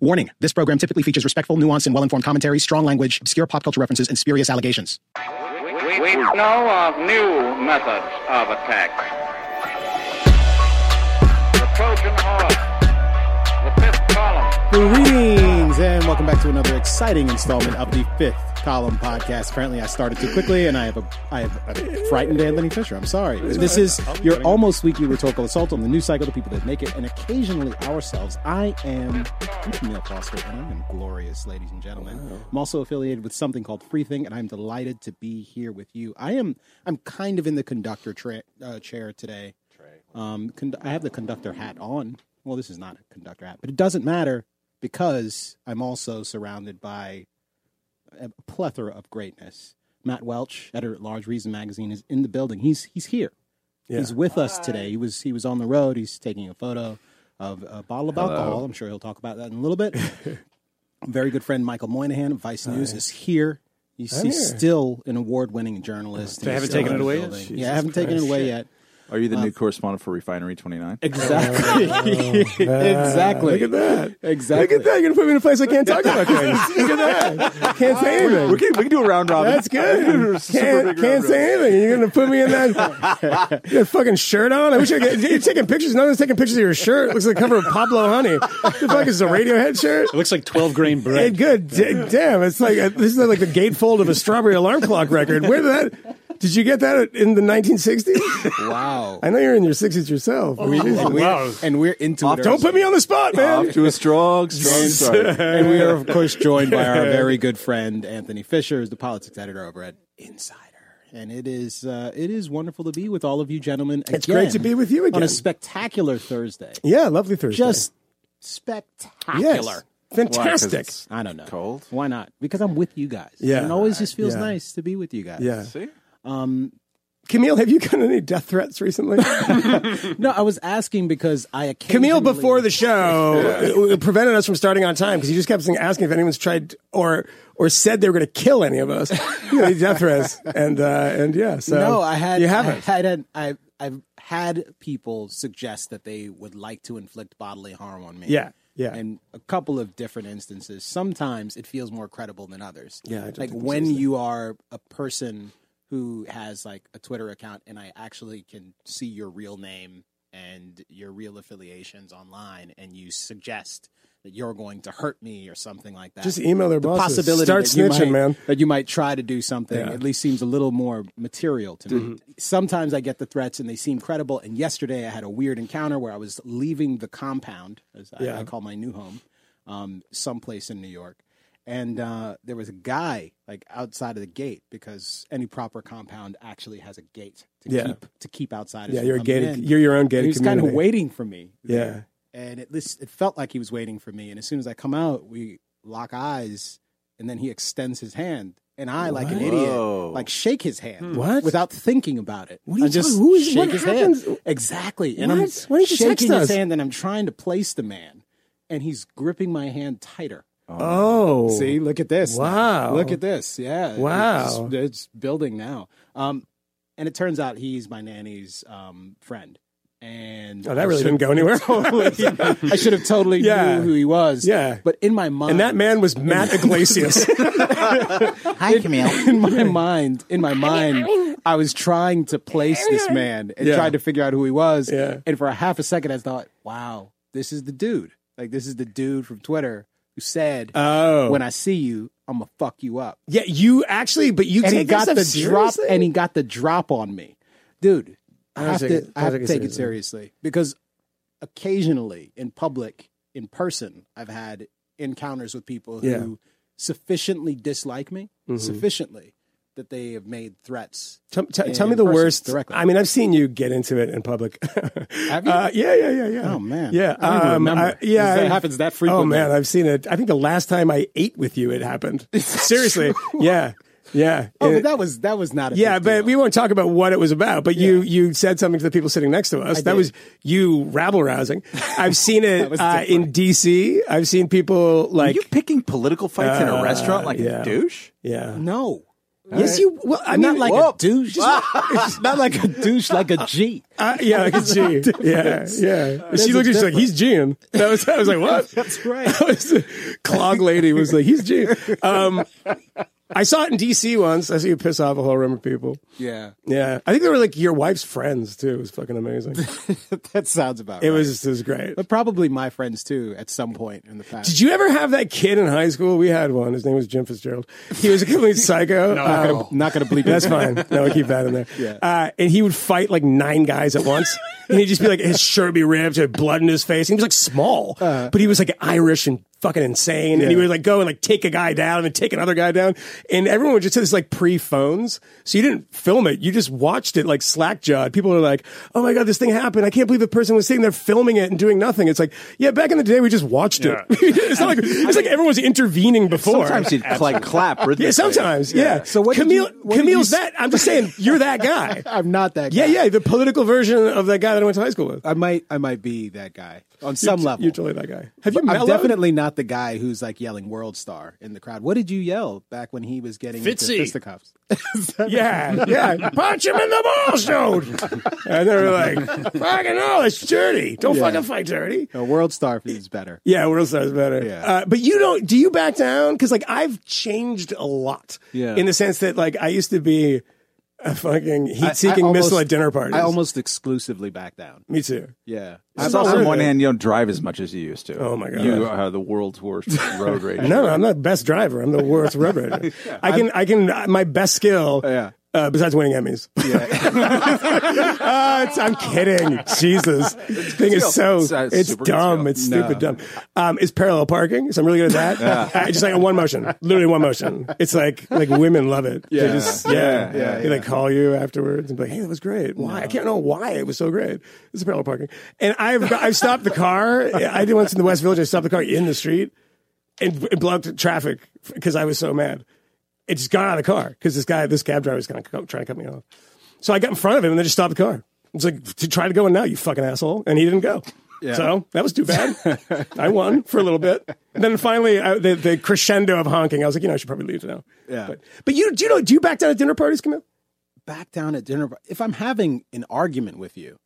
Warning this program typically features respectful, nuanced, and well informed commentary, strong language, obscure pop culture references, and spurious allegations. We, we know of new methods of attack. The Trojan horse. Greetings, and welcome back to another exciting installment of the fifth column podcast. Apparently, I started too quickly, and I have a I have a frightened Anthony Fisher. I'm sorry. This is your almost weekly rhetorical assault on the news cycle, the people that make it, and occasionally ourselves. I am I'm Foster, and I am glorious, ladies and gentlemen. I'm also affiliated with something called Freethink, and I'm delighted to be here with you. I am I'm kind of in the conductor tra- uh, chair today. Um, con- I have the conductor hat on. Well, this is not a conductor hat, but it doesn't matter because I'm also surrounded by a plethora of greatness. Matt Welch, editor at large, Reason Magazine, is in the building. He's he's here. He's with us today. He was he was on the road. He's taking a photo of a bottle of alcohol. I'm sure he'll talk about that in a little bit. Very good friend Michael Moynihan of Vice News is here. He's, he's here. still an award-winning journalist. They and haven't taken it away yet? Yeah, I haven't taken it away yet. Are you the new correspondent for Refinery 29? Exactly. Oh, exactly. Look at that. Exactly. Look at that. You're going to put me in a place I can't talk about things. Look at that. Can't say anything. We can, we can do a round robin. That's good. Can't, can't say anything. You're going to put me in that, you got a fucking shirt on? I wish I could. You're taking pictures. No one's taking pictures of your shirt. It looks like the cover of Pablo Honey. What the fuck is this, a Radiohead shirt? It looks like 12 grain Hey, bread. good. D- damn. It's like, this is like the gatefold of a strawberry alarm clock record. Where did that, did you get that in the 1960s? Wow. I know you're in your 60s yourself. I mean, and, we're, and we're into it. don't put me on the spot, man. Off to a strong, strong start. and we are, of course, joined by our very good friend Anthony Fisher, who's the politics editor over at Insider. And it is uh, it is wonderful to be with all of you gentlemen. It's great to be with you again on again. a spectacular Thursday. Yeah, lovely Thursday. Just spectacular. yes. Fantastic. it's I don't know. Cold? Why not? Because I'm with you guys. Yeah. And it always just feels Yeah. nice to be with you guys. Yeah. See? Kmele, have you gotten any death threats recently? No, I was asking because I occasionally Kmele, before the show, prevented us from starting on time because he just kept asking if anyone's tried or or said they were going to kill any of us. You know, death threats, and uh, and yeah. So no, I had you haven't. I had I I've had people suggest that they would like to inflict bodily harm on me. Yeah, yeah. And a couple of different instances. Sometimes it feels more credible than others. Yeah, like when you are a person who has like a Twitter account and I actually can see your real name and your real affiliations online and you suggest that you're going to hurt me or something like that. Just email their the bosses. possibility Start that you snitching, might, man. that you might try to do something Yeah. at least seems a little more material to me. Mm-hmm. Sometimes I get the threats and they seem credible. And yesterday I had a weird encounter where I was leaving the compound, as I, I call my new home, um, someplace in New York. And uh, there was a guy like outside of the gate because any proper compound actually has a gate to Yeah. keep to keep outsiders. Yeah, you're a gated. in. You're your own And gated he was kind of waiting for me. Yeah. And at least it felt like he was waiting for me. And as soon as I come out, we lock eyes, and then he extends his hand, and I, like an idiot, Whoa. like shake his hand What? without thinking about it. What are you I just talking- who is- shake what his happens- hand exactly, and I'm What? Why don't you text shaking his us? hand, and I'm trying to place the man, and he's gripping my hand tighter. Oh, See, look at this. Wow. Look at this. Yeah. Wow. It's, it's building now. Um, and it turns out he's my nanny's um, friend. And Oh, that I really didn't go anywhere. I should have totally Yeah. knew who he was. Yeah. But in my mind, and that man was Matt Yglesias. Hi, Kmele. in my mind, in my mind, I was trying to place this man and Yeah. tried to figure out who he was. Yeah. And for a half a second, I thought, "Wow, this is the dude. Like this is the dude from Twitter who said, oh, when I see you, I'm gonna fuck you up." yeah, you actually, but you and he got the stuff drop seriously? and he got the drop on me dude i have take to it- i have to take it take it seriously because occasionally in public in person i've had encounters with people who Yeah. Mm-hmm. sufficiently dislike me sufficiently that they have made threats Tell, tell, in tell me the worst. directly. I mean, I've seen you get into it in public. Have you? Uh, yeah, yeah, yeah, yeah. Oh, man. yeah. I don't even um, remember. I- yeah, That I- happens that frequently. Oh man, I've seen it. I think the last time I ate with you, it happened. Seriously, yeah, yeah. oh It- but that was that was not a yeah, big but we won't talk about what it was about. But you you said something to the people sitting next to us. that did. was you rabble rousing. I've seen it uh, in D.C. I've seen people like Are like you picking political fights in a Uh, restaurant like yeah. a douche? yeah. no Yes, you. Well, I not mean, like Whoa. a douche. it's not like a douche, like a G. Uh, yeah, like a G. Yeah, yeah. And she looked at me, she's like, he's G'ing. That was, I was like, what? That's right. Was- Clog lady was like, he's G. Um, I saw it in DC once. I see you piss off a whole room of people. Yeah, Yeah. I think they were like your wife's friends too. It was fucking amazing. that sounds about It right. was, it was great. but probably my friends too at some point in the past. Did you ever have that kid in high school? We had one. His name was Jim Fitzgerald. He was a complete psycho. Not Uh, gonna- not going to bleep That's fine. No, we'll keep that in there. Yeah. Uh, and he would fight like nine guys at once. and he'd just be like, his shirt be ripped, had blood in his face. And he was like small, but he was like Irish and fucking insane. And he Yeah. would like go and like take a guy down and take another guy down. And everyone would just say this like pre phones. So you didn't film it. You just watched it like slack jawed. People are like, oh my God, this thing happened. I can't believe the person was sitting there filming it and doing nothing. It's like, yeah, back in the day, we just watched it. it's not like, it's like everyone was intervening before. Sometimes he'd like clap. rhythmically. Yeah, sometimes. Yeah. So what Kmele, you- what Kmele's you- that. I'm just saying, you're that guy. I'm not that. Yeah, guy. yeah. The political version of that guy that I went to high school with. I might, I might be that guy on some You're- level. You're totally that guy. Have you I'm mellowed? definitely not the guy who's like yelling "World Star" in the crowd. What did you yell back when he was getting Fitzy. into fisticuffs? Yeah, yeah. Punch him in the balls, dude. and they were like, fucking no, it's dirty. Don't Yeah. fucking fight dirty. No, World Star is better. Yeah, World Star's better. Yeah. Uh, but you don't, do you back down? Because, like, I've changed a lot. Yeah. In the sense that, like, I used to be a fucking heat seeking I missile at dinner parties. I almost exclusively back down. Me too. Yeah, It's not also on worth one it. hand, you don't drive as much as you used to. Oh, my God. You are the world's worst road rage. No, no, I'm not the best driver. I'm the worst road rager. I can, I can. My best skill, Yeah. Uh, besides winning Emmys. Uh, it's, I'm kidding. Jesus, this thing is so It's, uh, it's dumb. It's stupid dumb. Um, it's parallel parking, so I'm really good at that. I just like in one motion, literally one motion. It's like like women love it. They Yeah. just yeah, Yeah, yeah. yeah, They like call you afterwards and be like, "Hey, that was great. Why? I can't know why it was so great. It's parallel parking." And I've got, I've stopped the car. I did once in the West Village. I stopped the car in the street and, and blocked traffic because I was so mad. It just got out of the car because this guy, this cab driver was kind of trying to cut me off. So I got in front of him and then just stopped the car. It's like, to try to go in now, you fucking asshole. And he didn't go. So that was too bad. I won for a little bit. And then finally, I, the, the crescendo of honking, I was like, you know, I should probably leave now. Yeah. But, but you, do you know, do you back down at dinner parties, Kmele? back down at dinner. If I'm having an argument with you,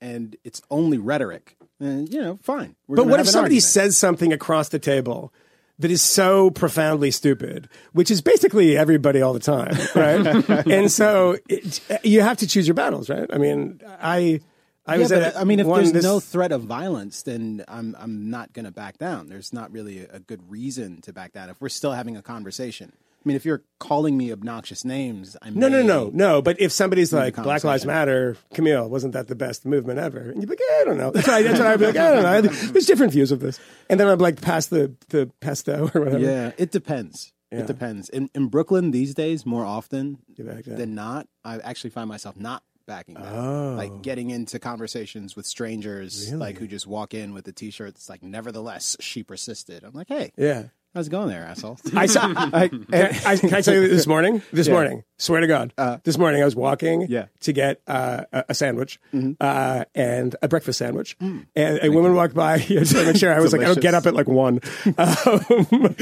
and it's only rhetoric, then you know, fine. We're But what if somebody argument. says something across the table that is so profoundly stupid, which is basically everybody all the time, right? and so it, you have to choose your battles, right? I mean, I, I Yeah, was but I mean, if there's this- no threat of violence, then I'm I'm not going to back down. There's not really a, a good reason to back down if we're still having a conversation. I mean, if you're calling me obnoxious names, I'm No, no, no, no. But if somebody's like Black Lives. Matter, Kmele, wasn't that the best movement ever? And you'd be like, I don't know. That's that's what I'd be like. I don't know. There's different views of this. And then I'd like pass the the pesto or whatever. Yeah, it depends. Yeah. It depends. In in Brooklyn these days, more often You back down. than not, I actually find myself not backing down. Oh. Like getting into conversations with strangers, like who just walk in with a T-shirt that's like, "Nevertheless, she persisted." I'm like, "Hey, Yeah. How's it going there, asshole?" I saw. I, can, I, can I tell you this morning? This morning, swear to God, this morning I was walking Yeah. to get uh, a, a sandwich uh, and a breakfast sandwich, Mm. and a woman walked by. Yeah, make sure I was like, I don't get up at like one. Um,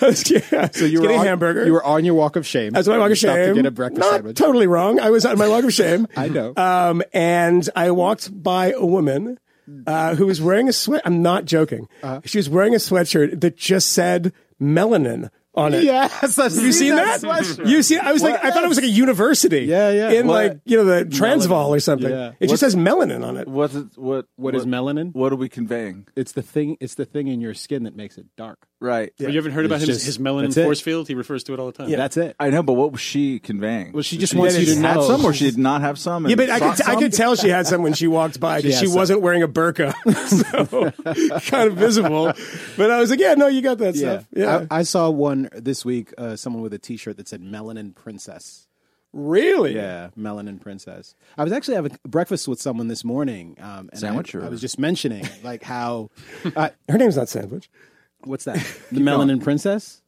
was, yeah, So you were on, a hamburger. You were on your walk of shame. That's my walk of shame. to get a breakfast Not sandwich. totally wrong. I was on my walk of shame. I know. Um, and I walked by a woman uh, who was wearing a sweat. I'm not joking. Uh-huh. She was wearing a sweatshirt that just said melanin on it. Yes, I've You seen that? You see? I was like, I thought it was like a university. Yeah, yeah. In What? like you know the Transvaal or something. Yeah. It just says melanin on it. What is what? What is melanin? What are we conveying? It's the thing. It's the thing in your skin that makes it dark. Right. Well, you haven't heard about It's him, just- his melanin force field? He refers to it all the time. Yeah. That's it. I know, but what was she conveying? Well, she just Did wants you to had know. some, or she did not have some. Yeah, but I could, I could tell she had some when she walked by because She she, wasn't wearing a burqa, so kind of visible. But I was like, yeah, no, you got that stuff. Yeah, I, I saw one this week. Uh, someone with a T-shirt that said "Melanin Princess." really. Yeah, Melanin Princess. I was actually having breakfast with someone this morning. Um, and Sandwich I, or- I was just mentioning like how. Uh, Her name's not Sandwich. what's that? The Melanin Princess.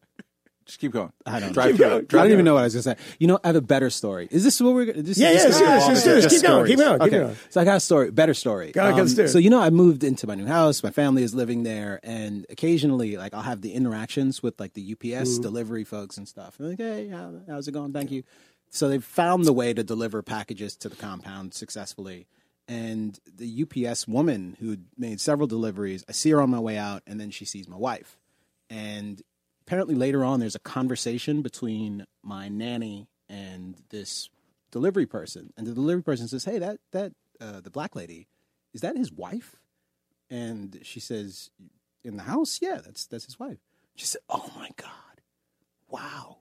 Just keep going. I don't. Drive Keep going. I don't even know what I was going to say. You know, I have a better story. Is this what we're going to Yeah, yeah, let's do this, let's do. Keep going, keep going, keep okay. going. So I got a story, better story. Um, let's do it. So you know, I moved into my new house. My family is living there, and occasionally, like, I'll have the interactions with like the UPS delivery folks and stuff. And like, hey, how, how's it going? Thank you. So they've found the way to deliver packages to the compound successfully. And the UPS woman who made several deliveries, I see her on my way out, and then she sees my wife. And apparently later on, there's a conversation between my nanny and this delivery person, and the delivery person says, "Hey, that that uh, the black lady, is that his wife?" And she says, "In the house, yeah, that's that's his wife." She said, "Oh my god, wow."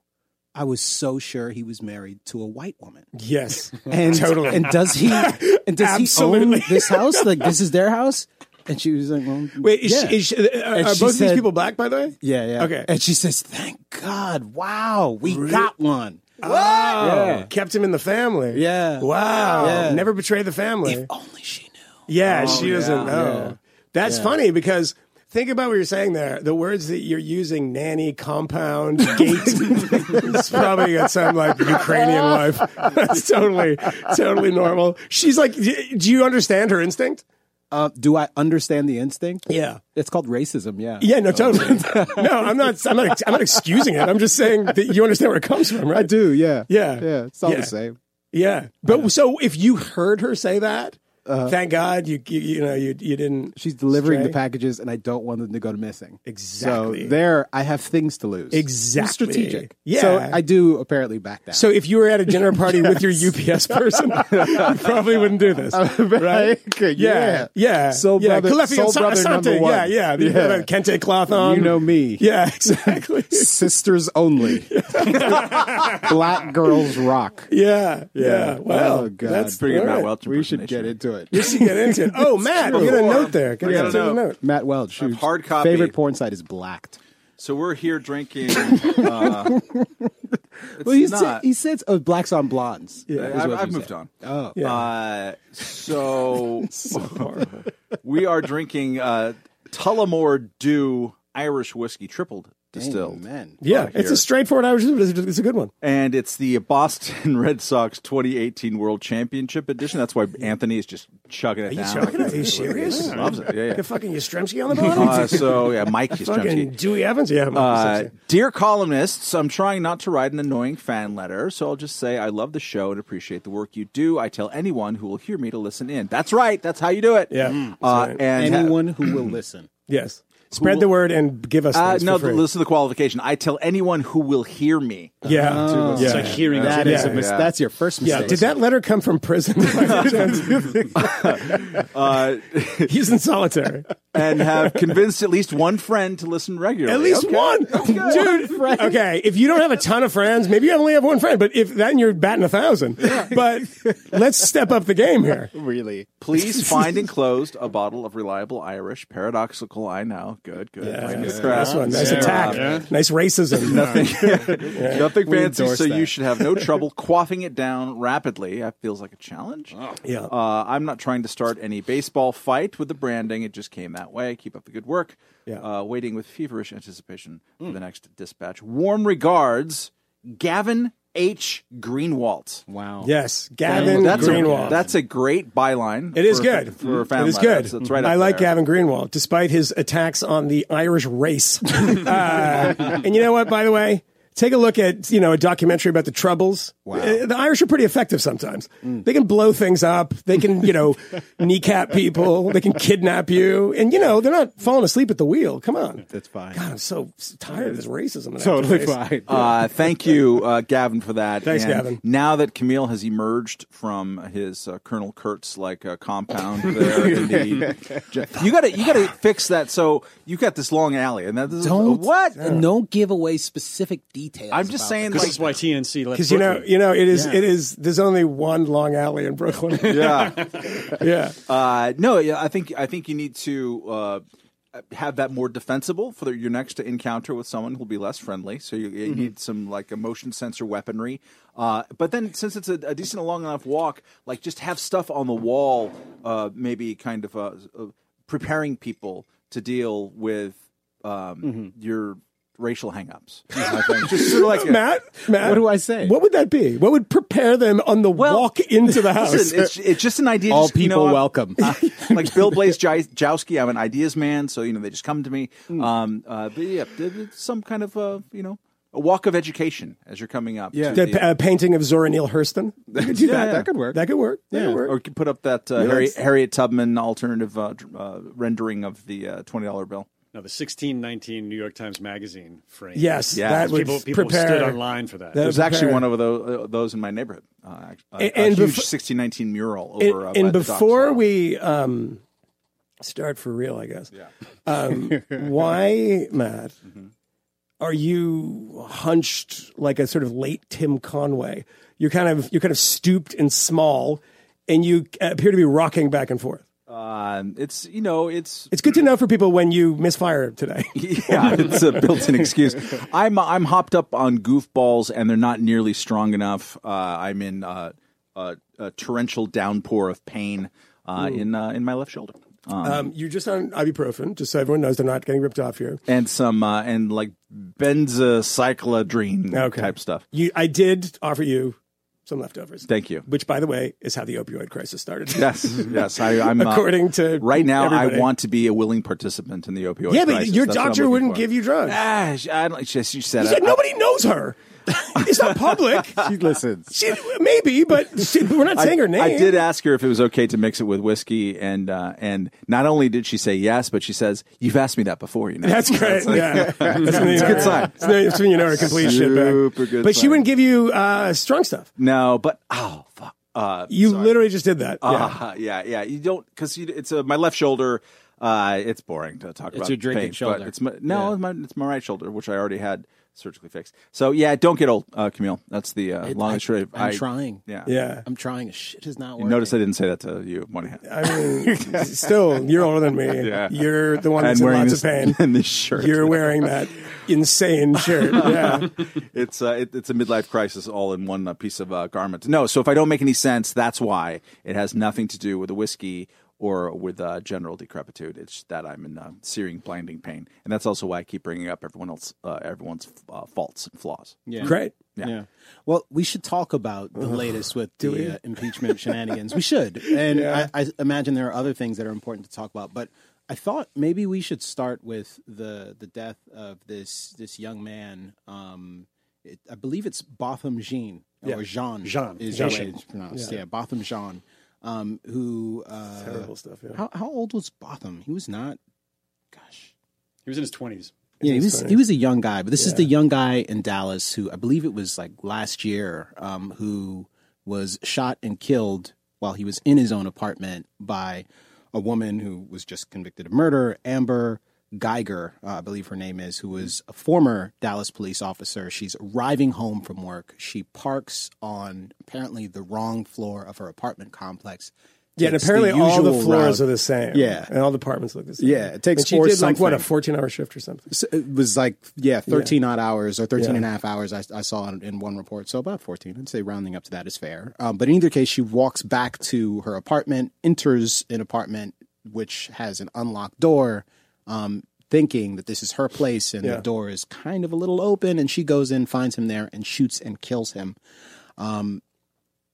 I was so sure he was married to a white woman. Yes. And Totally. And does he? And does Absolutely. he own this house? Like this is their house? And she was like, well, Wait, is yeah. she, is she, uh, are both of these people black, by the way? Yeah, yeah. Okay. And she says, "Thank God! Wow, we got one." Wow. Yeah. Kept him in the family. Yeah. Wow. Yeah. Never betray the family. If only she knew. Yeah, she doesn't know. That's funny because think about what you're saying there. The words that you're using, nanny, compound, gate, it's probably got some like Ukrainian wife. That's totally, totally normal. She's like, do you understand her instinct? Uh, do I understand the instinct? Yeah. It's called racism. Yeah. Yeah, no, totally. no, I'm not. I'm not. I'm not excusing it. I'm just saying that you understand where it comes from, right? I do. Yeah. Yeah. Yeah. It's all Yeah. the same. Yeah, but so if you heard her say that, Uh-huh. thank God you you, you know you you didn't. She's delivering the packages, and I don't want them to go to missing. Exactly. So there, I have things to lose. Exactly. Strategic. Yeah. So I do apparently back that. So if you were at a dinner party with your UPS person, you probably wouldn't do this, right? Okay, Yeah, yeah, Soul yeah. brother, Kalefi soul Asa- brother number one. Yeah, yeah. The, Yeah. the kente cloth on. you know me. Yeah, exactly. Sisters only. Black girls rock. yeah, yeah. Well, Oh, God. that's Pretty good all Matt right. Welch We should get into it. We should get into it. Oh, Matt, you got a note there. Get I a note. note. Matt Welch, whose hard copy. favorite porn site is Blacked. So we're here drinking. Uh, Well, he not. said, he says oh, blacks on blondes. Yeah. I've, I've moved said. on. Oh, Yeah. Uh, so we are drinking uh, Tullamore Dew Irish whiskey tripled distilled. Amen. Yeah, uh, it's here. a straightforward Irish. It's it's a good one. and it's the Boston Red Sox 2018 World Championship edition. That's why Anthony is just chugging it Are you down. chugging it? Are you serious? He loves it. Yeah, Get yeah. fucking Yastrzemski on the bottom. Uh, so yeah, Mike fucking Yastrzemski. Dewey Evans. Yeah. Uh, dear columnists, I'm trying not to write an annoying fan letter, so I'll just say I love the show and appreciate the work you do. I tell anyone who will hear me to listen in. That's right. That's how you do it. Yeah. Mm. Uh, right. and Anyone who will listen. yes. Spread the word and give us. Uh, no, for free. listen to the qualification. I tell anyone who will hear me. Yeah. Oh, yeah. It's like hearing That that is a Yeah, mis- yeah. That's your first mistake. Yeah. Did that letter come from prison? Uh, He's in solitary. and have convinced at least one friend to listen regularly. At least Okay. one, dude. Okay, if you don't have a ton of friends, maybe you only have one friend. But if that, then you're batting a thousand. But let's step up the game here. really? Please find enclosed a bottle of reliable Irish. Paradoxical, I know. Good, good. Nice crack. Nice one. Nice Yeah. attack. Yeah. Nice racism. Nothing We fancy, so that. you should have no trouble quaffing it down rapidly. That feels like a challenge. Yeah. Uh, I'm not trying to start any baseball fight with the branding. It just came that way. Keep up the good work. Yeah. Uh, waiting with feverish anticipation for the next dispatch. Warm regards, Gavin H. Greenwalt. Wow. Yes, Gavin That's Greenwald. A, that's a great byline. It is for- good. for a fan It is letter. good. That's- that's right I up like there. Gavin Greenwald, despite his attacks on the Irish race. Uh, and you know what? By the way, take a look at you know a documentary about the Troubles. Wow. Uh, The Irish are pretty effective sometimes. They can blow things up. They can you know kneecap people. They can kidnap you, and you know they're not falling asleep at the wheel. Come on. That's fine. God, I'm so tired of this racism. that I have to Totally face. fine. Uh, thank you, uh, Gavin, for that. Thanks, And Gavin. Now that Kmele has emerged from his uh, Colonel Kurtz like uh, compound there, in the, you got to you got to fix that. So you got this long alley, and that is Don't what? And don't give away specific details. I'm just about saying, it. This like, is why TNC left Because you know, you know, it is, Yeah. it is. There's only one long alley in Brooklyn. yeah. yeah, Uh, no, yeah, I think I think you need to uh, have that more defensible for the, your next encounter with someone who'll be less friendly. So you, you need some like a motion sensor weaponry. Uh, but then, since it's a, a decent long enough walk, like just have stuff on the wall, uh, maybe kind of uh, uh, preparing people to deal with um, your racial hangups. Just sort of like a- Matt, Matt, What do I say? What would that be? What would prepare them on the Well, walk into the house? Listen, it's, it's just an idea. All just, you people know, welcome. uh, like Bill Blaze Jowski, I'm an ideas man, so you know they just come to me. Um, uh, but yeah, some kind of uh, you know a walk of education as you're coming up. Yeah. to the the- uh, painting of Zora Neale Hurston. Could do Yeah, that. yeah. that could work. That could work. That Yeah. could work. or you could put up that uh, Harry, Harriet Tubman alternative uh, uh, rendering of the uh, twenty dollar bill. No, the 1619 New York Times Magazine frame. yes, Yeah. that would People, people prepare. stood online for that. That- There's actually one of those, uh, those in my neighborhood. Uh, a, And- a and huge befo- 1619 mural and, uh, and by the before we um, start for real, I guess. Um, why, Matt, Mm-hmm. are you hunched like a sort of late Tim Conway? You're kind of you're kind of stooped and small, and you appear to be rocking back and forth. Um, it's you know it's It's good to know for people when you misfire today. yeah, it's a built-in excuse. I'm I'm hopped up on goofballs, and they're not nearly strong enough. Uh, I'm in uh, a, a torrential downpour of pain uh, in uh, in my left shoulder, um, Um, you're just on ibuprofen, just so everyone knows they're not getting ripped off here. and some uh, and like benzocyclodrine Okay. type stuff. You, I did offer you some leftovers. Thank you. Which, by the way, is how the opioid crisis started. Yes, yes. I, I'm uh, According to right now. everybody. I want to be a willing participant in the opioid. Yeah, but crisis. your That's doctor wouldn't for. give you drugs. Ah, she, I don't, she, she said, said I- nobody knows her. It's not public. She listens. She, maybe, but she, we're not saying I, her name. I did ask her if it was okay to mix it with whiskey, and uh, and not only did she say yes, but she says, "You've asked me that before." You know, That's great. yeah, that's when you It's a good sign. That's when- that's when you know her complete shit Super back. good But she wouldn't give you uh, strong stuff. No, but oh fuck. Uh, You sorry. literally just did that. yeah. Uh, yeah, yeah. You don't because it's uh, my left shoulder. Uh, it's boring to talk about. your drinking pain, shoulder. But it's my, no, Yeah. it's, my, it's my right shoulder, which I already had surgically fixed. So yeah, don't get old, uh, Kmele. That's the uh, long and short. I'm I- trying. Yeah, Yeah. I'm trying. Shit is not working. notice I didn't say that to you, Moynihan. I mean, still, you're older than me. Yeah. You're the one that's in wearing lots this, of pain. and this shirt. You're wearing that insane shirt. Yeah. it's uh, it, it's a midlife crisis all in one uh, piece of uh, garment. No, so if I don't make any sense, that's why it has nothing to do with the whiskey or with uh, general decrepitude. It's that I'm in uh, searing, blinding pain, and that's also why I keep bringing up everyone else, uh, everyone's uh, faults and flaws. Yeah. Great. Yeah. Well, we should talk about the latest with the uh, impeachment shenanigans. We should, and Yeah. I, I imagine there are other things that are important to talk about. But I thought maybe we should start with the the death of this this young man. Um, it, I believe it's Botham Jean or Jean. Jean. is Jean. the way it's pronounced. Yeah, Botham Jean. Um, who uh, Terrible stuff. Yeah. How how old was Botham? He was not. Gosh. He was in his 20s. Yeah, he was funny. he was a young guy, but this is the young guy in Dallas who I believe it was like last year, um, who was shot and killed while he was in his own apartment by a woman who was just convicted of murder, Amber Guyger, uh, I believe her name is, who was a former Dallas police officer. She's arriving home from work. She parks on apparently the wrong floor of her apartment complex. Yeah, and Takes the apparently all the floors route- are the same. Yeah. and all the apartments look the same. Yeah, it takes And she did like what a fourteen-hour shift or something. So it was like yeah 13 odd hours or 13 Yeah. and a half hours I, I saw in, in one report so about 14 i'd say rounding up to that is fair um, but in either case she walks back to her apartment enters an apartment which has an unlocked door um, thinking that this is her place and Yeah. the door is kind of a little open and she goes in finds him there and shoots and kills him. Um,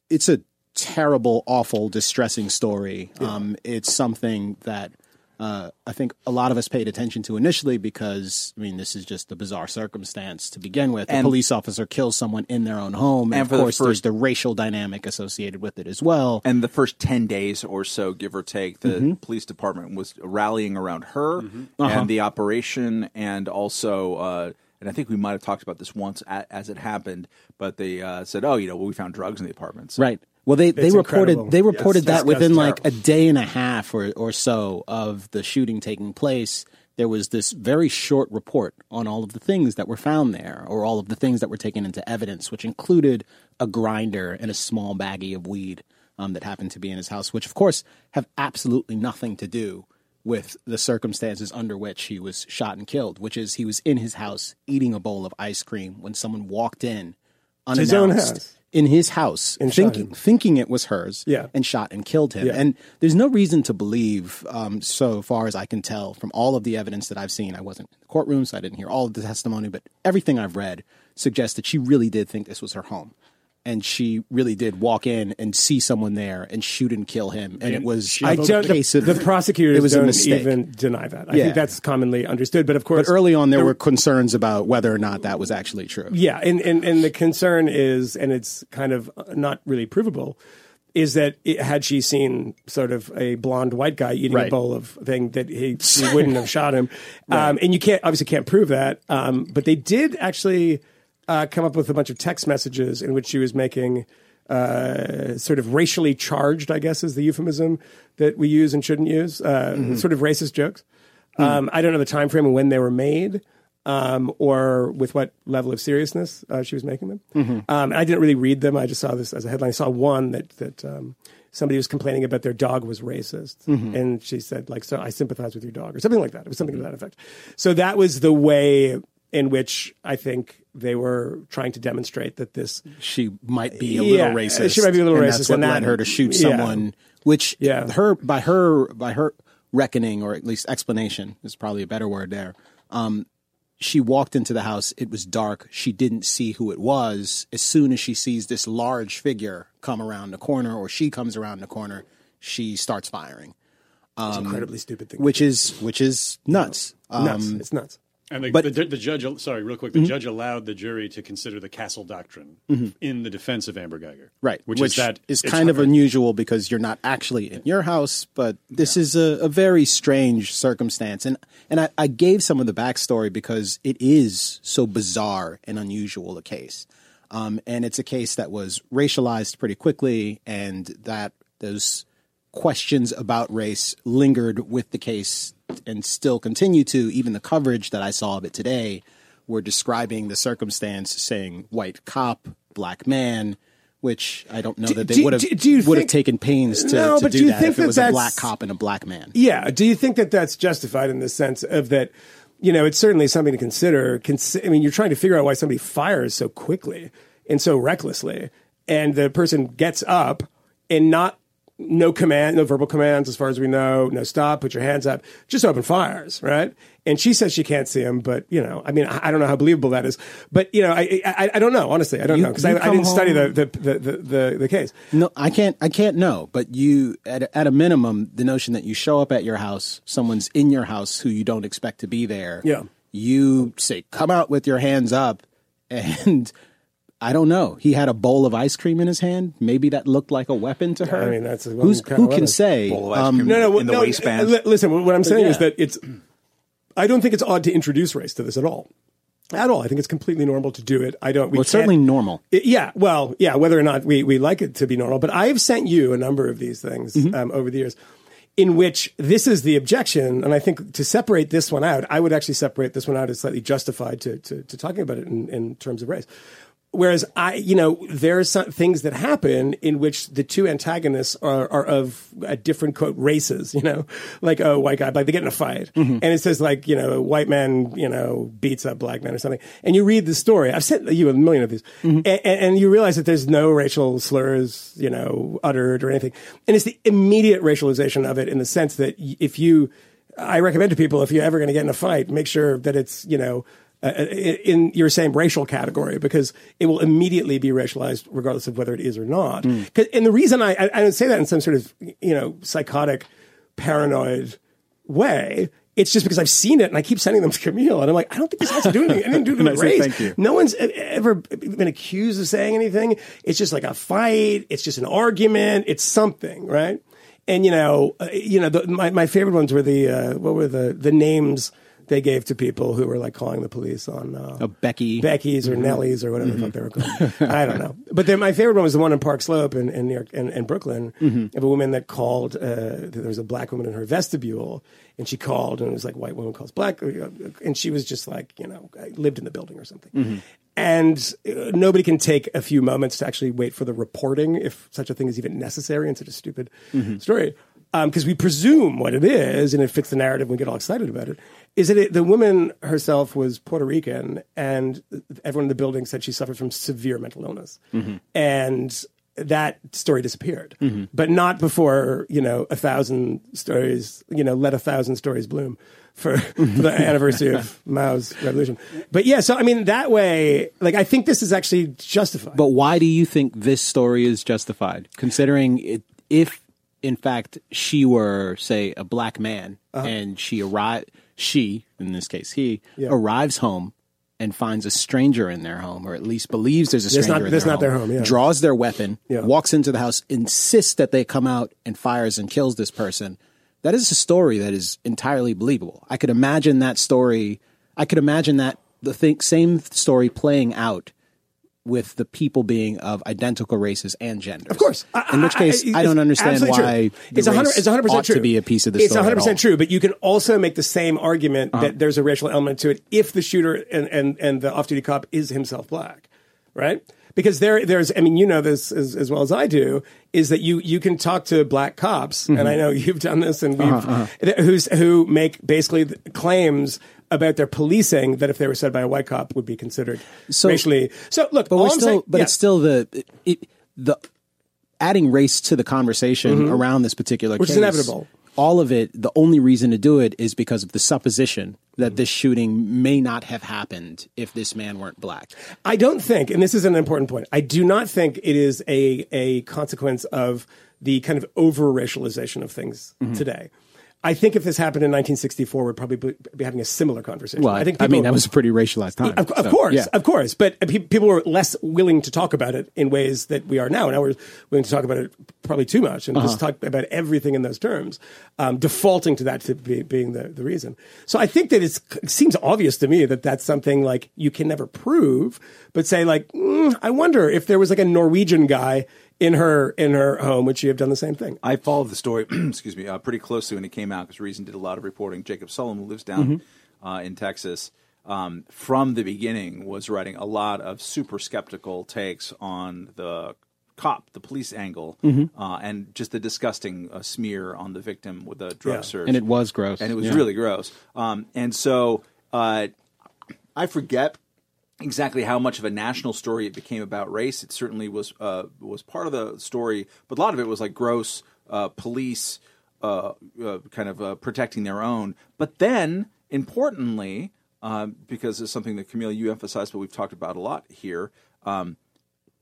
it's a terrible awful distressing story. Um, it's something that uh, I think a lot of us paid attention to initially because I mean this is just a bizarre circumstance to begin with. A police officer kills someone in their own home, and, And of for the course there's the racial dynamic associated with it as well. And the first 10 days or so, give or take, the Mm-hmm. police department was rallying around her Uh-huh. and the operation, and also, uh, and I think we might have talked about this once a, as it happened, but they uh, said, oh, you know, well, we found drugs in the apartments. Right. Well, they, they It's reported incredible. they reported Yes, that within that's like a day and a half or or so of the shooting taking place. There was this very short report on all of the things that were found there, or all of the things that were taken into evidence, which included a grinder and a small baggie of weed um, that happened to be in his house, which of course have absolutely nothing to do with the circumstances under which he was shot and killed, which is he was in his house eating a bowl of ice cream when someone walked in unannounced house. In his house, And thinking thinking it was hers, Yeah. and shot and killed him. Yeah. And there's no reason to believe, um, so far as I can tell from all of the evidence that I've seen. I wasn't in the courtroom, so I didn't hear all of the testimony, but everything I've read suggests that she really did think this was her home. And she really did walk in and see someone there and shoot and kill him. And it was I don't, case the, of the prosecutors it was don't a mistake. even deny that. I Yeah. think that's commonly understood. But of course, But early on, there were concerns about whether or not that was actually true. Yeah, and, and, and the concern is, and it's kind of not really provable, is that it, had she seen sort of a blonde white guy eating a bowl of thing, that he, he wouldn't have shot him. Um, and you can't obviously can't prove that. Um, but they did actually uh, come up with a bunch of text messages in which she was making. Uh, sort of racially charged, I guess, is the euphemism that we use and shouldn't use. Uh, Sort of racist jokes. Um, I don't know the time frame and when they were made, um, or with what level of seriousness uh, she was making them. Um, I didn't really read them. I just saw this as a headline. I saw one that that um, somebody was complaining about their dog was racist, and she said like, "So I sympathize with your dog," or something like that. It was something to that effect. So that was the way in which I think they were trying to demonstrate that this she might be a Yeah, little racist. she might be a little and racist, That's what and that- led her to shoot yeah. someone. Which Yeah. her by her by her reckoning or at least explanation is probably a better word there. Um, she walked into the house. It was dark. She didn't see who it was. As soon as she sees this large figure come around the corner, or she comes around the corner, she starts firing, it's incredibly stupid thing. which is which is nuts. nuts. Um, it's nuts. And the, But- the, the judge, sorry, real quick, the judge allowed the jury to consider the Castle Doctrine in the defense of Amber Guyger. Right, Which, is that is kind of unusual because you're not actually in your house, but this is a, a very strange circumstance. And and I, I gave some of the backstory because it is so bizarre and unusual a case. Um, and it's a case that was racialized pretty quickly, and that those questions about race lingered with the case and still continue to. Even the coverage that I saw of it today were describing the circumstance, saying white cop, black man, which I don't know Do- that they would have would have taken pains to, No, to do do you that think if it that was a black cop and a black man. Yeah. Do you think that that's justified in the sense of that? You know, it's certainly something to consider. Consi- I mean, you're trying to figure out why somebody fires so quickly and so recklessly, and the person gets up and not no command, no verbal commands, as far as we know, no stop, put your hands up, just open fires, right? And she says she can't see him, but you know, I mean, I, I don't know how believable that is, but you know, I I, I don't know, honestly, I don't You- know because I, I didn't study the the, the, the the the case. No, I can't. I can't know. But you, at a, at a minimum, the notion that you show up at your house, someone's in your house who you don't expect to be there. Yeah. You say, "Come out with your hands up," and I don't know. He had a bowl of ice cream in his hand. Maybe that looked like a weapon to her. I mean, that's a Who's, kind who of can say? Bowl um, no, no, in the no, waistband. li- Listen, what I'm saying is that it's. I don't think it's odd to introduce race to this at all. At all, I think it's completely normal to do it. I don't. We well, it's certainly normal. it- yeah, well, yeah, whether or not we, we like it to be normal. But I've sent you a number of these things Mm-hmm. um, over the years in which this is the objection. And I think to separate this one out, I would actually separate this one out as slightly justified to, to, to talking about it in, in terms of race. Whereas I, you know, there are some things that happen in which the two antagonists are, are of uh, different quote races, you know, like a white guy, like they get in a fight and it says like, you know, a white man, you know, beats a black man or something. And you read the story. I've sent you a million of these and, and you realize that there's no racial slurs, you know, uttered or anything. And it's the immediate racialization of it in the sense that if you, I recommend to people if you're ever going to get in a fight, make sure that it's, you know, uh, in your same racial category because it will immediately be racialized regardless of whether it is or not. 'Cause- And the reason I, I, I don't say that in some sort of, you know, psychotic, paranoid way, it's just because I've seen it and I keep sending them to Kmele and I'm like, I don't think this has to do anything, anything to do I say race. thank you. No one's ever been accused of saying anything. It's just like a fight. It's just an argument. It's something, right? And you know, uh, you know, the, my my favorite ones were the uh, what were the the names they gave to people who were like calling the police on uh, A Becky. Becky's or Nellies, or whatever the fuck they were called. I don't know. But then my favorite one was the one in Park Slope in, in New York in, in Brooklyn of a woman that called. Uh, there was a black woman in her vestibule, and she called, and it was like white woman calls black, uh, and she was just like you know lived in the building or something. And uh, nobody can take a few moments to actually wait for the reporting if such a thing is even necessary in such a stupid story. Because we presume what it is, and it fits the narrative, and we get all excited about it. Is that it, the woman herself was Puerto Rican, and everyone in the building said she suffered from severe mental illness, and that story disappeared. But not before you know a thousand stories. You know, let a thousand stories bloom for, for the anniversary of Mao's revolution. But yeah, so I mean that way, like I think this is actually justified. But why do you think this story is justified? Considering it, if in fact she were, say, a black man Uh-huh. and she arrive, she in this case he arrives home and finds a stranger in their home, or at least believes there's a That's stranger not- in that's their not home, their home, yeah. draws their weapon, Yeah. walks into the house, insists that they come out and fires and kills this person. That is a story that is entirely believable. I could imagine that story. I could imagine that the thing, same story playing out with the people being of identical races and genders. Of course. In which case, I, don't understand why it's 100, it's 100% ought true. to be a piece of the It's story. at 100% true, but you can also make the same argument Uh-huh. that there's a racial element to it if the shooter and, and, and the off duty cop is himself black, right? Because there, there's, I mean, you know this as, as well as I do, is that you, you can talk to black cops, Mm-hmm. and I know you've done this, and we've, Uh-huh, who's, who make basically claims about their policing that if they were said by a white cop would be considered So- racially. So look, But we're I'm still, saying- but yeah. it's still the it, the adding race to the conversation around this particular Mm-hmm. Which is case, inevitable. All of it, the only reason to do it is because of the supposition that this shooting may not have happened if this man weren't black. I don't think, and this is an important point, I do not think it is a, a consequence of the kind of over racialization of things Mm-hmm. today. I think if this happened in 1964, we'd probably be, be having a similar conversation. Well, I think I mean that was a pretty racialized time. of, of so, course, yeah. of course, but pe- people were less willing to talk about it in ways that we are now. Now we're willing to talk about it probably too much and Uh-huh. just talk about everything in those terms, um, defaulting to that to be, being the, the reason. So I think that it's, it seems obvious to me that that's something like you can never prove, but say like, mm, I wonder if there was like a Norwegian guy in her in her home, would she have done the same thing? I followed the story, excuse me, uh, pretty closely when it came out because Reason did a lot of reporting. Jacob Sullum, who lives down uh, in Texas, um, from the beginning was writing a lot of super skeptical takes on the cop, the police angle, uh, and just the disgusting uh, smear on the victim with the drug Yeah. search. and it was gross, and it was Yeah. really gross. Um, and so uh, I forget exactly how much of a national story it became about race. It certainly was uh, was part of the story, but a lot of it was like gross uh, police uh, uh, kind of uh, protecting their own. But then, importantly, um, because it's something that Kmele you emphasized, but we've talked about a lot here. Um,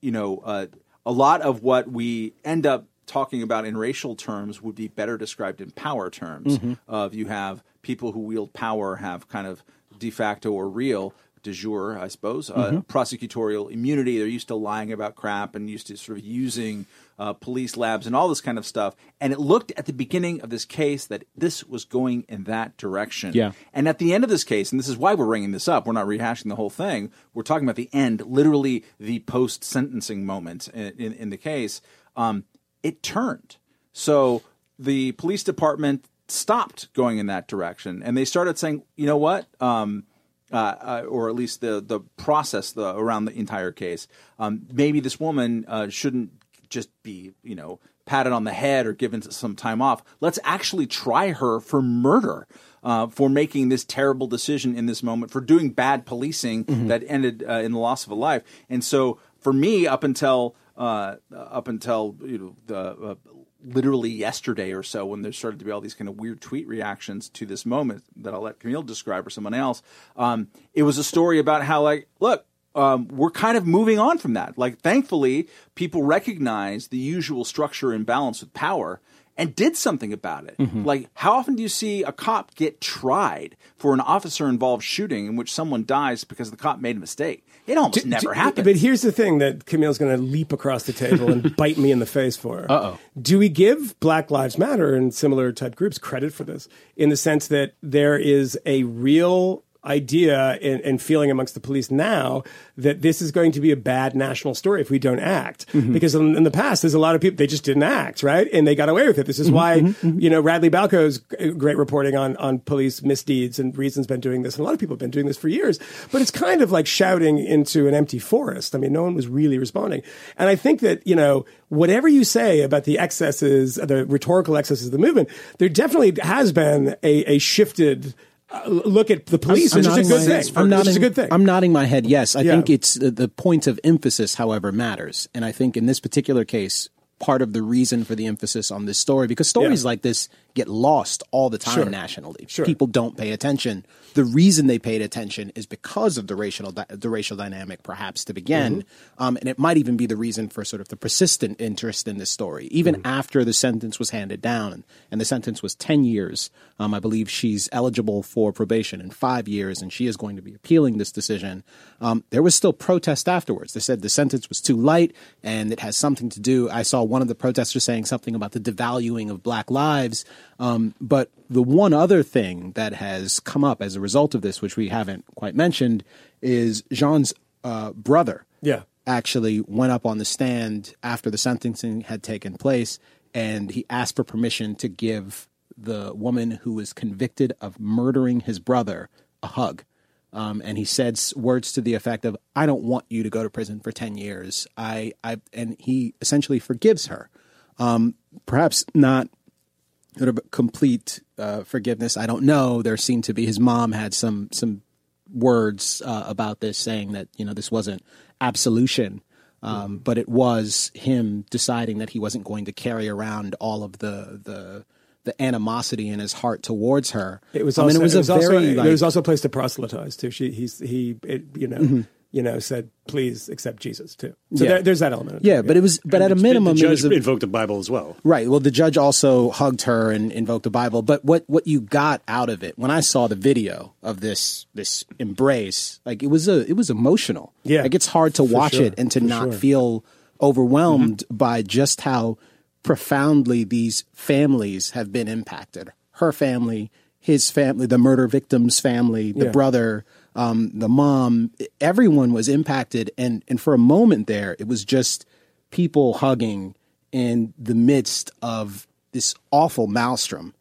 you know, uh, a lot of what we end up talking about in racial terms would be better described in power terms. Of you have people who wield power have kind of de facto or real de jure, I suppose, uh, prosecutorial immunity. They're used to lying about crap and used to sort of using uh, police labs and all this kind of stuff. And it looked at the beginning of this case that this was going in that direction. Yeah. And at the end of this case, and this is why we're bringing this up, we're not rehashing the whole thing. We're talking about the end, literally the post sentencing moment in, in, in the case. Um, it turned. So the police department stopped going in that direction and they started saying, you know what? Um, uh, uh, or at least the the process the, around the entire case. Um, maybe this woman uh, shouldn't just be, you know, patted on the head or given some time off. Let's actually try her for murder. Uh, for making this terrible decision in this moment, for doing bad policing that ended uh, in the loss of a life, and so for me, up until uh, up until you know the uh, literally yesterday or so when there started to be all these kind of weird tweet reactions to this moment that I'll let Kmele describe or someone else. Um, it was a story about how like, look, um, we're kind of moving on from that. Like, thankfully, people recognize the usual structure and balance with power and did something about it. Like, how often do you see a cop get tried for an officer involved shooting in which someone dies because the cop made a mistake? It almost never Do- happens. But here's the thing that Kmele's going to leap across the table and bite me in the face for. Uh oh. Do we give Black Lives Matter and similar type groups credit for this in the sense that there is a real idea and, and feeling amongst the police now that this is going to be a bad national story if we don't act. Mm-hmm. Because in, in the past, there's a lot of people, they just didn't act, right? And they got away with it. This is mm-hmm, why, mm-hmm, you know, Radley Balko's great reporting on, on police misdeeds and reasons been doing this. And a lot of people have been doing this for years. But it's kind of like shouting into an empty forest. I mean, no one was really responding. And I think that, you know, whatever you say about the excesses, the rhetorical excesses of the movement, there definitely has been a, a shifted uh, look at the police, I'm which is a good thing. I'm nodding, a good thing. I'm nodding my head. Yes, I Yeah. think it's the, the point of emphasis, however, matters, and I think in this particular case, part of the reason for the emphasis on this story because stories Yeah. like this get lost all the time Sure. nationally. Sure. People don't pay attention. The reason they paid attention is because of the racial di- the racial dynamic, perhaps to begin, Mm-hmm. um, and it might even be the reason for sort of the persistent interest in this story, even Mm-hmm. after the sentence was handed down, and, and the sentence was ten years. Um, I believe she's eligible for probation in five years, and she is going to be appealing this decision. Um, there was still protest afterwards. They said the sentence was too light, and it has something to do. I saw one of the protesters saying something about the devaluing of black lives. Um, but the one other thing that has come up as a result of this, which we haven't quite mentioned, is Jean's uh, brother. Yeah. Actually went up on the stand after the sentencing had taken place, and he asked for permission to give the woman who was convicted of murdering his brother a hug. Um, and he said words to the effect of, "I don't want you to go to prison for ten years." I, I, and he essentially forgives her. Um, perhaps not complete uh, forgiveness. I don't know. There seemed to be his mom had some some words uh, about this, saying that you know this wasn't absolution, um, but it was him deciding that he wasn't going to carry around all of the the the animosity in his heart towards her. It was I mean, it was a also, very it was also a place to proselytize too. She, he's, he, it, you know, you know, said, please accept Jesus too. So Yeah. there, there's that element. yeah, but it was but at a The- minimum the it was judge a, invoked the Bible as well. Right. Well, the judge also hugged her and invoked the Bible. But what, what you got out of it when I saw the video of this this embrace, like it was a it was emotional. Yeah, like it's hard to watch sure, it and to for not sure. feel overwhelmed mm-hmm. by just how profoundly these families have been impacted. Her family, his family, the murder victim's family, the Yeah. brother, um, the mom. Everyone was impacted, and and for a moment there, it was just people hugging in the midst of this awful maelstrom,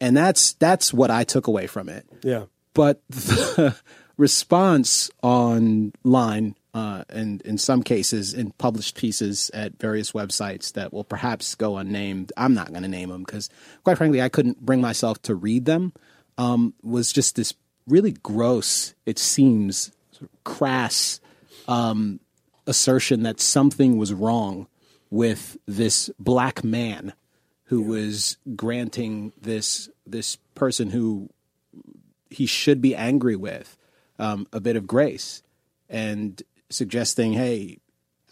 and that's that's what I took away from it. Yeah. But the response online, uh, and in some cases in published pieces at various websites that will perhaps go unnamed, I'm not going to name them because, quite frankly, I couldn't bring myself to read them. Um, was just this really gross, it seems, sort of crass um, assertion that something was wrong with this black man who was granting this this person who he should be angry with um, a bit of grace and suggesting, "Hey,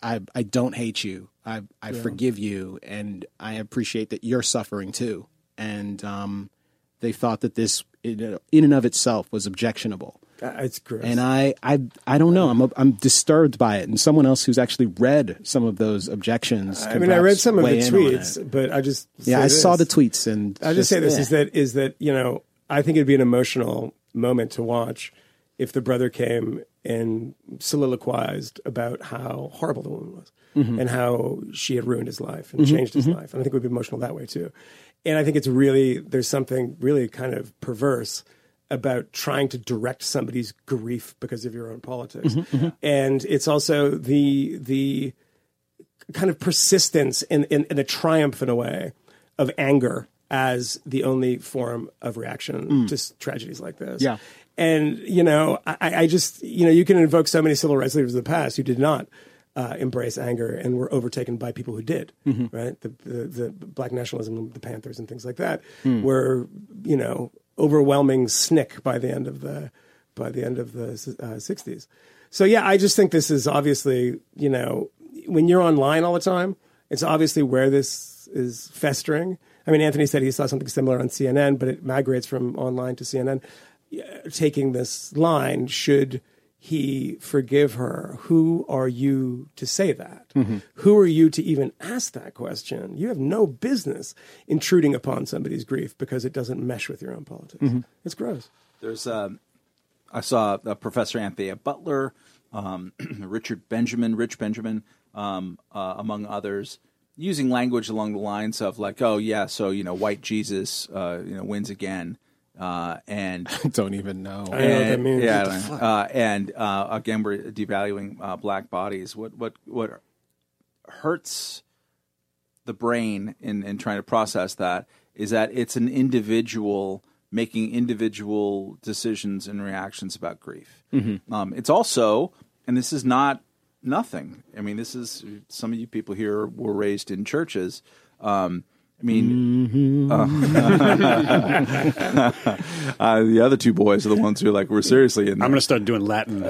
I I don't hate you. I I forgive you, and I appreciate that you're suffering too." And um, they thought that this, in in and of itself, was objectionable. Uh, It's gross. And I, I, I don't know. I'm, I'm disturbed by it. And someone else who's actually read some of those objections. I mean, I read some of the weigh in on tweets, it. but I just Yeah, I saw the tweets, and I just say this yeah. is that is that you know I think it'd be an emotional moment to watch if the brother came and soliloquized about how horrible the woman was Mm-hmm. and how she had ruined his life and changed his life, and I think it would be emotional that way too. And I think it's really there's something really kind of perverse about trying to direct somebody's grief because of your own politics, Mm-hmm, and it's also the the kind of persistence in, in, in a triumph in a way of anger as the only form of reaction to s- tragedies like this. Mm. Yeah. And, you know, I, I just, you know, you can invoke so many civil rights leaders of the past who did not uh, embrace anger and were overtaken by people who did, Mm-hmm. right? The, the, the black nationalism, the Panthers and things like that Hmm. were, you know, overwhelming SNCC by the end of the, by the end of the uh, 60s. So yeah, I just think this is obviously, you know, when you're online all the time, it's obviously where this is festering. I mean, Anthony said he saw something similar on CNN, but it migrates from online to CNN. Taking this line, should he forgive her? Who are you to say that? Who are you to even ask that question? You have no business intruding upon somebody's grief because it doesn't mesh with your own politics. It's gross. There's um, I saw uh, Professor Anthea Butler, um, Richard Benjamin, Rich Benjamin, um, uh, among others, using language along the lines of like, "Oh yeah, so you know, white Jesus, uh, you know, wins again," uh, and don't even know. I know what that and- means. Yeah, What I the don't know. uh, and uh, again, we're devaluing uh, black bodies. What what what hurts the brain in in trying to process that is that it's an individual making individual decisions and reactions about grief. Mm-hmm. Um, it's also, and this is not nothing. I mean, this is some of you people here were raised in churches. Um, I mean, uh, uh, the other two boys are the ones who are like we're seriously in. I'm going to start doing Latin.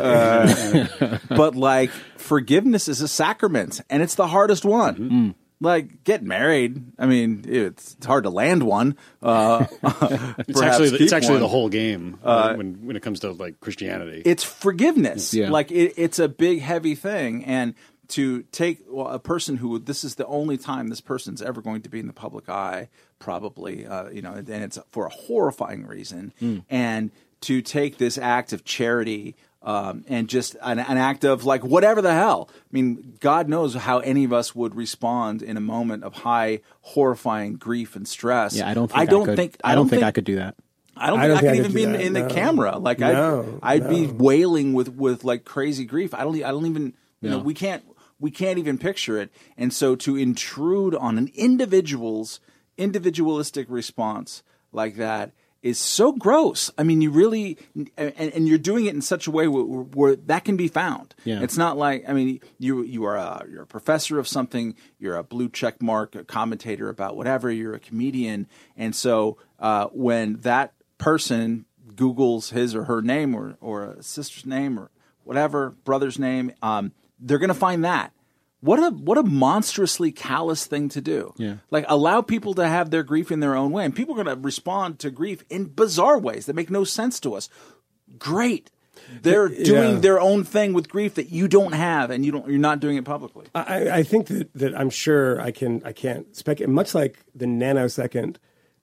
but like forgiveness is a sacrament, and it's the hardest one. Mm-hmm. Like get married. I mean, it's, it's hard to land one. Uh, it's actually the, it's actually the whole game uh, when when it comes to like Christianity. It's forgiveness. Yeah. Like it, it's a big, heavy thing, and to take well, a person who this is the only time this person's ever going to be in the public eye, probably, uh, you know, and it's for a horrifying reason, and to take this act of charity. Um, and just an, an act of like whatever the hell. I mean, God knows how any of us would respond in a moment of high, horrifying grief and stress. Yeah, I don't. Think I don't could, think. I don't think I could do that. I don't I think don't I, think could I even could be do in, that, in the camera. Like No, I'd, I'd be wailing with, with like crazy grief. I don't. I don't even. You know, we can't. We can't even picture it. And so to intrude on an individual's individualistic response like that is so gross. I mean, you really, and, and you're doing it in such a way where, where that can be found. Yeah. It's not like I mean, you you are a you're a professor of something, you're a blue check mark, a commentator about whatever, you're a comedian, and so uh, when that person Google's his or her name or or a sister's name or whatever brother's name, um, they're going to find that. What a what a monstrously callous thing to do. Yeah. Like allow people to have their grief in their own way, and people are going to respond to grief in bizarre ways that make no sense to us. Great, they're doing Yeah. their own thing with grief that you don't have, and you don't. You're not doing it publicly. I, I think that, that I'm sure I can I can't speculate. Much like the nanosecond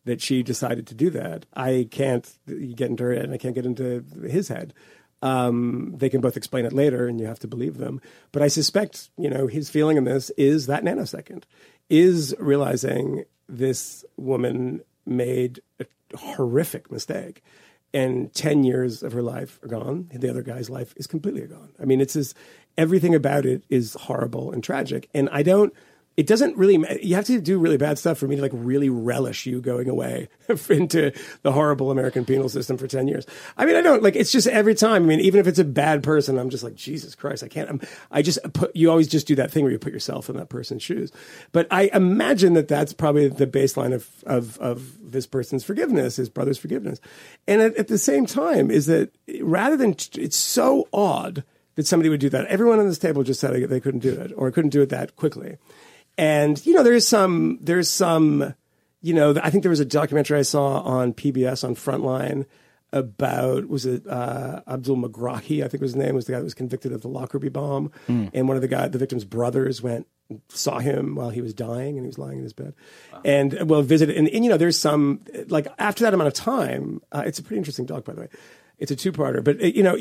that she decided to do that, I can't get into her head and I can't get into his head. Um, they can both explain it later, and you have to believe them. But I suspect, you know, his feeling in this is that nanosecond, is realizing this woman made a horrific mistake, and ten years of her life are gone. The other guy's life is completely gone. I mean, it's just everything about it is horrible and tragic, and I don't it doesn't really you have to do really bad stuff for me to like really relish you going away into the horrible american penal system for 10 years. I mean i don't like it's just every time i mean even if it's a bad person i'm just like jesus christ i can't I'm, i just put you always just do that thing where you put yourself in that person's shoes. But i imagine that that's probably the baseline of of of this person's forgiveness his brother's forgiveness. And at, at the same time is that rather than it's so odd that somebody would do that. Everyone on this table just said they couldn't do it or couldn't do it that quickly and you know, there's some, there's some, you know, I think there was a documentary I saw on PBS on Frontline about was it uh, Abdul Megrahi? I think was his name was the guy that was convicted of the Lockerbie bomb, and one of the guy, the victim's brothers went saw him while he was dying and he was lying in his bed, and well visited and, and you know, there's some like after that amount of time, uh, it's a pretty interesting doc by the way. It's a two-parter, but uh, you know,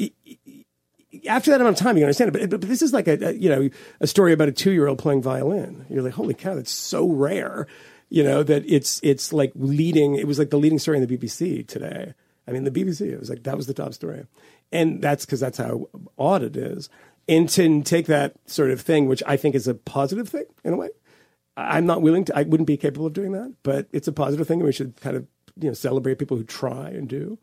after that amount of time, you understand it. But, but, this is like a, a you know a story about a two year old playing violin. You're like, holy cow, that's so rare. You know that it's it's like leading. It was like the leading story in the BBC today. I mean, the BBC. It was like that was the top story, and that's because that's how odd it is. And to take that sort of thing, which I think is a positive thing in a way. I'm not willing to. I wouldn't be capable of doing that, but it's a positive thing, and we should kind of you know celebrate people who try and do.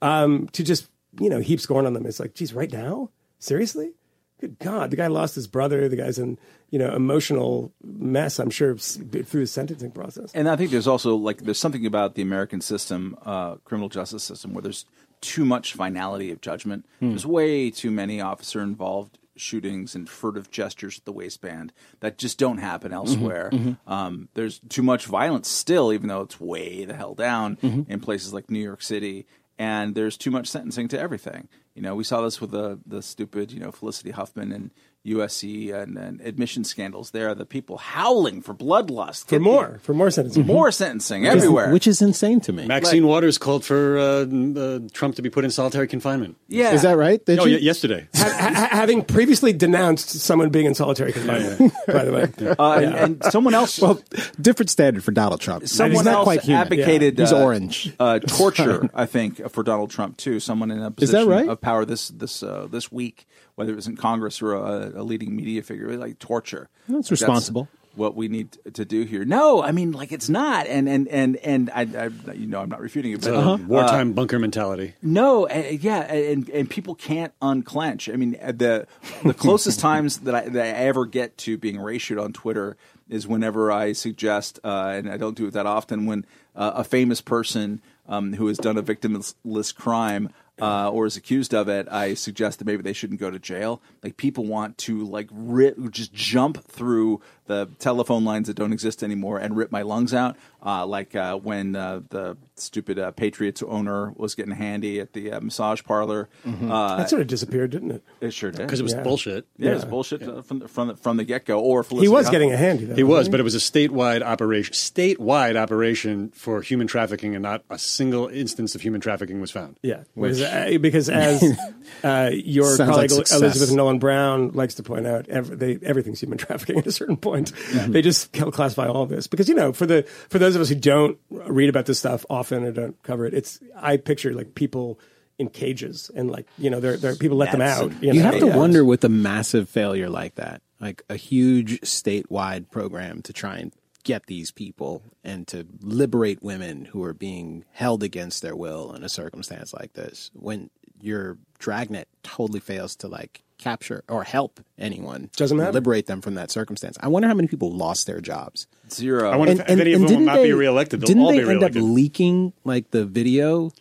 Um, to just you know heap scorn on them, it's like, geez, right now, seriously, good God, the guy lost his brother. The guy's in you know emotional mess. I'm sure through the sentencing process. And I think there's also like there's something about the American system, uh, criminal justice system, where there's too much finality of judgment. There's way too many officer involved shootings and furtive gestures at the waistband that just don't happen elsewhere. Um, there's too much violence still, even though it's way the hell down in places like New York City. And there's too much sentencing to everything. You know, we saw this with the the stupid, you know, Felicity Huffman and USC and, and admission scandals. There, the people howling for bloodlust For more, for more sentencing. more sentencing everywhere. which is insane to me. Maxine Waters called for uh, uh, Trump to be put in solitary confinement. yeah, Is that right? Did Oh, you? y- yesterday. Ha- ha- having previously denounced someone being in solitary confinement, by the way. Uh, and, and someone else, Well, different standard for Donald Trump. someone He's not else quite human. advocated He's uh, orange. uh, torture. I think for Donald Trump too. Someone in a Is that position right? of power this this uh, this week, whether it was in Congress or a, a leading media figure, like torture. That's Like, responsible. what we need to do here. No, I mean, like it's not, and and and and I, I you know, I'm not refuting it, but Uh, wartime bunker mentality. no, uh, yeah, and and people can't unclench. I mean, uh, the the closest times that I that I ever get to being ratioed on Twitter is whenever I suggest, uh, and I don't do it that often, when uh, a famous person um, who has done a victimless crime. Uh, or is accused of it, I suggest that maybe they shouldn't go to jail. Like people want to like rip, just jump through the telephone lines that don't exist anymore and rip my lungs out. Uh, like uh, when uh, the stupid uh, Patriots owner was getting handy at the uh, massage parlor. Uh, That sort of disappeared, didn't it? it sure did. Because it was Yeah. bullshit. yeah, it was bullshit uh, from the, from the, from the get go. Or He was Huffman. getting a handy. Though, He was, wasn't but it was a statewide operation, statewide operation for human trafficking, and not a single instance of human trafficking was found. Yeah, because, uh, because as uh, your Sounds colleague success. Elizabeth Nolan Brown likes to point out, every, they, everything's human trafficking at a certain point. They just classify all of this because you know, for the for those of us who don't read about this stuff often or don't cover it, it's I picture like people in cages and like you know, they're, they're people let them That's- out. You know? have to Yeah. wonder with a massive failure like that, like a huge statewide program to try and get these people and to liberate women who are being held against their will in a circumstance like this. When your dragnet totally fails to like capture or help anyone, Doesn't matter. liberate them from that circumstance. I wonder how many people lost their jobs. zero. I wonder if, if any of them will didn't they, be reelected. They'll didn't all they be end up leaking like the video?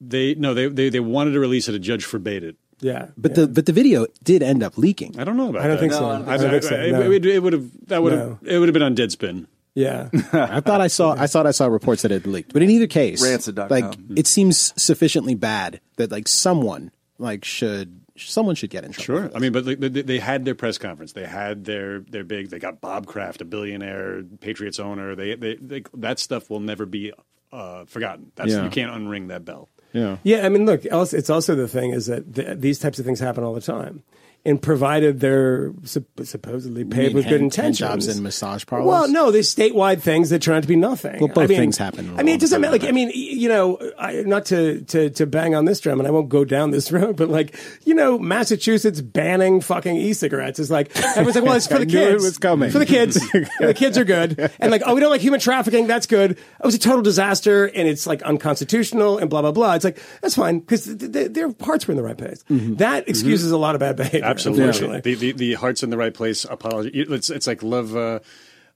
they no, they, they they wanted to release it. A judge forbade it. Yeah, But yeah. the but the video did end up leaking. I don't know about I don't that. think No, so. I I don't don't think so. it, no. it, it would have that would have No. it would have been on Deadspin. yeah, I thought I saw I thought I saw reports that it leaked. But in either case, Rancid.com. like it seems sufficiently bad that like someone like should someone should get in trouble. Sure. I mean, but like, they, they had their press conference. They had their their big. They got Bob Kraft, a billionaire, Patriots owner. They, they, they that stuff will never be uh, forgotten. That's Yeah. you can't unring that bell. Yeah. Yeah, I mean, look, it's also the thing is that th- these types of things happen all the time. And provided they're sup- supposedly paid mean with good hand- hand intentions. jobs in massage parlors? Well, no, there's statewide things that turn out to be nothing. Well, both I mean, things happen I mean, it doesn't matter. Like, I mean, you know, I, not to, to to bang on this drum, and I won't go down this road, but like, you know, Massachusetts banning fucking e-cigarettes is like everyone's like, well, it's for the knew it kids. was coming. For the kids. the kids are good, and like, oh, we don't like human trafficking. That's good. It was a total disaster, and it's like unconstitutional, and blah blah blah. It's like that's fine because th- th- their hearts were in the right place. Mm-hmm. That excuses mm-hmm. a lot of bad behavior. Absolutely. The, the the heart's in the right place. Apology. It's it's like love. Uh,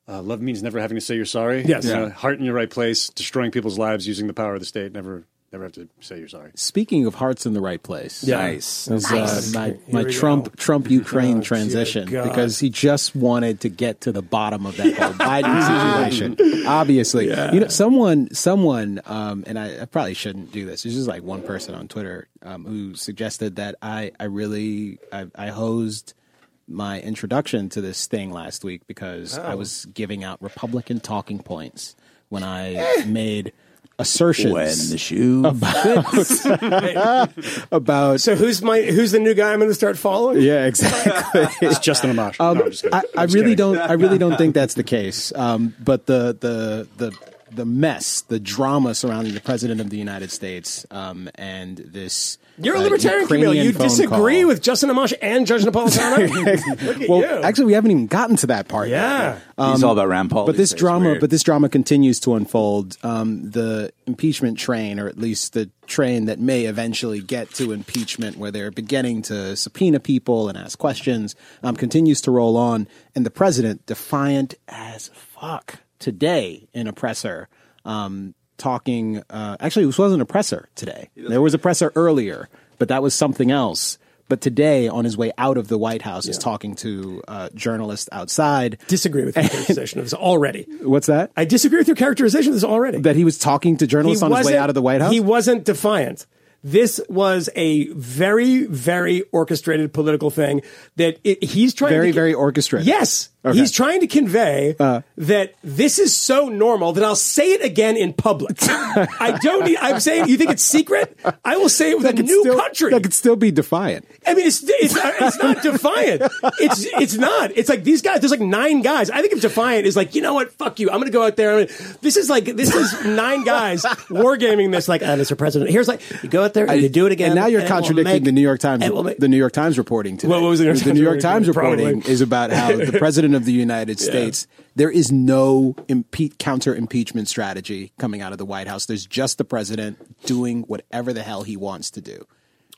uh, love means never having to say you're sorry. Yes. Yeah. heart in your right place, destroying people's lives using the power of the state. Never never have to say you're sorry. Speaking of hearts in the right place. Nice. was, uh, my my Trump go. Trump Ukraine Oh, transition because he just wanted to get to the bottom of that whole Biden situation. Obviously, you know, someone someone um, and I, I probably shouldn't do this. There's just like one person on Twitter um, who suggested that I I really I, I hosed my introduction to this thing last week because I was giving out Republican talking points when I made assertions shoe about So who's my who's the new guy I'm going to start following? yeah exactly It's Justin Amash. no, I'm just kidding. I, I I'm just really kidding. don't. I really don't think that's the case. Um, but the the the the mess, the drama surrounding the president of the United States, um, and this. You're a uh, libertarian, Kmele. Ukrainian You disagree call. with Justin Amash and Judge Napolitano? Well, you. actually, we haven't even gotten to that part. yeah. yet. He's all about Rand Paul. But this drama, Weird. but this drama continues to unfold. Um, the impeachment train, or at least the train that may eventually get to impeachment, where they're beginning to subpoena people and ask questions, um, continues to roll on. And the president, defiant as fuck, today in a presser, um, talking. Uh, actually, this wasn't a presser today. There was a presser earlier, but that was something else. But today, on his way out of the White House, is talking to uh, journalists outside. disagree with your characterization of this already. What's that? I disagree with your characterization of this already. that he was talking to journalists on his way out of the White House? He wasn't defiant. This was a very, very orchestrated political thing that it, he's trying Very, to very orchestrated. Yes. Okay. Uh. He's trying to convey that this is so normal that I'll say it again in public. I don't need, I'm saying, you think it's secret? I will say it with a new still, country. That could still be defiant. I mean, it's it's it's not defiant. It's it's not. It's like these guys. There's like nine guys. I think if defiant is like, you know what? Fuck you. I'm gonna go out there. I'm gonna, this is like this is nine guys wargaming this. Like, uh, Mr. President, here's like you go out there and you do it again. And now you're and contradicting make- the New York Times. and it will make- The New York Times reporting today. What was the New York Times New York reporting? Times reporting Probably. is about how the president of the United States. There is no impe- counter impeachment strategy coming out of the White House. There's just the president doing whatever the hell he wants to do.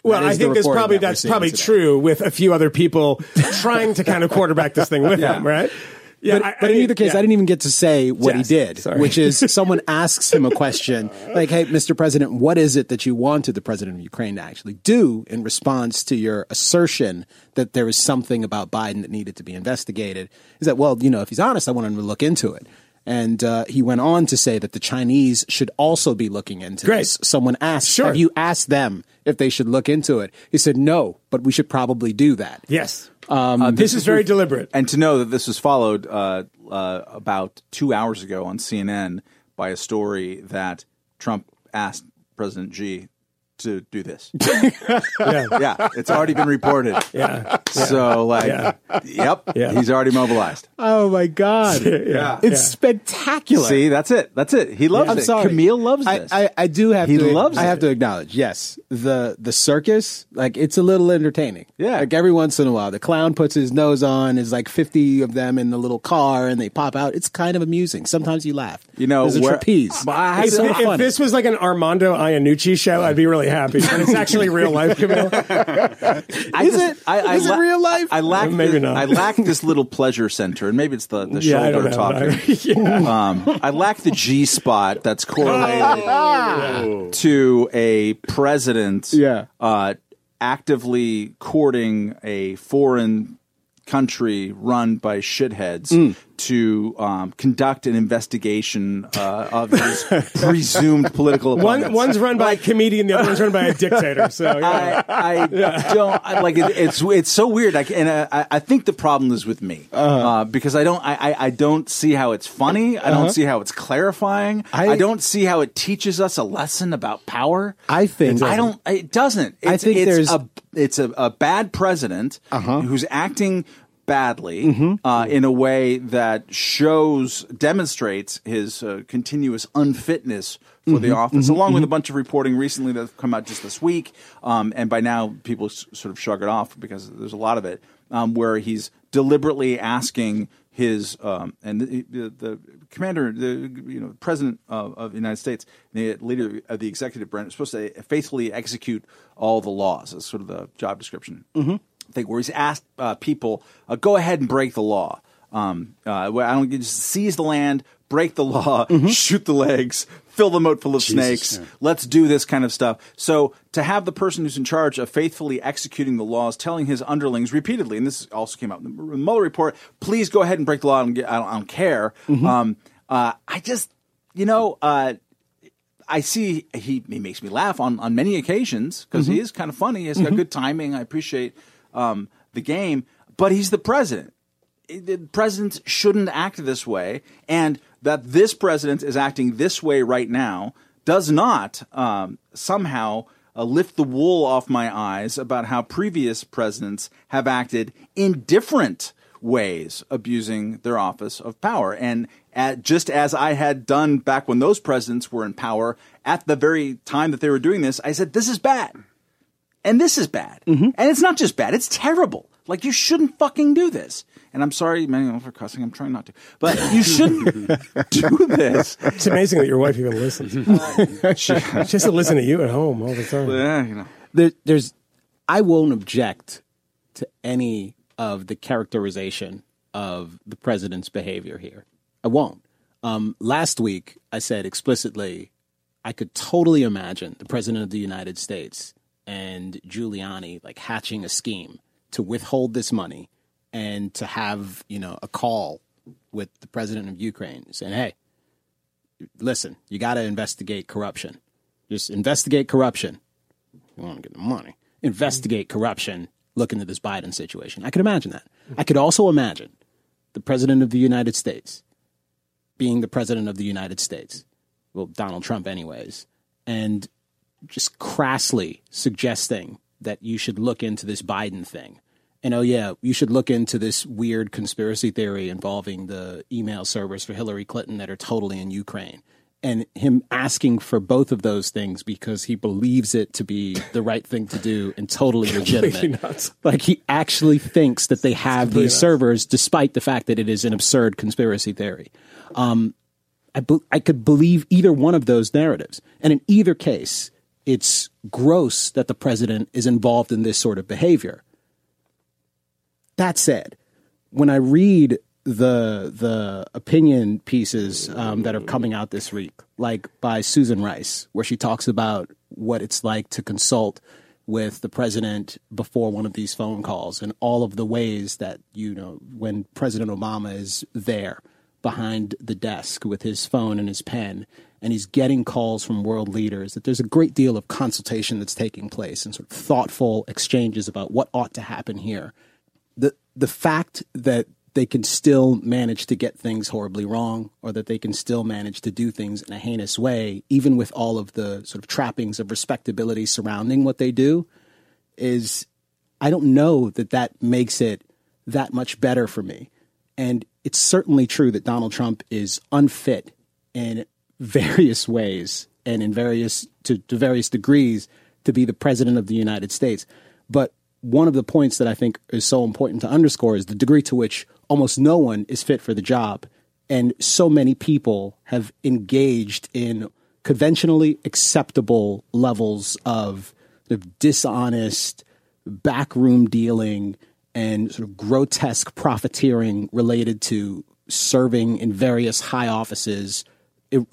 Well, I think there's probably that that's probably today. true with a few other people trying to kind of quarterback this thing with him, right? Yeah, but, I- but in mean, either case, yeah. I didn't even get to say what Yes, he did, sorry. which is someone asks him a question like, "Hey, Mr. President, what is it that you wanted the president of Ukraine to actually do in response to your assertion that there was something about Biden that needed to be investigated?" Is that well, you know, if he's honest, I want him to look into it. And uh, he went on to say that the Chinese should also be looking into Great. this. Someone asked, Sure. "Have you asked them if they should look into it?" He said, "No, but we should probably do that." Yes. Um, this is very deliberate. And to know that this was followed uh, uh, about two hours ago on CNN by a story that Trump asked President Xi to do this. Yeah. yeah, it's already been reported. Yeah. So, like, Yeah. yep, Yeah. he's already mobilized. Oh my God! Yeah. It's spectacular. See, that's it. That's it. He loves I'm it. sorry. Kmele loves I, this. I, I do have He to. loves I have to acknowledge. Yes, the the circus, like it's a little entertaining. Yeah. like every once in a while, the clown puts his nose on. is like 50 of them in the little car, and they pop out. It's kind of amusing. Sometimes you laugh. You know, there's a where- trapeze. I- It's so if, if this was like an Armando Iannucci show, I'd be really happy. But it's actually real life, Kmele. I Is just- it? I, I Is it real life? I lack. Maybe this, not. I lack this little pleasure center, and maybe it's the the Yeah, shoulder talking. Yeah. Um, I lack the Xi spot that's correlated to a president Yeah. uh, actively courting a foreign country run by shitheads Mm. to um, conduct an investigation uh, of his presumed political One, one's run by a comedian, the other one's run by a dictator. So yeah. I, I don't I, like it, it's it's so weird. I, and uh, I, I think the problem is with me uh because I don't I, I, I don't see how it's funny. I don't see how it's clarifying. I, I- don't see how it teaches us a lesson about power. I think- I don't. It doesn't. It's, I think it's there's- a it's a, a bad president who's acting badly Mm-hmm. uh, in a way that shows demonstrates his uh, continuous unfitness for Mm-hmm. the office, along with a bunch of reporting recently that's come out just this week. Um, and by now, people s- sort of shrug it off because there's a lot of it um, where he's deliberately asking his um, and the, the, the commander, the you know president of, of the United States, the leader of the executive branch, is supposed to faithfully execute all the laws. That's sort of the job description thing where he's asked uh, people, uh, go ahead and break the law. Um, uh, I don't just seize the land, break the law, shoot the legs, fill the moat full of snakes. Let's do this kind of stuff. So to have the person who's in charge of faithfully executing the laws, telling his underlings repeatedly, and this also came out in the Mueller report, please go ahead and break the law. I don't, get, I don't, I don't care. Um, uh, I just, you know, uh, I see he, he makes me laugh on, on many occasions because he is kind of funny. He's got good timing. I appreciate um, the game, but he's the president. The presidents shouldn't act this way, and that this president is acting this way right now does not um, somehow uh, lift the wool off my eyes about how previous presidents have acted in different ways abusing their office of power. And at, just as I had done back when those presidents were in power, at the very time that they were doing this, I said, This is bad. And this is bad. And it's not just bad, it's terrible. Like, you shouldn't fucking do this. And I'm sorry, Manuel, for cussing. I'm trying not to. But you shouldn't do this. It's amazing that your wife even listens. she has to listen to you at home all the time. Yeah, you know. there, there's I won't object to any of the characterization of the president's behavior here. I won't. Um, last week, I said explicitly, I could totally imagine the president of the United States and Giuliani like hatching a scheme to withhold this money and to have you know a call with the president of Ukraine saying, "Hey, listen, you got to investigate corruption. Just investigate corruption." you want to get the money, investigate corruption, look into this Biden situation. I could imagine that. I could also imagine the president of the United States being the president of the United States, well, Donald Trump, anyways, and just crassly suggesting that you should look into this Biden thing. And oh, yeah, you should look into this weird conspiracy theory involving the email servers for Hillary Clinton that are totally in Ukraine. and him asking for both of those things because he believes it to be the right thing to do and totally legitimate. nuts. Like he actually thinks that they have these servers, despite the fact that it is an absurd conspiracy theory. Um, I, be- I could believe either one of those narratives, and in either case, it's gross that the president is involved in this sort of behavior. That said, when I read the the opinion pieces um, that are coming out this week, like by Susan Rice, where she talks about what it's like to consult with the president before one of these phone calls, and all of the ways that you know when President Obama is there behind the desk with his phone and his pen, and he's getting calls from world leaders. That there's a great deal of consultation that's taking place and sort of thoughtful exchanges about what ought to happen here the the fact that they can still manage to get things horribly wrong or that they can still manage to do things in a heinous way even with all of the sort of trappings of respectability surrounding what they do is I don't know that that makes it that much better for me and it's certainly true that Donald Trump is unfit in various ways and in various to, to various degrees to be the president of the United States but one of the points that I think is so important to underscore is the degree to which almost no one is fit for the job. And so many people have engaged in conventionally acceptable levels of, of dishonest backroom dealing and sort of grotesque profiteering related to serving in various high offices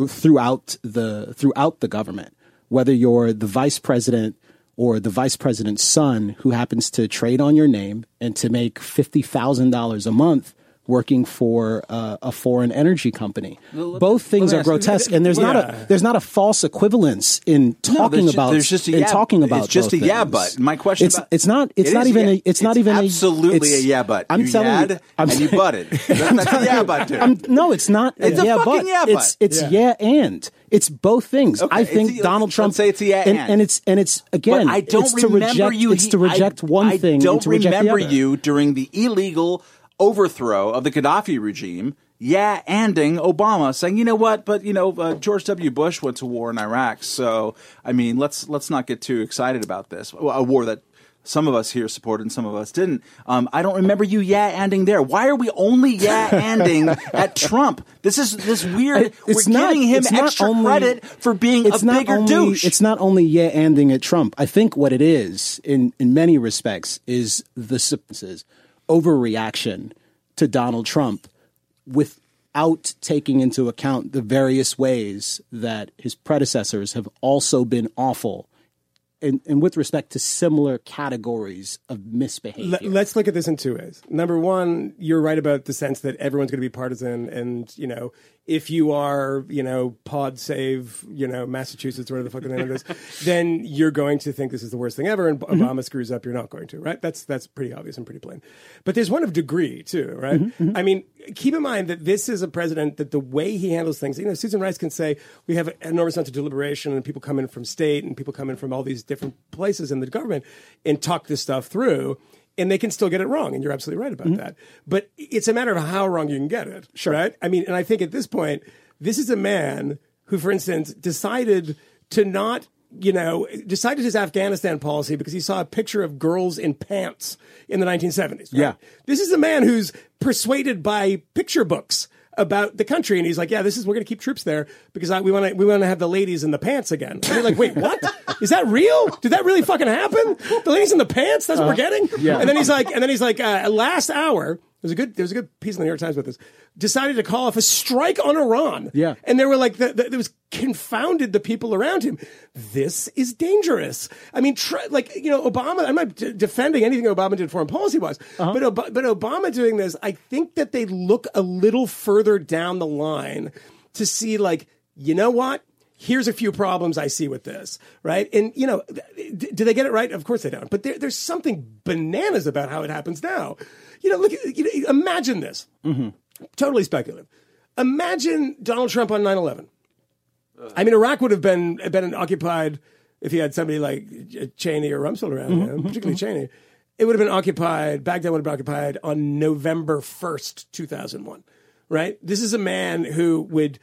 throughout the throughout the government. Whether you're the vice president or the vice president's son who happens to trade on your name and to make $50,000 a month working for uh, a foreign energy company. Both things are ask you- grotesque and there's not a there's not a false equivalence in No, talking there's ju- about there's just a in yeah, talking about it's just both a yeah but my question it's about, it's not it's It not even yeah- a it's not even absolutely a, a yeah but I'm you telling yad you I'm, and you butted that's, that's a yeah but dude. I'm, no, it's not. It's a yeah, fucking but. yeah, but. it's yeah. and it's both things. Okay, I think a- Donald Trump say it's a yeah, and, and. and it's and it's again. But I don't it's to remember reject, you. It's to reject I, one I thing. don't and to reject remember the other. you during the illegal overthrow of the Gaddafi regime. Yeah, anding Obama saying, you know what, but you know uh, George W. Bush went to war in Iraq, so I mean let's let's not get too excited about this. A war that some of us here supported and some of us didn't. Um, I don't remember you yeah anding there. Why are we only yeah anding at Trump? This is this weird. It's we're not- giving him extra only- credit for being a bigger only, douche. It's not only yeah anding at Trump. I think what it is in in many respects is the substances overreaction to Donald Trump without taking into account the various ways that his predecessors have also been awful. And, and with respect to similar categories of misbehavior. Let, us look at this in two ways. Number one, you're right about the sense that everyone's going to be partisan, and you know, if you are, you know, pod save, you know, Massachusetts, whatever the fuck the name of it is, then you're going to think this is the worst thing ever, and Obama mm-hmm. screws up, you're not going to, right? That's that's pretty obvious and pretty plain. But there's one of degree too, right? Mm-hmm, mm-hmm. I mean, keep in mind that this is a president that the way he handles things, you know, Susan Rice can say we have an enormous amount of deliberation, and people come in from state, and people come in from all these different places in the government, and talk this stuff through and they can still get it wrong, and you're absolutely right about mm-hmm. that. But it's a matter of how wrong you can get it, Sure. right? I mean, and I think at this point, this is a man who, for instance, decided to not, you know, decided his Afghanistan policy because he saw a picture of girls in pants in the 1970s. right? Yeah. this is a man who's persuaded by picture books about the country, and he's like, "Yeah, this is we're going to keep troops there because I, we want to we want to have the ladies in the pants again." And you're like, "Wait, what? Is that real? Did that really fucking happen? The ladies in the pants? That's what we're getting?" yeah. And then he's like, and then he's like, uh, last hour. There's a good. There's a good piece in the New York Times about this. Decided to call off a strike on Iran. Yeah. and they were like, the, the, it was confounded the people around him. This is dangerous. I mean, tr- like you know, Obama. I'm not d- defending anything Obama did foreign policy wise, uh-huh. but Ob- but Obama doing this, I think that they look a little further down the line to see, like, you know what? Here's a few problems I see with this, right? And you know, d- do they get it right? Of course they don't. But there, there's something bananas about how it happens now. You know, look. You know, imagine this. Mm-hmm. Totally speculative. Imagine Donald Trump on 9/11. I mean, Iraq would have been been occupied if he had somebody like Cheney or Rumsfeld around, mm-hmm. you know, particularly mm-hmm. Cheney. It would have been occupied. Baghdad would have been occupied on November first, two thousand one. Right. This is a man who would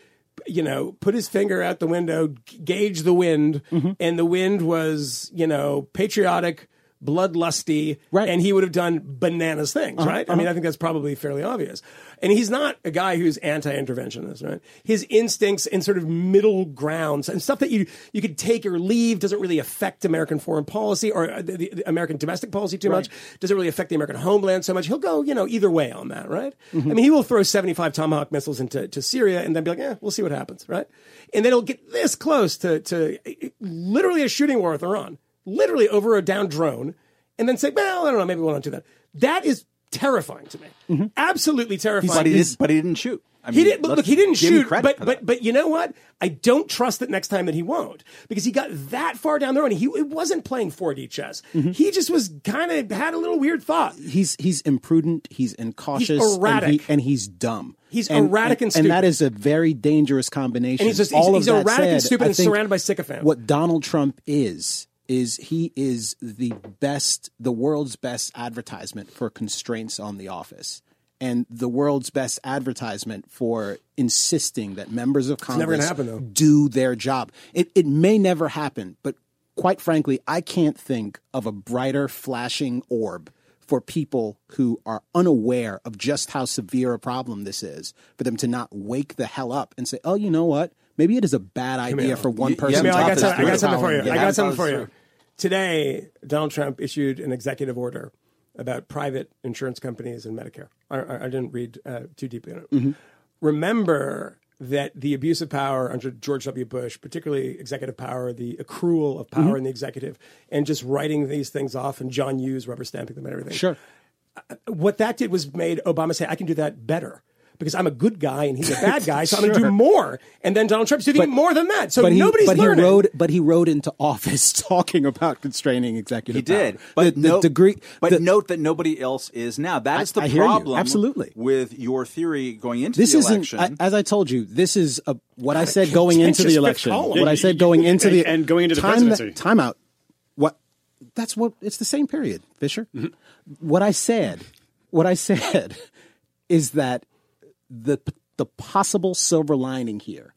you know, put his finger out the window, g- gauge the wind, mm-hmm. and the wind was, you know, patriotic, bloodlusty, Right. and he would have done bananas things, right? I mean, I think that's probably fairly obvious. And he's not a guy who's anti-interventionist, right? His instincts and sort of middle grounds and stuff that you you could take or leave doesn't really affect American foreign policy or uh, the, the American domestic policy too much. Doesn't really affect the American homeland so much. He'll go, you know, either way on that, right? I mean, he will throw 75 Tomahawk missiles into to Syria and then be like, eh, we'll see what happens, right? And then he'll get this close to to uh, literally a shooting war with Iran, literally over a down drone, and then say, well, I don't know, maybe we won't do that. That is terrifying to me. Absolutely terrifying. But he, did, but he didn't shoot. I He didn't. Look, look, he didn't shoot. But but but you know what? I don't trust that next time that he won't because he got that far down the road. And he it wasn't playing 4D chess. Mm-hmm. He just was kind of had a little weird thought. he's he's imprudent, he's incautious, erratic. and, he, and he's dumb. He's and, erratic and stupid. and that is a very dangerous combination. And he's just- All he's- of he's that erratic and said, stupid and surrounded by sycophants. What Donald Trump is is he is the best, the world's best advertisement for constraints on the office. And the world's best advertisement for insisting that members of Congress happen, do their job. It, it may never happen, but quite frankly, I can't think of a brighter flashing orb for people who are unaware of just how severe a problem this is, for them to not wake the hell up and say, oh, you know what? Maybe it is a bad idea for one person Kmele, to I got, some- I got something for you. Yeah, I got something for you. Today, Donald Trump issued an executive order about private insurance companies and Medicare. I, I, I didn't read uh, too deeply in it. Mm-hmm. Remember that the abuse of power under George W. Bush, particularly executive power, the accrual of Mm-hmm. power in the executive, and just writing these things off, and John Yoo rubber stamping them and everything Sure. what that did was made Obama say, I can do that better. Because I'm a good guy and he's a bad guy, so I'm going to do more. And then Donald Trump's doing more than that. So but he, nobody's but learning. he rode, but he rode into office talking about constraining executive. He did, but the, the degree. But the- note that nobody else is now. That is the I hear you. problem. Absolutely. with your theory going into this the election. I, as I told you, this is a, what I said going into the election. column. What I said going into the And going into the time, presidency. Time out. What? That's what. It's the same period, Fisher. Mm-hmm. What I said. What I said is that the the possible silver lining here,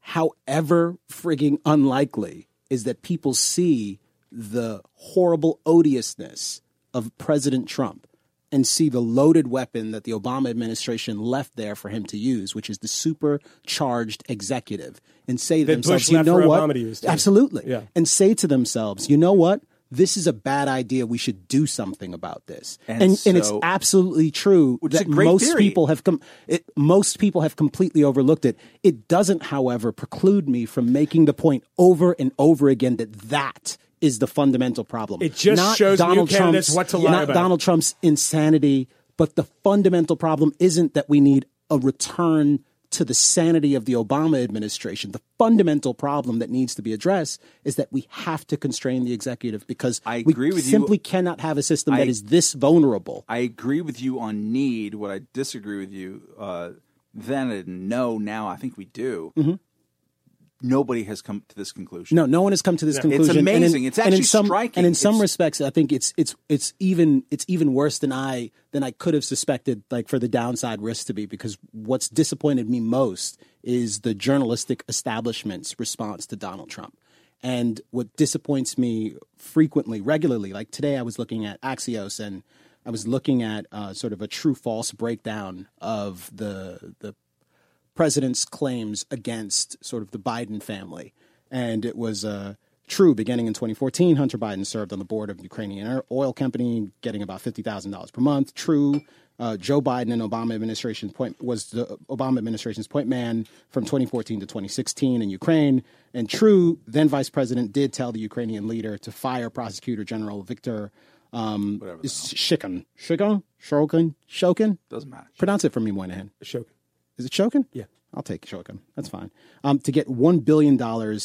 however frigging unlikely, is that people see the horrible odiousness of President Trump and see the loaded weapon that the Obama administration left there for him to use, which is the supercharged executive, and say to That themselves, you know what? Obama to use, too. Absolutely. Yeah. And say to themselves, you know what? This is a bad idea. We should do something about this. And And, and, it's absolutely true that most theory. people have com- it, most people have completely overlooked it. It doesn't, however, preclude me from making the point over and over again that that is the fundamental problem. It just Not shows Donald Trump's, what to lie not about. Donald Trump's insanity, but the fundamental problem isn't that we need a return to the sanity of the Obama administration. The fundamental problem that needs to be addressed is that we have to constrain the executive because I we agree with you. simply cannot have a system that I- is this vulnerable. I agree with you on need. What I disagree with you uh, then and no now. I think we do. Nobody has come to this conclusion. No, no one has come to this conclusion. And in- amazing. It's and in actually some, striking. And in some It's- respects, I think it's it's it's even it's even worse than I than I could have suspected. Like for the downside risk to be, because what's disappointed me most is the journalistic establishment's response to Donald Trump. And what disappoints me frequently, regularly, like today, I was looking at Axios and I was looking at uh, sort of a true false breakdown of the the president's claims against sort of the Biden family. And it was uh, true beginning in 2014. Hunter Biden served on the board of Ukrainian oil company, getting about $50,000 per month. True. Uh, Joe Biden and Obama administration point was the Obama administration's point man from 2014 to 2016 in Ukraine. And true, then Vice President did tell the Ukrainian leader to fire Prosecutor General Victor um, Shikin. Shikin? Shokin? Shokin? Doesn't matter. Pronounce it for me, Moynihan. Shokin. Is it Shokin? Yeah. I'll take Shokin. That's fine. Um, to get $1 billion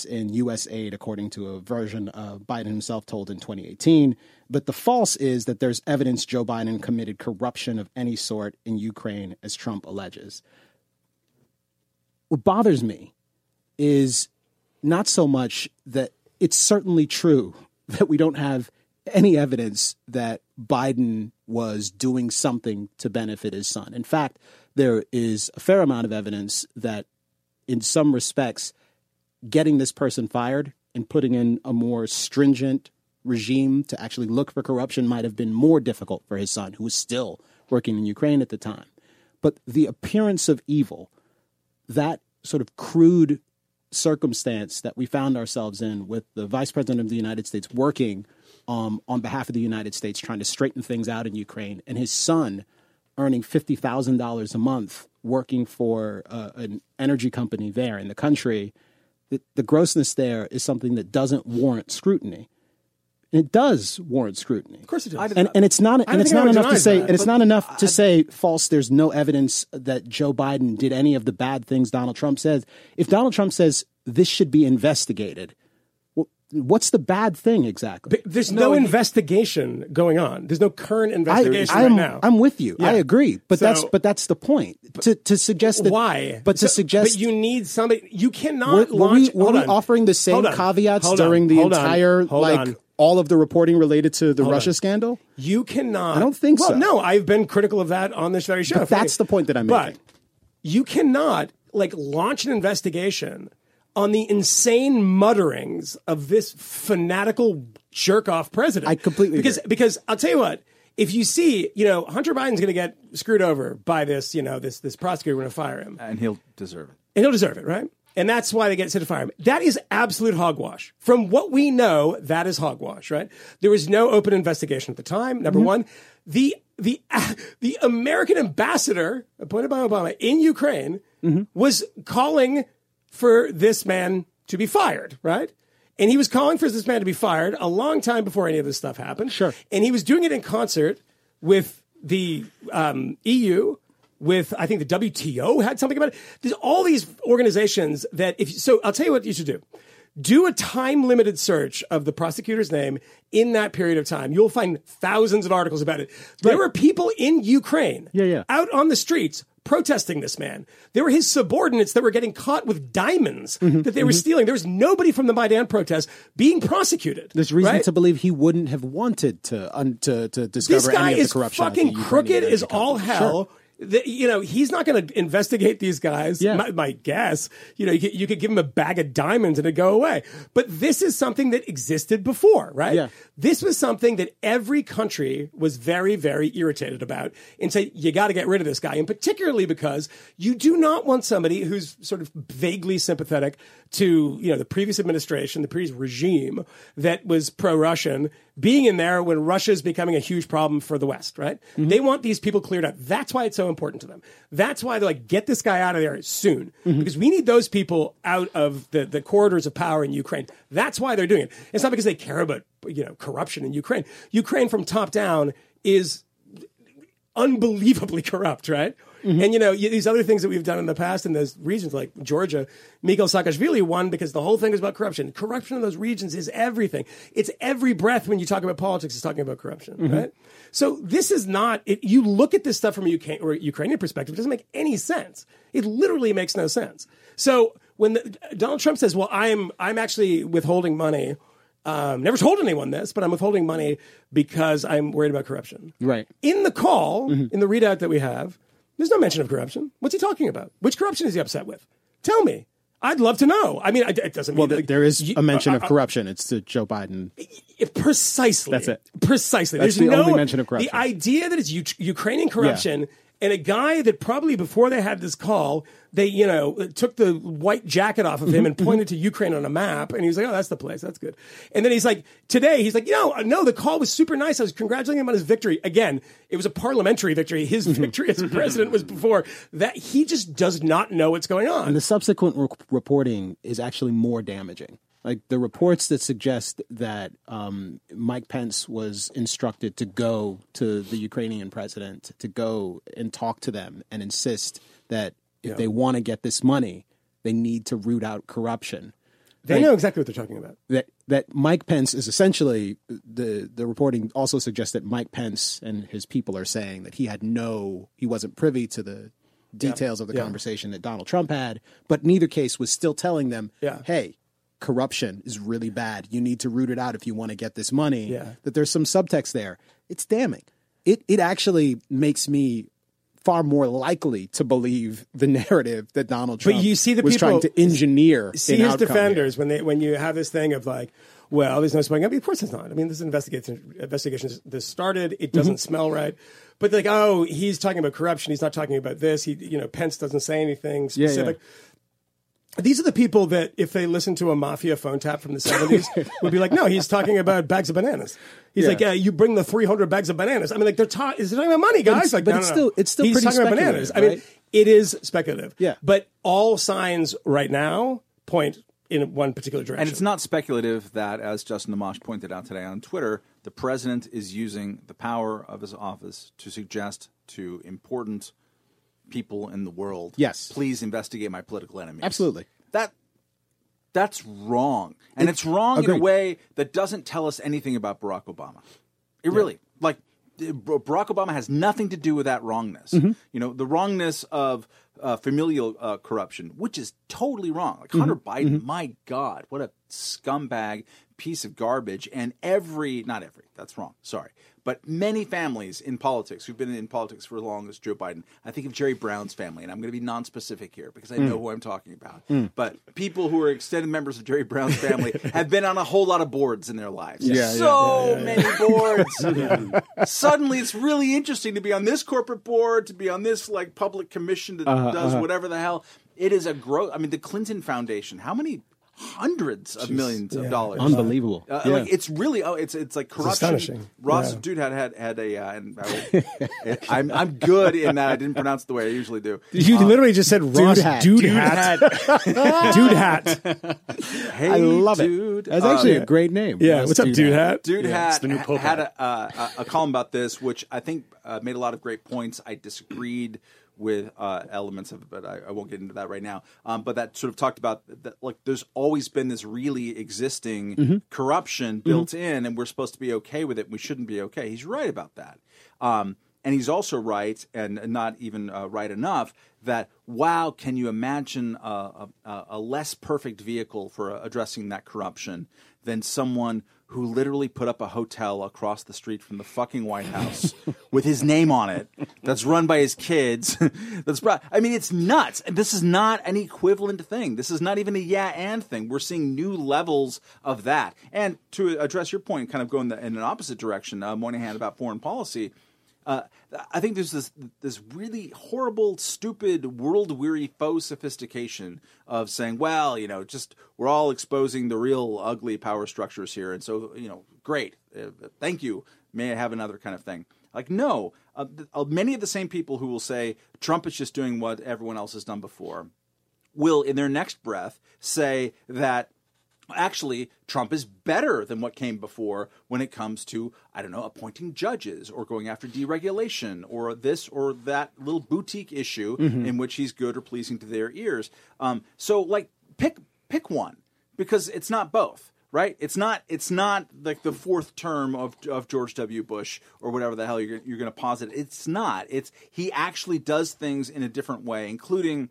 in U.S. aid, according to a version uh, Biden himself told in 2018. But the false is that there's evidence Joe Biden committed corruption of any sort in Ukraine, as Trump alleges. What bothers me is not so much that it's certainly true that we don't have any evidence that Biden was doing something to benefit his son. In fact, there is a fair amount of evidence that in some respects, getting this person fired and putting in a more stringent regime to actually look for corruption might have been more difficult for his son, who was still working in Ukraine at the time. But the appearance of evil, that sort of crude circumstance that we found ourselves in with the vice president of the United States working um, on behalf of the United States, trying to straighten things out in Ukraine, and his son earning $50,000 a month working for uh, an energy company there in the country, the, the grossness there is something that doesn't warrant scrutiny. And it does warrant scrutiny. Of course it does. And, and it's not and it's not enough to say that. and it's not enough to say false there's no evidence that Joe Biden did any of the bad things Donald Trump says. If Donald Trump says this should be investigated, well, what's the bad thing exactly? There's no, investigation going on. There's no current investigation I, right am now. I'm with you. I agree, but that's but that's the point. To to suggest that Why? but to So- suggest But you need somebody. You cannot were, were launch. we, were we on. offering the same caveats Hold on. during the Hold on. entire Hold like on. all of the reporting related to the Russia on. scandal? You cannot. I don't think well, so. No, I've been critical of that on this very show. But that's the point that I'm But making. you cannot like launch an investigation on the insane mutterings of this fanatical jerk off president. I completely because agree. because I'll tell you what. If you see, you know, Hunter Biden's going to get screwed over by this, you know, this this prosecutor going to fire him, and he'll deserve it. and he'll deserve it, right? And that's why they get set to fire him. That is absolute hogwash. From what we know, that is hogwash, right? There was no open investigation at the time. Number Mm-hmm. one, the the the American ambassador appointed by Obama in Ukraine Mm-hmm. was calling for this man to be fired, right? And he was calling for this man to be fired a long time before any of this stuff happened. Sure. And he was doing it in concert with the um, EU, with I think the WTO had something about it. There's all these organizations that if so, I'll tell you what you should do. Do a time limited search of the prosecutor's name in that period of time. You'll find thousands of articles about it. There were people in Ukraine Yeah, yeah. out on the streets protesting this man. There were his subordinates that were getting caught with diamonds Mm-hmm, that they were stealing. There was nobody from the Maidan protest being prosecuted. There's reason right? to believe he wouldn't have wanted to un, to to discover this guy any of the corruption. fucking crooked is all hell. Sure. The- you know, he's not going to investigate these guys. Yeah. My, my guess, you know, you could, you could give him a bag of diamonds and it'd go away. But this is something that existed before, right? Yeah. This was something that every country was very, very irritated about and say, you got to get rid of this guy. And particularly because you do not want somebody who's sort of vaguely sympathetic to, you know, the previous administration, the previous regime that was pro-Russian being in there when Russia is becoming a huge problem for the West, right? Mm-hmm. They want these people cleared up. That's why it's so important to them. That's why they're like, get this guy out of there soon. Mm-hmm. Because we need those people out of the, the corridors of power in Ukraine. That's why they're doing it. It's not because they care about, you know, corruption in Ukraine. Ukraine from top down is unbelievably corrupt, right? Mm-hmm. And you know these other things that we've done in the past in those regions, like Georgia, Mikhail Saakashvili won because the whole thing was about corruption. Corruption in those regions is everything. It's every breath when you talk about politics is talking about corruption, mm-hmm. right? So this is not. It, you look at this stuff from a UK, or Ukrainian perspective, it doesn't make any sense. It literally makes no sense. So when the, Donald Trump says, "Well, I'm I'm actually withholding money." Um, never told anyone this, but I'm withholding money because I'm worried about corruption. Right. In the call, mm-hmm. in the readout that we have, there's no mention of corruption. What's he talking about? Which corruption is he upset with? Tell me. I'd love to know. I mean, it doesn't Well, mean th- there is you- a mention uh, of corruption. It's to Joe Biden. precisely. That's it. Precisely. That's There's the no, only mention of corruption. The idea that it's U- Ukrainian corruption and a guy that probably before they had this call, they you know took the white jacket off of him and pointed to Ukraine on a map, and he was like, "Oh, that's the place. That's good." And then he's like, "Today, he's like, you know, no, the call was super nice. I was congratulating him on his victory. Again, it was a parliamentary victory. His victory as president was before that. He just does not know what's going on. And the subsequent re- reporting is actually more damaging. Like the reports that suggest that um, Mike Pence was instructed to go to the Ukrainian president to go and talk to them and insist that if they want to get this money, they need to root out corruption. they know exactly what they're talking about. That that Mike Pence is essentially the the reporting also suggests that Mike Pence and his people are saying that he had no he wasn't privy to the details of the Yeah. conversation that Donald Trump had, but in either case was still telling them, Yeah. hey, corruption is really bad. You need to root it out if you want to get this money. Yeah. That there's some subtext there. It's damning. It it actually makes me far more likely to believe the narrative that Donald Trump but you see the was people- trying to engineer. see his defenders when they when you have this thing of like, well, there's no spying. I mean, of course, there's not. I mean, this investigation investigation this started. It mm-hmm. doesn't smell right. But like, oh, he's talking about corruption. He's not talking about this. He, you know, Pence doesn't say anything yeah. specific. These are the people that, if they listen to a mafia phone tap from the 70s, would be like, no, he's talking about bags of bananas. He's Yeah. like, yeah, you bring the 300 bags of bananas. I mean, like, they're talking, is talking about money, guys? it's- like, but no, it's no, no. still- it's still he's pretty talking about speculative, bananas. I mean, it is speculative. Yeah. But all signs right now point in one particular direction. And it's not speculative that, as Justin Amash pointed out today on Twitter, the president is using the power of his office to suggest to important people in the world, Yes. please investigate my political enemies. Absolutely. That that's wrong, and it's wrong in a way that doesn't tell us anything about Barack Obama. It really like Barack Obama has nothing to do with that wrongness. Mm-hmm. You know, the wrongness of uh, familial uh, corruption, which is totally wrong. Like Mm-hmm. Hunter Biden, my God, what a scumbag piece of garbage! And every, not every, that's wrong. Sorry, but many families in politics who've been in politics for as long as Joe Biden. I think of Jerry Brown's family, and I'm going to be non-specific here because I Mm. know who I'm talking about. But people who are extended members of Jerry Brown's family have been on a whole lot of boards in their lives. Yeah, yeah, so many boards. Suddenly, it's really interesting to be on this corporate board, to be on this like public commission that Uh-huh, does whatever the hell. It is a growth. I mean, the Clinton Foundation. How many hundreds of millions of dollars? Unbelievable. Uh, Yeah. Like it's really oh, it's it's like corruption. astonishing. Ross, Yeah. dude, had had had a. Uh, and I, am I'm good in that I didn't pronounce it the way I usually do. You literally just said Ross hat. Dude, Dude hat. dude hat. Hey, I love dude. it. That's Uh, actually a great name. Yeah. Ross What's up, dude hat? Dude Yeah, it's had the new Pope had hat. a, uh, a, a column about this, which I think uh, made a lot of great points. I disagreed with uh, elements of it, but I, I won't get into that right now. Um, but that sort of talked about that, like, there's always been this really existing Mm-hmm. corruption built in, and we're supposed to be okay with it. And we shouldn't be okay. He's right about that. Um, and he's also right, and not even uh, right enough, that wow, can you imagine a, a, a less perfect vehicle for uh, addressing that corruption than someone who literally put up a hotel across the street from the fucking White House with his name on it, that's run by his kids. that's brought, I mean, it's nuts. This is not an equivalent thing. This is not even a yeah and thing. We're seeing new levels of that. And to address your point, kind of going in an opposite direction, uh, Moynihan about foreign policy. Uh, I think there's this this really horrible, stupid, world weary faux sophistication of saying, well, you know, just we're all exposing the real ugly power structures here, and so you know, great, uh, thank you. May I have another kind of thing? Like, no, uh, uh, many of the same people who will say Trump is just doing what everyone else has done before will, in their next breath, say that actually Trump is better than what came before when it comes to I don't know appointing judges or going after deregulation or this or that little boutique issue in which he's good or pleasing to their ears. Um, so like pick pick one because it's not both. Right, it's not. It's not like the fourth term of of George W. Bush or whatever the hell you're you're going to posit. It's not. It's he actually does things in a different way, including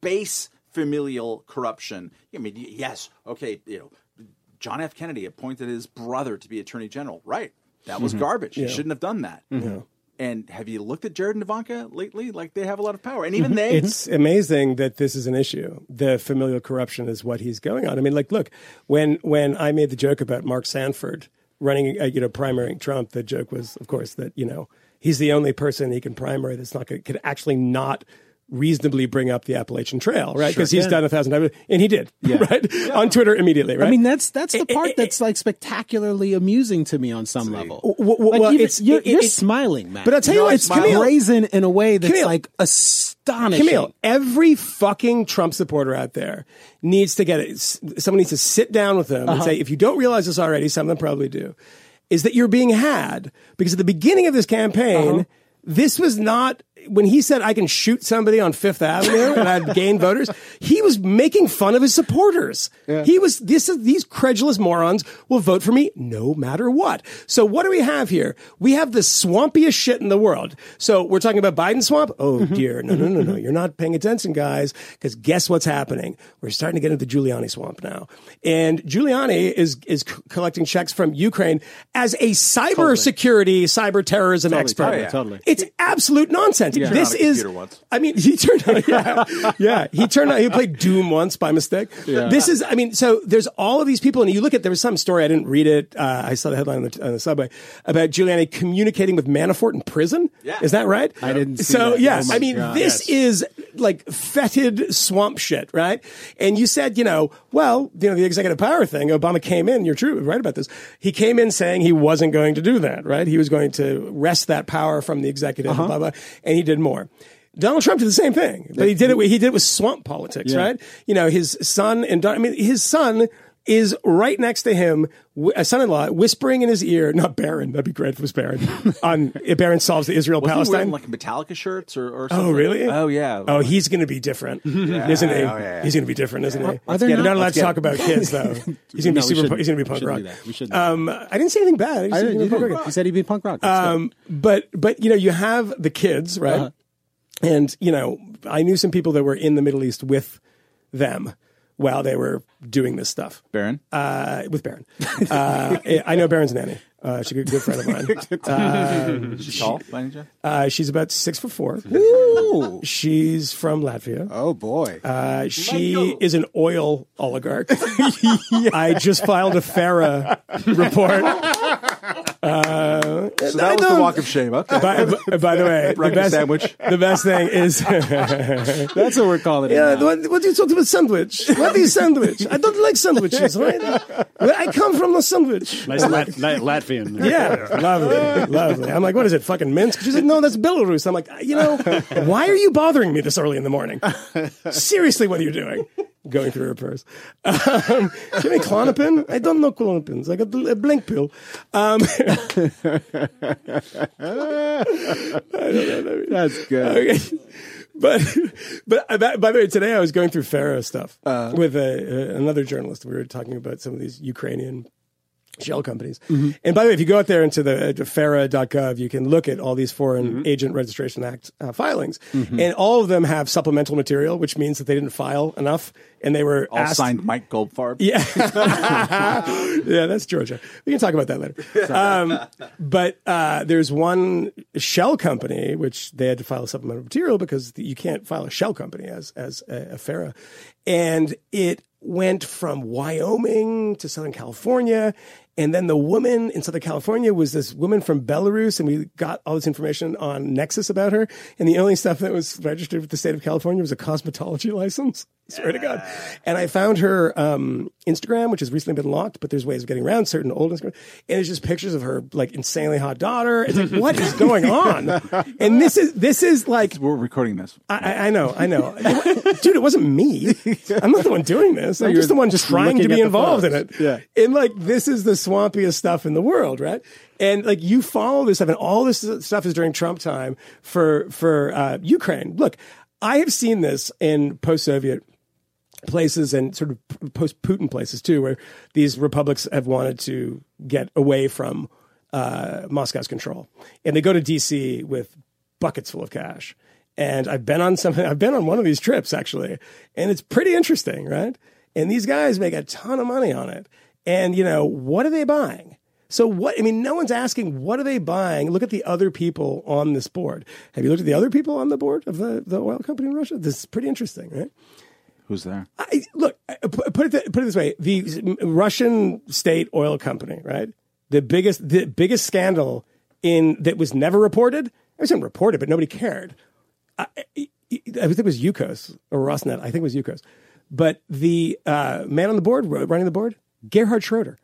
base familial corruption. I mean, yes, okay, you know, John F. Kennedy appointed his brother to be Attorney General. Right, that was garbage. He shouldn't have done that. And have you looked at Jared and Ivanka lately? Like they have a lot of power, and even they. It's amazing that this is an issue. The familial corruption is what he's going on. I mean, like, look, when when I made the joke about Mark Sanford running, uh, you know, primarying Trump, the joke was, of course, that you know he's the only person he can primary that's not going could actually not reasonably bring up the Appalachian Trail, right? Because he's done a thousand times, and he did, yeah. right, on Twitter immediately, right? I mean, that's that's the part it- that's like spectacularly amusing to me on some level. w- w- Like, well, even- it's- you're, it- you're it- smiling, man. But I'll tell you You're what, it's Kmele. brazen in a way that's Kmele. like astonishing. Kmele, every fucking Trump supporter out there needs to get it. S- Someone needs to sit down with them Uh-huh. and say, if you don't realize this already, some of them probably do, is that you're being had because at the beginning of this campaign, Uh-huh. this was not when he said I can shoot somebody on Fifth Avenue and I'd gain voters. He was making fun of his supporters. He was this is these credulous morons will vote for me no matter what. So what do we have here? We have the swampiest shit in the world. So we're talking about Biden swamp. Oh mm-hmm. dear, no no no no, mm-hmm. you're not paying attention, guys. Because guess what's happening? We're starting to get into the Giuliani swamp now, and Giuliani is is c- collecting checks from Ukraine as a cyber security, cyber terrorism expert. Oh, totally, totally. It's absolute nonsense. Sense. turned this on a is. once. I mean, he turned on. Yeah, yeah. He turned on. He played Doom once by mistake. This is. I mean, so there's all of these people, and you look at. There was some story I didn't read it. Uh, I saw the headline on the, on the subway about Giuliani communicating with Manafort in prison. Yeah. Is that right? I didn't see So that. yes, Oh I mean, God. this is like fetid swamp shit, right? And you said, you know, well, you know, the executive power thing. Obama came in. You're true, right about this. He came in saying he wasn't going to do that, right? He was going to wrest that power from the executive, Uh-huh. blah blah, and he did more. Donald Trump did the same thing, but he did it. with- He did it with swamp politics, Yeah. right? You know, his son and Don- I mean, his son is right next to him, a son-in-law, whispering in his ear. Not Barron. That'd be great if it was Barron. on if Barron solves the Israel Palestine. like Metallica shirts or, or something? Oh, really? Oh, yeah. Oh, he's going to be different, isn't he? Oh, yeah. He's going to be different, isn't he? Are there not, not allowed to talk about kids, though. He's going to No, be super. He's going to be punk rock. We shouldn't. Um, I didn't say anything bad. I just I said didn't, he punk rock. you said he'd be punk rock. Um, but but you know you have the kids right, Uh-huh. and you know I knew some people that were in the Middle East with them while they were doing this stuff. Barron? Uh, with Barron, uh, I know Barron's nanny. Uh, she's a good, good friend of mine. Uh, She's tall, by any chance? uh, she's about six foot four. Ooh. She's from Latvia. Oh boy. Uh, she is an oil oligarch. I just filed a FARA report. Uh, So I that was the walk of shame. Okay. by, by- by the way, the best, sandwich. the best thing is, That's what we're calling it. yeah, now. what, what do you talk about sandwich? What is sandwich? I don't like sandwiches, right? Well, I come from the sandwich. Nice Lat- Lat- Latvian. Yeah, lovely, lovely. I'm like, what is it, fucking Minsk? She's like, no, that's Belarus. I'm like, you know, why are you bothering me this early in the morning? Seriously, what are you doing? Going through her purse. Um, do you have any Klonopin? I don't know Klonopins. I got a blank pill. Um, That's good. Okay. But, but uh, by the way, today I was going through FARA stuff Uh-huh. with a, uh, another journalist. We were talking about some of these Ukrainian shell companies. Mm-hmm. And by the way, if you go out there into the uh, fara.gov, you can look at all these Foreign Mm-hmm. Agent Registration Act uh, filings. And all of them have supplemental material, which means that they didn't file enough. And they were All asked, signed Mike Goldfarb. yeah, yeah, that's Georgia. We can talk about that later. Um, but uh, there's one shell company which they had to file supplemental material because you can't file a shell company as as a, a FARA, and it went from Wyoming to Southern California. And then the woman in Southern California was this woman from Belarus, and we got all this information on Nexis about her. And the only stuff that was registered with the state of California was a cosmetology license. Swear to God. And I found her um, Instagram, which has recently been locked, but there's ways of getting around certain old Instagram. And it's just pictures of her like insanely hot daughter. It's like, what is going on? And this is this is like We're recording this. I, I- I know, I know, dude. It wasn't me. I'm not the one doing this. I'm just the one just trying to looking be at the involved in photos. it. Yeah. and like this is the swampiest stuff in the world, right? And like you follow this stuff, and all this stuff is during Trump time for for uh, Ukraine. Look, I have seen this in post-Soviet places and sort of post Putin places too, where these republics have wanted to get away from uh, Moscow's control, and they go to D.C. with buckets full of cash. And I've been on some, I've been on one of these trips actually, and it's pretty interesting, right? And these guys make a ton of money on it. And you know what are they buying? So what? I mean, no one's asking what are they buying. Look at the other people on this board. Have you looked at the other people on the board of the, the oil company in Russia? This is pretty interesting, right? Who's there? I, look, put it put it this way: the Russian state oil company, right? The biggest the biggest scandal in that was never reported. It wasn't reported, but nobody cared. I, I, I think it was Yukos or Rosneft. I think it was Yukos. But the uh, man on the board, running the board, Gerhard Schroeder.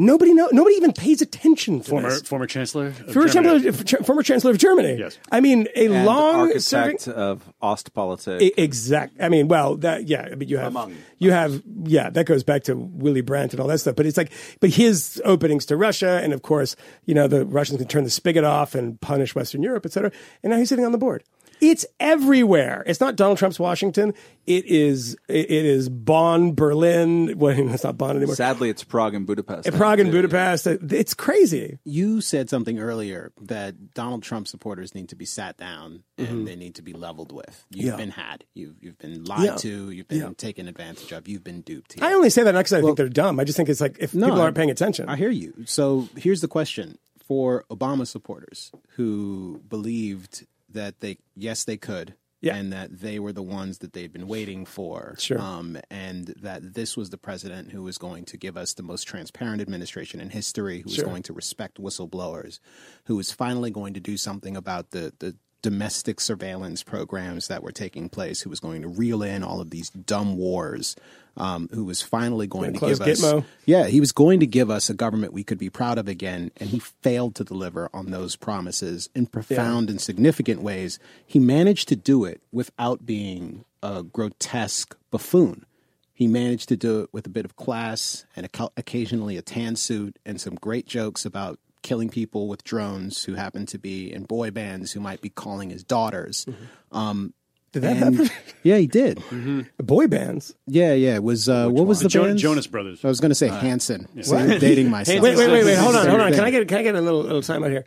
Nobody know. Nobody even pays attention to Former this. former chancellor. Of Former Germany. chancellor, former chancellor of Germany. Yes. I mean a And long serving. of Ostpolitik. E- Exact. I mean, well, that yeah. I mean, you have Among you have yeah. That goes back to Willy Brandt and all that stuff. But it's like, but his openings to Russia, and of course, you know, the Russians can turn the spigot off and punish Western Europe, et cetera. And now he's sitting on the board. It's everywhere. It's not Donald Trump's Washington. It is. It it is Bonn, Berlin. Well, it's not Bonn anymore. Sadly, it's Prague and Budapest. Prague and Budapest. It's crazy. You said something earlier that Donald Trump supporters need to be sat down and Mm-hmm. they need to be leveled with. You've Yeah. been had. You've you've been lied Yeah. to. You've been Yeah. taken advantage of. You've been duped. Here. I only say that not because I think they're dumb. I just think it's like if people aren't paying attention. I hear you. So here's the question for Obama supporters who believed that they yes they could. Yeah. And that they were the ones that they'd been waiting for. Sure. Um, and that this was the president who was going to give us the most transparent administration in history, who was Sure. going to respect whistleblowers, who was finally going to do something about the, the domestic surveillance programs that were taking place, who was going to reel in all of these dumb wars, um, who was finally going to give us. Gitmo. Yeah, he was going to give us a government we could be proud of again, and he failed to deliver on those promises in profound and significant ways. He managed to do it without being a grotesque buffoon. He managed to do it with a bit of class and occ- occasionally a tan suit and some great jokes about killing people with drones who happen to be in boy bands who might be calling his daughters. Um, Did that and- happen? yeah, he did. Boy bands. Yeah, yeah. It was uh, what was the Jo- band? Jonas Brothers. I was going to say Hanson. So I'm dating myself. Wait, wait, wait, wait. Hold on, hold on. Can I get can I get a little little time out here?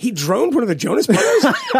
He droned one of the Jonas Brothers.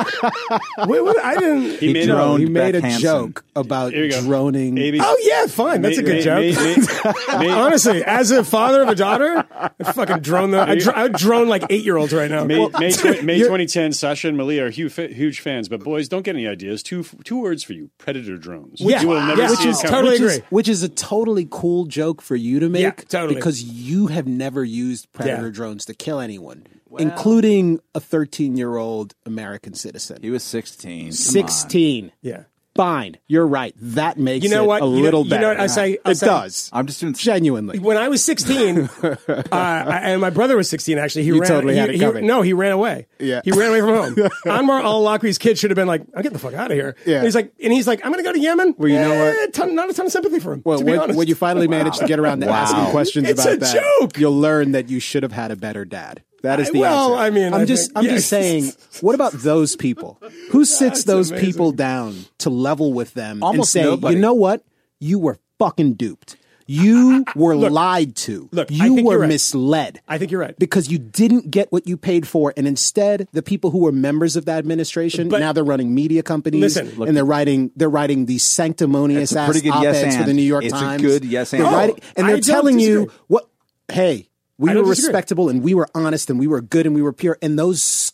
wait, what? I didn't. He made No, droned he made a Hanson. joke about Here you go. droning. AB Oh yeah, fine. That's a good joke. Honestly, as a father of a daughter, I fucking drone the. I, dr- I would drone like eight year olds right now. May, May, tw- May 2010, Sasha and Malia are huge, huge fans, but boys, don't get any ideas. Two two words for you: predator drones. Yeah. you will never Yeah, which it is coming. totally which is, agree. which is a totally cool joke for you to make Yeah, totally. because you have never used predator Yeah. drones to kill anyone, including a 13 year old American citizen. He was 16. Come on. 16. Yeah. Fine. You're right. That makes You know it what? a You know- little you know what I say- I it say- does. I'm just doing Genuinely. When I was 16, uh, I- and my brother was 16, actually, he You ran. totally he, had it he- covered. no, he ran away. Yeah. he ran away from home. Anwar al Awlaqi's kid should have been like, "I'm getting the fuck out of here." Yeah. And he's like, and he's like, "I'm going to go to Yemen." Well, you know Eh, what? Ton, not a ton of sympathy for him. Well, to be when, honest. when you finally manage to get around to Wow. asking questions It's about a that, joke. you'll learn that you should have had a better dad. That is I- the well, answer. I mean, I'm I just, think- I'm yes. just saying. What about those people? Who sits those amazing. people down to level with them Almost and say, nobody. you know what? You were fucking duped. You were lied to. look, I you think were you're right. misled. I think you're right. because you didn't get what you paid for, and instead, the people who were members of that administration But- now they're running media companies, Listen. and they're writing they're writing these sanctimonious It's a ass op-eds yes for the. New York It's a Times. good yes They're and. writing- Oh, and they're don't telling you what. Hey, we were disagree. respectable, and we were honest, and we were good, and we were pure, and those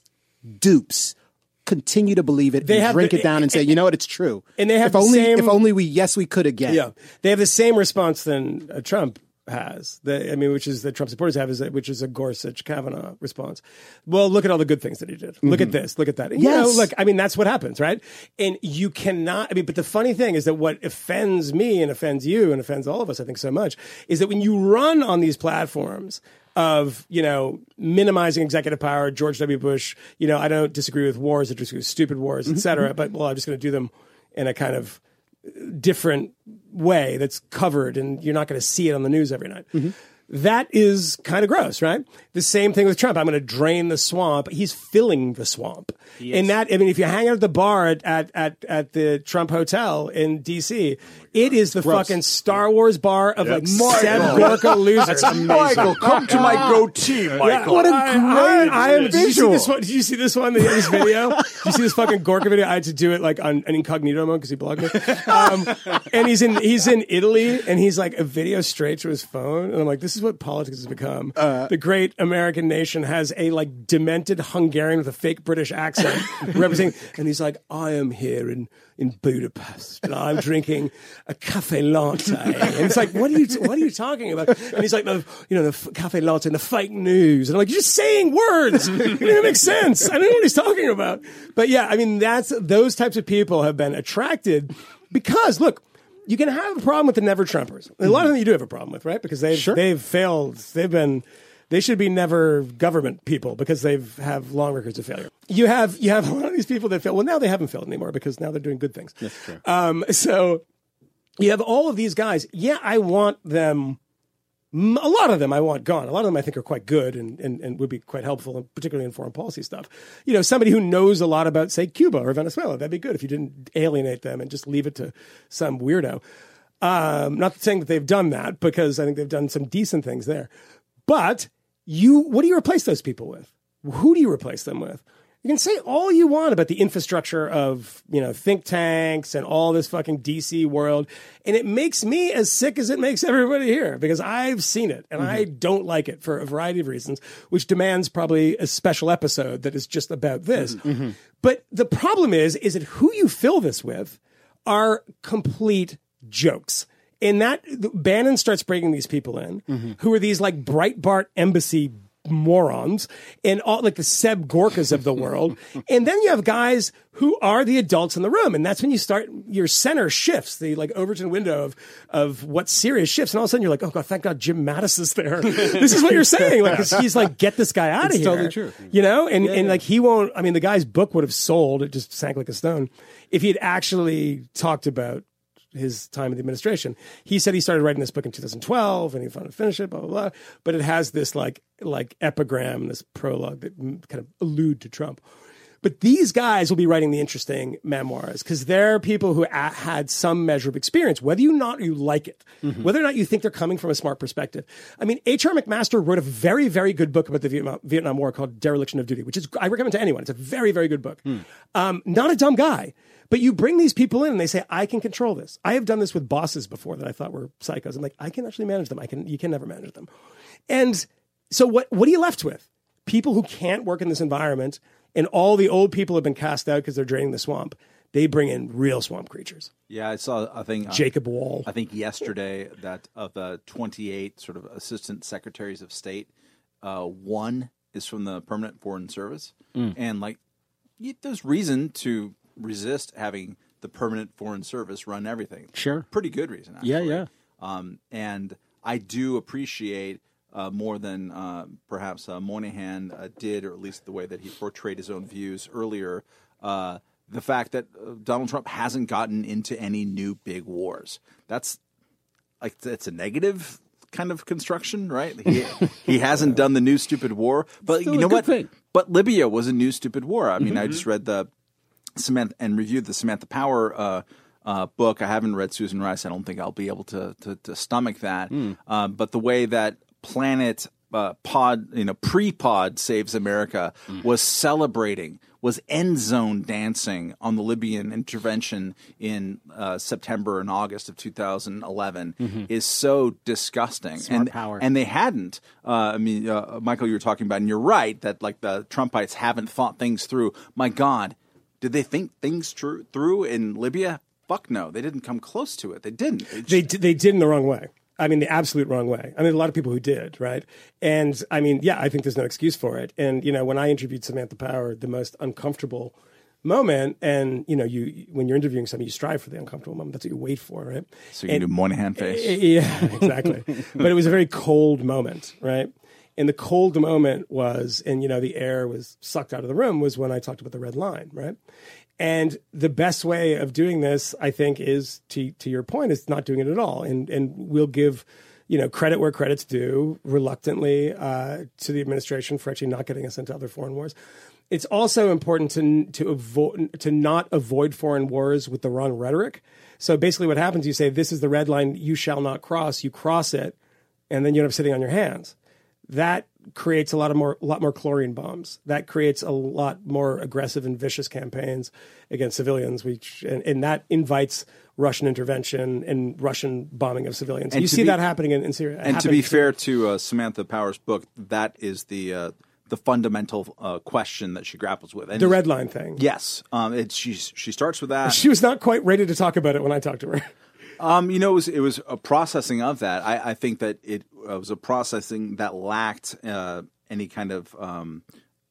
dupes. Continue to believe it, They and have drink the- it down, and say, "You know what? It's true." And they have if the only, same- if only we, yes, we could again. Yeah, they have the same response than uh, Trump has. The, I mean, which is that Trump supporters have, is that, which is a Gorsuch Kavanaugh response. Well, look at all the good things that he did. Look at mm-hmm. this. Look at that. And, You know, Yes. look. I mean, that's what happens, right? And you cannot. I mean, but the funny thing is that what offends me and offends you and offends all of us, I think, so much, is that when you run on these platforms. Of you know minimizing executive power, George W. Bush. You know I don't disagree with wars, I disagree with stupid wars, mm-hmm. et cetera. Mm-hmm. But well, I'm just going to do them in a kind of different way that's covered and you're not going to see it on the news every night. That is kind of gross, right? The same thing with Trump. I'm going to drain the swamp. He's filling the swamp. And that, I mean, if you hang out at the bar at, at, at, at the Trump Hotel in DC, it is the fucking Star Wars bar of like Seb Gorka losers. Michael, come to my goatee, Michael. What a I- great I, I am, did you see this one? Did you see this one? This video? Did you see this fucking Gorka video? I had to do it like on an incognito mode because he blocked me. Um, and he's in he's in Italy and he's like a video straight to his phone. And I'm like, this is what politics has become. Uh, the great American nation has a like demented Hungarian with a fake British accent representing. And he's like, I am here in in Budapest and I'm drinking a cafe latte. And it's like, what are you what are you talking about? And he's like, the you know the f- cafe latte and the fake news. And I'm like, you're just saying words. It doesn't make sense. I don't know what he's talking about. But yeah, I mean, that's those types of people have been attracted because look. You can have a problem with the never Trumpers. A lot of them you do have a problem with, right? Because they've they've failed. They've been they should be never government people because they've have long records of failure. You have you have a lot of these people that fail. Well, now they haven't failed anymore because now they're doing good things. That's true. Um, so you have all of these guys. Yeah, I want them. A lot of them I want gone. A lot of them I think are quite good and, and, and would be quite helpful, particularly in foreign policy stuff. You know, somebody who knows a lot about, say, Cuba or Venezuela. That'd be good if you didn't alienate them and just leave it to some weirdo. Um, not saying that they've done that because I think they've done some decent things there. But you, what do you replace those people with? Who do you replace them with? You can say all you want about the infrastructure of, you know, think tanks and all this fucking DC world. And it makes me as sick as it makes everybody here because I've seen it and I mm-hmm. don't like it for a variety of reasons, which demands probably a special episode that is just about this. Mm-hmm. Mm-hmm. But the problem is, is that who you fill this with are complete jokes. And that Bannon starts bringing these people in who are these like Breitbart embassy morons and all like the Seb Gorkas of the world. and then you have guys who are the adults in the room. And that's when you start your center shifts, the like Overton window of of what serious shifts. And all of a sudden you're like, oh god, thank God Jim Mattis is there. this is what you're saying. Like he's like, get this guy out of here. totally true. You know? And and like he won't I mean the guy's book would have sold, it just sank like a stone, if he had actually talked about his time in the administration. He said he started writing this book in 2012 and he wanted to finish it, blah, blah, blah. But it has this like, like epigram, this prologue that mm, kind of allude to Trump. But these guys will be writing the interesting memoirs because they're people who a- had some measure of experience, whether you not you like it, whether or not you think they're coming from a smart perspective. I mean, H.R. McMaster wrote a very, very good book about the Vietnam, Vietnam War called Dereliction of Duty, which is I recommend to anyone. It's a very, very good book. Um, not a dumb guy. But you bring these people in and they say, I can control this. I have done this with bosses before that I thought were psychos. I'm like, I can actually manage them. I can you can never manage them. And so what what are you left with? People who can't work in this environment and all the old people have been cast out because they're draining the swamp. They bring in real swamp creatures. Yeah, I saw. I think uh, Jacob Wall. I think yesterday that of the 28 sort of assistant secretaries of state, uh, one is from the permanent foreign service, and like y there's reason to resist having the permanent foreign service run everything. Sure. pretty good reason. Actually. Yeah, yeah. Um, and I do appreciate uh, more than uh, perhaps uh, Moynihan uh, did, or at least the way that he portrayed his own views earlier. Uh, the fact that uh, Donald Trump hasn't gotten into any new big wars. That's like it's a negative kind of construction, right? He, he hasn't done the new stupid war, but Still you know what? thing. But Libya was a new stupid war. I mean, I just read the Samantha and reviewed the Samantha Power uh, uh, book. I haven't read Susan Rice. I don't think I'll be able to to, to stomach that. Um, but the way that Planet uh, Pod, you know, pre Pod Saves America was celebrating, was end zone dancing on the Libyan intervention in uh, September and August of 2011 is so disgusting. and, power. and they hadn't. Uh, I mean, uh, Michael, you were talking about, and you're right that like the Trumpites haven't thought things through. My God, did they think things through in Libya? Fuck no, they didn't come close to it. They didn't. They they d- they did in the wrong way. I mean, the absolute wrong way. I mean, a lot of people who did, right? And I mean, yeah, I think there's no excuse for it. And you know, when I interviewed Samantha Power, the most uncomfortable moment, and you know, you when you're interviewing somebody, you strive for the uncomfortable moment. That's what you wait for, right? so you can And- do Moynihan face. yeah, exactly. but it was a very cold moment, right? And the cold moment was, and you know, the air was sucked out of the room was when I talked about the red line, right? And the best way of doing this, I think, is to to your point, is not doing it at all. And and we'll give, you know, credit where credit's due, reluctantly, uh, to the administration for actually not getting us into other foreign wars. It's also important to to avoid to not avoid foreign wars with the wrong rhetoric. So basically, what happens? You say, "This is the red line. You shall not cross." You cross it, and then you end up sitting on your hands. That creates a lot of more, a lot more chlorine bombs. That creates a lot more aggressive and vicious campaigns against civilians, which and, and that invites Russian intervention and Russian bombing of civilians. And you see be- that happening in, in Syria. and to be fair to uh, Samantha Power's book, that is the uh, the fundamental uh, question that she grapples with. And the red line thing. Yes, um, it, she she starts with that. She was not quite ready to talk about it when I talked to her. Um, you know, it was it was a processing of that. I, I think that it uh, was a processing that lacked uh, any kind of um,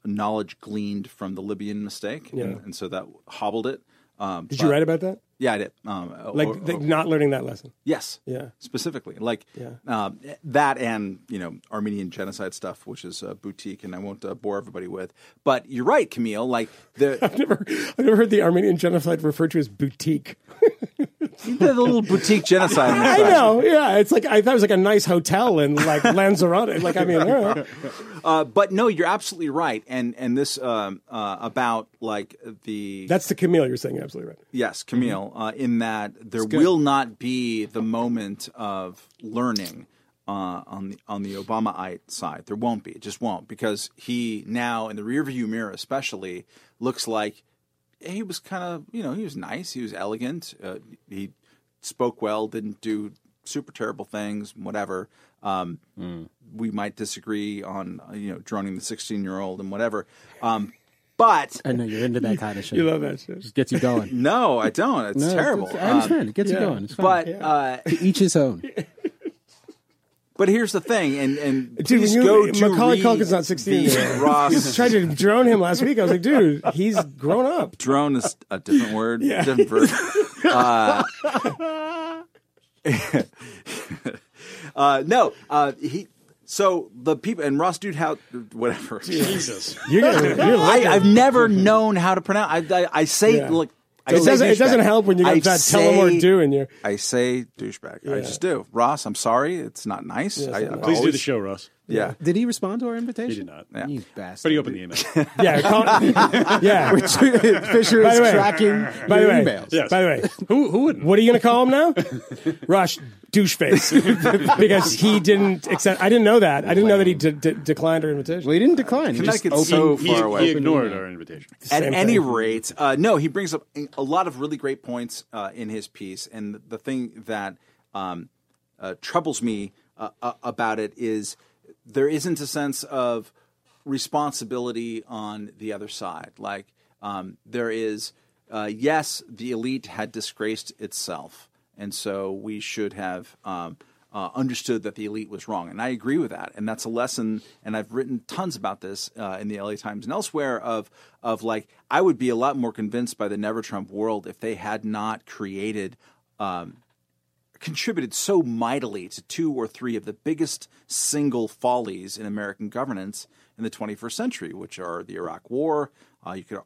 knowledge gleaned from the Libyan mistake, Yeah. and, and so that hobbled it. Um, Did you write about that? Yeah, I did. Um, Like or- the, or- not learning that lesson. yes, Yeah. specifically like Yeah. um, that, and you know Armenian genocide stuff, which is uh, boutique, and I won't uh, bore everybody with. But you're right, Kmele. Like the I've never, I've never heard the Armenian genocide referred to as boutique. the little boutique genocide. I know, yeah. It's like I thought it was like a nice hotel in like Lanzarote. Like I mean, I. Uh, but no, you're absolutely right, and and this um, uh, about like the that's the Kmele. You're saying absolutely right. Yes, Kmele, Mm-hmm. uh, in that there will not be the moment of learning uh, on the on the Obamaite side. There won't be. It just won't because he now in the rearview mirror, especially, looks like he was kind of you know he was nice. He was elegant. Uh, he spoke well. Didn't do super terrible things. Whatever. Um, We might disagree on uh, you know droning the sixteen year old and whatever. Um, but I know you're into that kind of shit. You love that shit. Just gets you going. no, I don't. It's No, terrible. it's- I understand. Um, it gets yeah. you going. It's fine. but uh, to each his own. But here's the thing, and and Dude, please when go to Macaulay read Culkin's not 16 the anymore. Ross tried to drone him last week. I was like, dude, he's grown up. drone is a different word, Yeah. different verb. Uh, uh, no, uh, he. So the people and Ross Dude, how whatever. Jesus. You're gonna, you're I, I've never known how to pronounce. I, I, I say Yeah. look. I it doesn't, it doesn't help when you I got that say- Tullamore Dew in you. I say douchebag. I just do. Ross, I'm sorry. It's not nice. I, Please do the show, Ross. Yeah. Did he respond to our invitation? He did not. Yeah. You bastard. But he opened the email. Yeah, call, yeah. Fisher is way- tracking By the your way, emails. Yes. by the way, who who wouldn't? what are you going to call him now? Rush doucheface because he didn't accept. I didn't know that. I didn't know that he de- de- declined our invitation. Well, he didn't decline. He just Connecticut's so He, far away. he ignored our invitation. At Same any thing. rate, uh, no, he brings up a lot of really great points uh, in his piece, and the thing that um, uh, troubles me uh, uh, about it is there isn't a sense of responsibility on the other side. Like um, there is, uh, yes, the elite had disgraced itself, and so we should have. Um, uh, understood that the elite was wrong, and I agree with that. And that's a lesson. And I've written tons about this uh, in the LA Times and elsewhere. Of of like, I would be a lot more convinced by the Never Trump world if they had not created um, contributed so mightily to two or three of the biggest single follies in American governance in the 21st century, which are the Iraq War. Uh, you could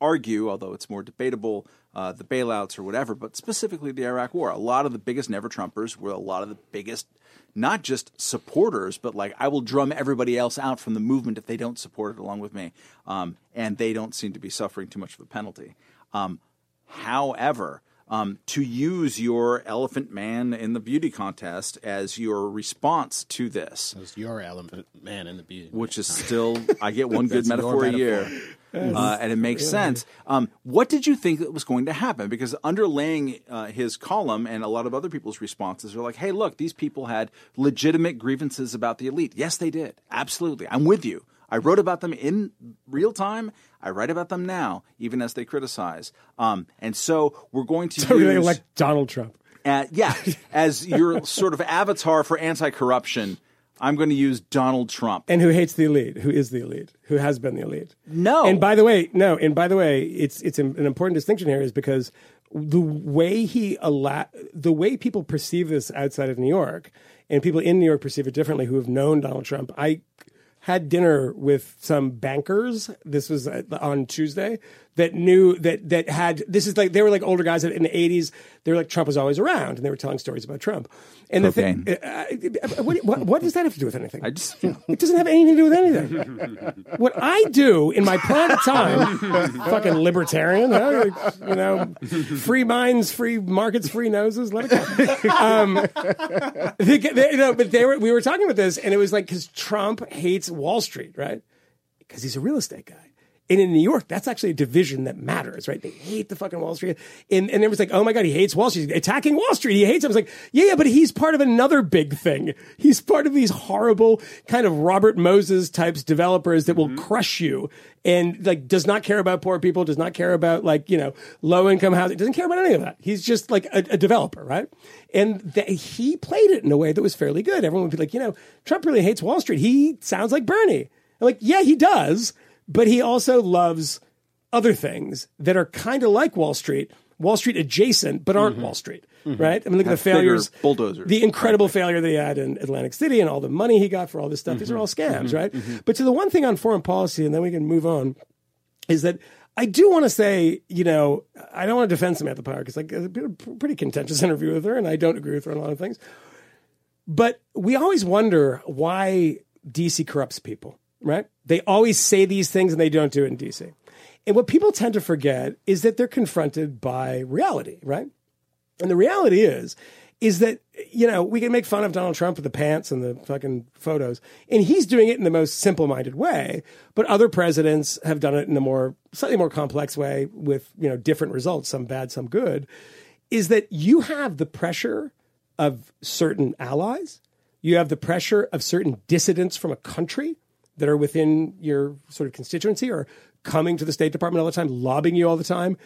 argue, although it's more debatable, uh, the bailouts or whatever, but specifically the Iraq War. A lot of the biggest never Trumpers were a lot of the biggest, not just supporters, but like I will drum everybody else out from the movement if they don't support it along with me. Um, and they don't seem to be suffering too much of a penalty. Um, however, um, to use your elephant man in the beauty contest as your response to this, It's your element man in the beauty. which is still I get one good metaphor a year, uh, and it makes sense. Um, what did you think that was going to happen? Because underlaying uh, his column and a lot of other people's responses are like, "Hey, look, these people had legitimate grievances about the elite. Yes, they did. Absolutely, I'm with you. I wrote about them in real time. I write about them now, even as they criticize. Um, and so we're going to So use elect Donald Trump. uh, yeah, as your sort of avatar for anti-corruption. I'm going to use Donald Trump. and who hates the elite, who is the elite, who has been the elite. No. And by the way, no. And by the way, it's it's an an important distinction here is because the way he allow the way people perceive this outside of New York, and people in New York perceive it differently who have known Donald Trump. I had dinner with some bankers. This was uh, on Tuesday that knew that that had this is like they were like older guys that in the 80s they were like Trump was always around and they were telling stories about Trump. And the thing, uh, uh, what, what, what does that have to do with anything? I just, you know, It doesn't have anything to do with anything. what I do in my private time, fucking libertarian, huh? you know, free minds, free markets, free noses, let it go. Um, they, they, you know, but they were, we were talking about this, and it was like because Trump hates Wall Street, right? Because he's a real estate guy. And in New York, that's actually a division that matters, right? They hate the fucking Wall Street. And, and was like, oh my God, he hates Wall Street. He's attacking Wall Street. He hates it. I was like, yeah, yeah, but he's part of another big thing. He's part of these horrible kind of Robert Moses types developers that will mm-hmm. crush you and like does not care about poor people, does not care about like, you know, low income housing, doesn't care about any of that. He's just like a, a developer, right? And that he played it in a way that was fairly good. Everyone would be like, you know, Trump really hates Wall Street. He sounds like Bernie. I'm like, yeah, he does but he also loves other things that are kind of like Wall Street, Wall Street adjacent, but aren't mm-hmm. Wall Street, mm-hmm. right? I mean, look at the failures, bulldozers, the incredible failure that he had in Atlantic City, and all the money he got for all this stuff. These are all mm-hmm. scams, right? But to the one thing on foreign policy, and then we can move on, is that. I do want to say, you know, I don't want to defend Samantha Power because like it's a pretty contentious interview with her, and I don't agree with her on a lot of things. But we always wonder why DC corrupts people, right? They always say these things and they don't do it in DC. And what people tend to forget is that they're confronted by reality, right? And the reality is, is that you know we can make fun of Donald Trump with the pants and the fucking photos, and he's doing it in the most simple-minded way. But other presidents have done it in a more slightly more complex way with you know different results, some bad, some good. Is that you have the pressure of certain allies, you have the pressure of certain dissidents from a country that are within your sort of constituency or coming to the State Department all the time, lobbying you all the time.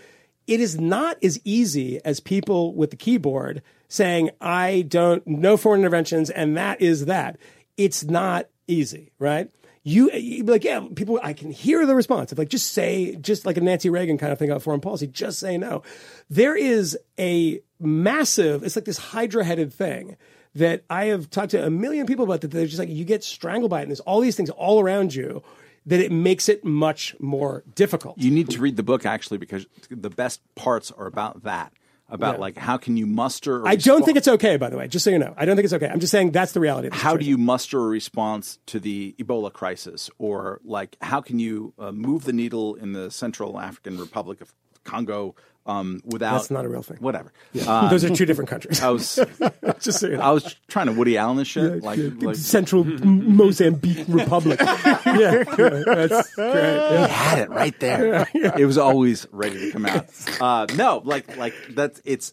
It is not as easy as people with the keyboard saying, I don't, no foreign interventions, and that is that. It's not easy, right? You, you'd be like, yeah, people, I can hear the response of like, just say, just like a Nancy Reagan kind of thing about foreign policy, just say no. There is a massive, it's like this hydra headed thing that I have talked to a million people about that they're just like, you get strangled by it. And there's all these things all around you that it makes it much more difficult. You need to read the book actually because the best parts are about that. About Yeah. like how can you muster? a I don't think it's okay, by the way, just so you know. I don't think it's okay. I'm just saying that's the reality. How do you muster a response to the Ebola crisis, or like how can you uh, move the needle in the Central African Republic of Congo um, without? That's not a real thing. Whatever. Uh, Those are two different countries. I was just know. I was trying to Woody Allen this shit. like, like Central Mozambique Republic. yeah, yeah, that's great. he had it right there. It was always ready to come out. Uh, no, like like that's it's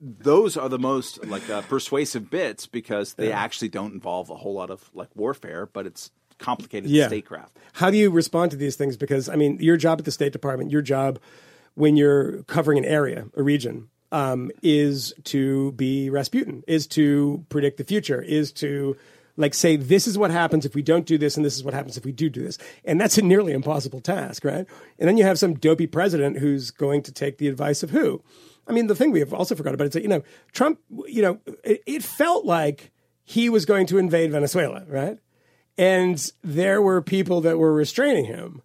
those are the most like uh, persuasive bits because they actually don't involve a whole lot of like warfare, but it's complicated Yeah. statecraft. How do you respond to these things? Because I mean, your job at the State Department, your job when you're covering an area, a region, um, is to be Rasputin, is to predict the future, is to like say this is what happens if we don't do this, and this is what happens if we do do this, and that's a nearly impossible task, right? And then you have some dopey president who's going to take the advice of who? I mean, the thing we have also forgot about is that you know Trump, you know, it, it felt like he was going to invade Venezuela, right? And there were people that were restraining him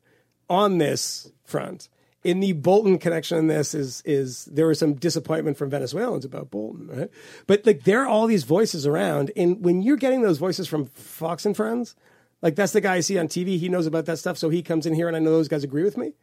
on this front. In the Bolton connection in this is is there was some disappointment from Venezuelans about Bolton, right? But like there are all these voices around, and when you're getting those voices from Fox and Friends, like that's the guy I see on TV. He knows about that stuff, so he comes in here, and I know those guys agree with me.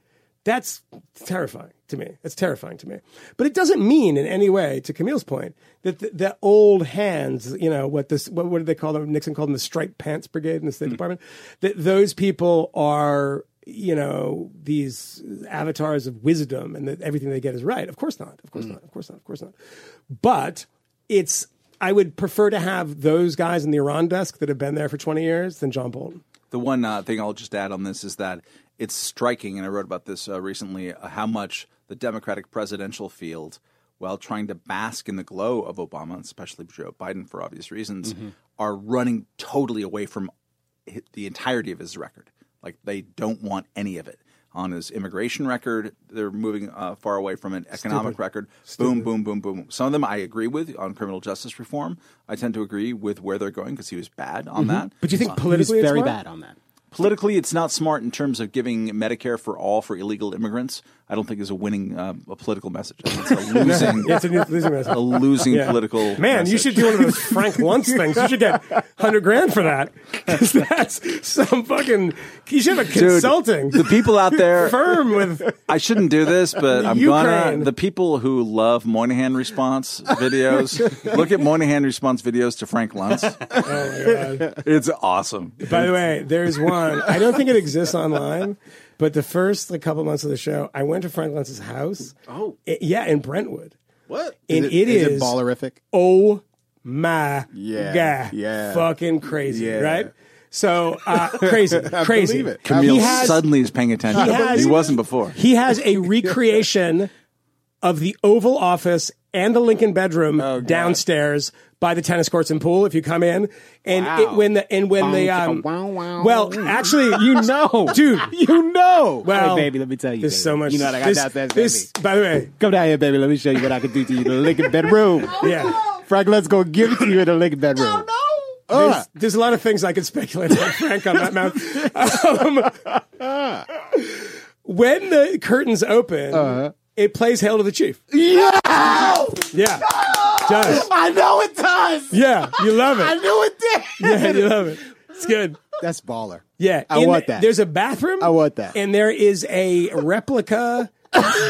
That's terrifying to me. That's terrifying to me. But it doesn't mean in any way, to Kmele's point, that the, the old hands, you know, what this, what, what did they call them? Nixon called them the striped pants brigade in the State hmm. Department. That those people are, you know, these avatars of wisdom and that everything they get is right. Of course not. Of course not. Of course not. Of course not. But it's, I would prefer to have those guys in the Iran desk that have been there for 20 years than John Bolton. The one uh, thing I'll just add on this is that it's striking, and I wrote about this uh, recently, uh, how much the Democratic presidential field, while trying to bask in the glow of Obama, especially Joe Biden for obvious reasons, are running totally away from the entirety of his record. Like they don't want any of it. On his immigration record, they're moving uh, far away from an economic record. Boom, boom, boom, boom. Some of them I agree with on criminal justice reform. I tend to agree with where they're going because he was bad on that. But do you think He's politically it's very smart? bad on that. Politically, it's not smart in terms of giving Medicare for all for illegal immigrants. I don't think is a winning uh, a political message. I it's a losing, It's a losing message. a losing Yeah. political. Man, you should do one of those Frank Luntz things. You should get hundred grand for that. that's some fucking. You should have a Dude, consulting the people out there. firm with. I shouldn't do this, but I'm Ukraine. gonna. The people who love Moynihan response videos, look at Moynihan response videos to Frank Luntz. Oh my god, it's awesome. By the way, there's one. I don't think it exists online, but the first like couple months of the show, I went to Frank Luntz's house. Oh. I- yeah, in Brentwood. What? And Is it is is it ballerific? oh my Yeah, god, yeah. fucking crazy, Yeah. right? So uh, crazy, crazy. believe it. Kmele He has- suddenly is paying attention. He has- he wasn't before. He has a recreation of the Oval Office and the Lincoln bedroom downstairs by the tennis courts and pool. If you come in, and it, when the and when the um, Wow, wow. well, actually, You know, dude. You know. Well, hey, baby, let me tell you. There's baby. so much. You know what I got this, downstairs, this, baby. By the way, Come down here, baby. Let me show you what I can do to you the Lincoln bedroom. yeah. Frank, let's go give it to you in the Lincoln bedroom. There's, there's a lot of things I could speculate about Frank on that mount. Um, when the curtains open, it plays "Hail to the Chief." Yeah, Yeah, does. I know it does. Yeah, you love it. I it. knew it did. Yeah, you love it. It's good. That's baller. Yeah, I in want the- that. There's a bathroom. I want that. And there is a replica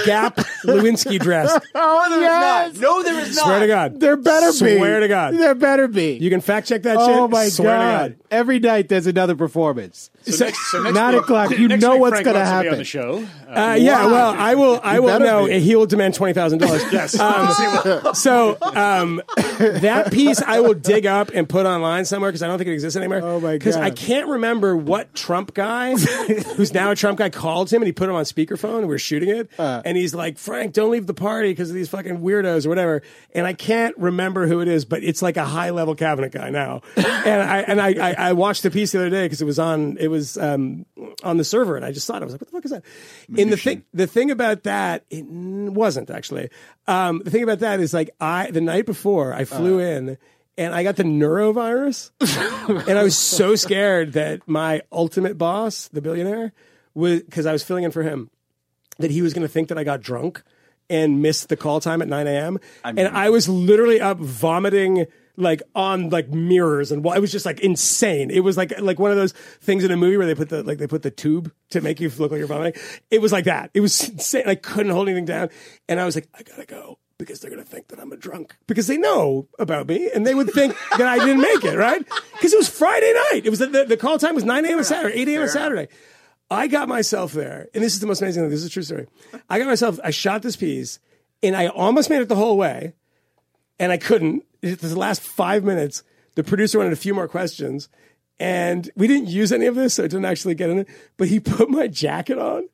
Gap Lewinsky dress. Oh, There is not. No, there is not. Swear to God. There better be. Swear to God. There better be. You can fact check that shit. oh my Swear god. to God. Every night there's another performance. So next, so next Nine week- o'clock, you know what's wants be happen. on the show. Uh, yeah, well, I will. I will better know. be. He will demand twenty thousand dollars. Yes. Um, so um, that piece I will dig up and put online somewhere because I don't think it exists anymore. Oh, my god! Because I can't remember what Trump guy, who's now a Trump guy, called him and he put him on speakerphone. and We are shooting it, Uh. and he's like, "Frank, don't leave the party because of these fucking weirdos or whatever." And I can't remember who it is, but it's like a high level cabinet guy now. and I and I, I, I watched the piece the other day because it was on it was um, on the server, and I just saw it. I was like, "What the fuck is that?" And the thing the thing about that it wasn't actually. Um, the thing about that is like I the night before I flew in. And I got the norovirus, and I was so scared that my ultimate boss, the billionaire, was because I was filling in for him, that he was going to think that I got drunk and missed the call time at 9 a.m. and I was literally up vomiting like on like mirrors and well, it was just like insane. It was like like one of those things in a movie where they put the like they put the tube to make you look like you're vomiting. It was like that. It was insane. I couldn't hold anything down, and I was like, I gotta go because they're gonna think that I'm a drunk because they know about me and they would think that I didn't make it right because it was Friday night. It was the, the, the call time was 9 a.m. on Saturday, 8 a.m. on Saturday. I got myself there, and this is the most amazing thing. This is a true story. I got myself. I shot this piece, and I almost made it the whole way, and I couldn't. It was the last five minutes. The producer wanted a few more questions, and we didn't use any of this, so it didn't actually get in it. But he put my jacket on,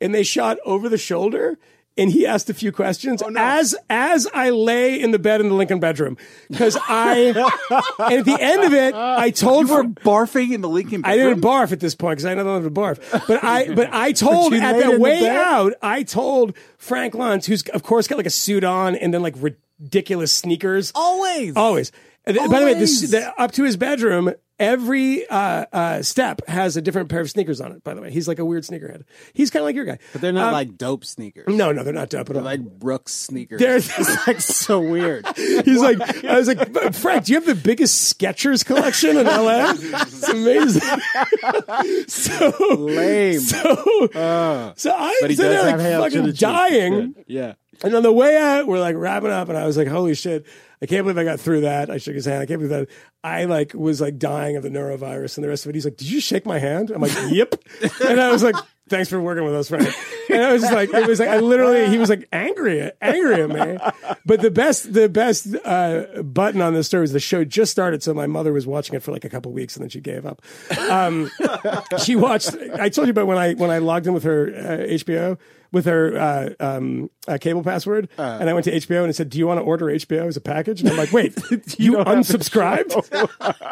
and they shot over the shoulder. And he asked a few questions oh, as as I lay in the bed in the Lincoln bedroom because I and at the end of it I told You were barfing in the Lincoln I didn't barf at this point because I don't know how to barf. But I, but I told you at laid the in the way out, I told Frank Luntz, who's of course got like a suit on and then like ridiculous sneakers. Always. Always. And th- By the way, this, Always. the, up to his bedroom, every uh, uh, step has a different pair of sneakers on it. By the way, he's like a weird sneakerhead. He's kind of like your guy. But they're not Um, like dope sneakers. No, no, they're not dope at all. They're like Brooks sneakers. They're- it's like so weird. He's like, I was like, Frank, do you have the biggest Skechers collection in LA? It's amazing. so Lame. So, so I But he sitting does there have like to fucking the cheek. dying. Yeah. And on the way out, we're like wrapping up, and I was like, "Holy shit! I can't believe I got through that." I shook his hand. I can't believe that. I like was like dying of the norovirus and the rest of it. He's like, "Did you shake my hand?" I'm like, "Yep." and I was like, "Thanks for working with us, Frank." And I was just like, "It was like I literally." He was like angry, angry at me. But the best, the best uh, button on this story was the show just started, so my mother was watching it for like a couple weeks, and then she gave up. Um, she watched. I told you about when I when I logged in with her uh, HBO with her uh, um, uh, cable password, and I went to HBO and it said, "Do you want to order HBO as a package?" And I'm like, "Wait, you, unsubscribed?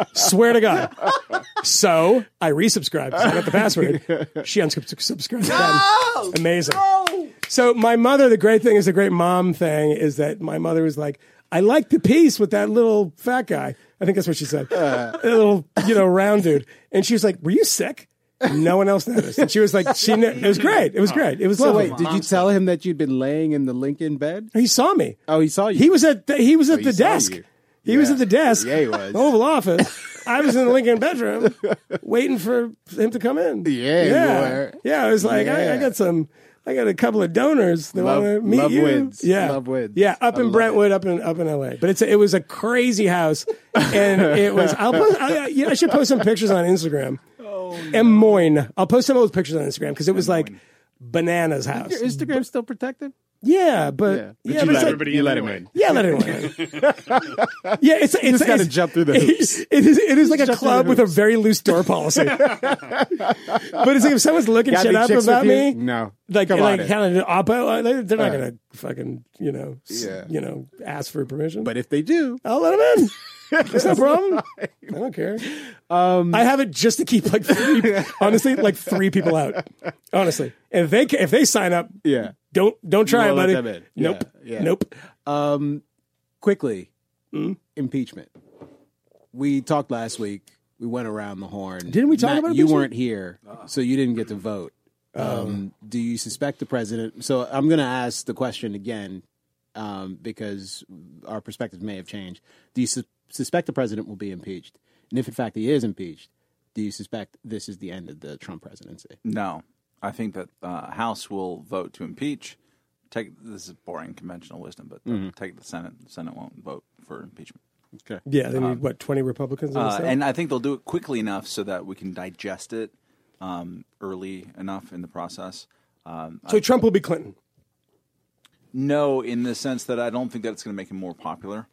Swear to God!" So I resubscribed. 'cause I got the password. She unsubscribed. again. Amazing. So my mother, the great thing is the great mom thing is that my mother was like, I like the piece with that little fat guy. I think that's what she said. a little, you know, round dude. And she was like, Were you sick? No one else noticed. And she was like, she knew. It was great. It was oh. great. It was So lovely. wait, did you tell him that you'd been laying in the Lincoln bed? he saw me. Oh, he saw you. He was at the, he was at oh, he the saw desk. you. He was at the desk. Yeah, he was. Oval Office. I was in the Lincoln bedroom waiting for him to come in. Yeah, you yeah. were. Yeah, I was like, I, I Yeah. got some. I got a couple of donors that Love- want to meet love you. wins. Yeah, Love wins. Yeah, up I in love Brentwood, up in up in L.A. But it's a, it was a crazy house, and it was. I'll post. I, yeah, I should post some pictures on Instagram. Oh, no. Moines. I'll post some of those pictures on Instagram because it was like bananas house. Your Instagram still protected? Yeah, but Yeah. yeah, But but you it's let like, Everybody You let him in. yeah, let it in. yeah, it's it's just gotta jump through the hoops. It is it is like a club with a very loose door policy. but it's like if someone's looking Got shit up chicks about me, No. like Come like kind of oppo, uh, they- they're not Uh. gonna fucking you know s- Yeah. you know ask for permission. But if they do, I'll let them in. There's no problem. I don't care. Um, I have it just to keep like three, honestly, like three people out. Honestly, and if they if they sign up, yeah. don't don't try it, buddy. Nope, Yeah, yeah. nope. Um, quickly, Hmm? impeachment. We talked last week. We went around the horn. Didn't we talk Matt, about You weren't here, so you didn't get to vote. Um, do you suspect the president? So I'm going to ask the question again um, because our perspectives may have changed. Do you su- suspect the president will be impeached? And if in fact he is impeached, do you suspect this is the end of the Trump presidency? No, I think that uh, House will vote to impeach. take this is boring conventional wisdom, but Mm-hmm. take the Senate. The Senate won't vote for impeachment. Okay. Yeah, they need what twenty Republicans. in the Uh, and I think they'll do it quickly enough so that we can digest it um, early enough in the process. Um, so Trump will be Clinton. no, in the sense that I don't think that it's going to make him more popular.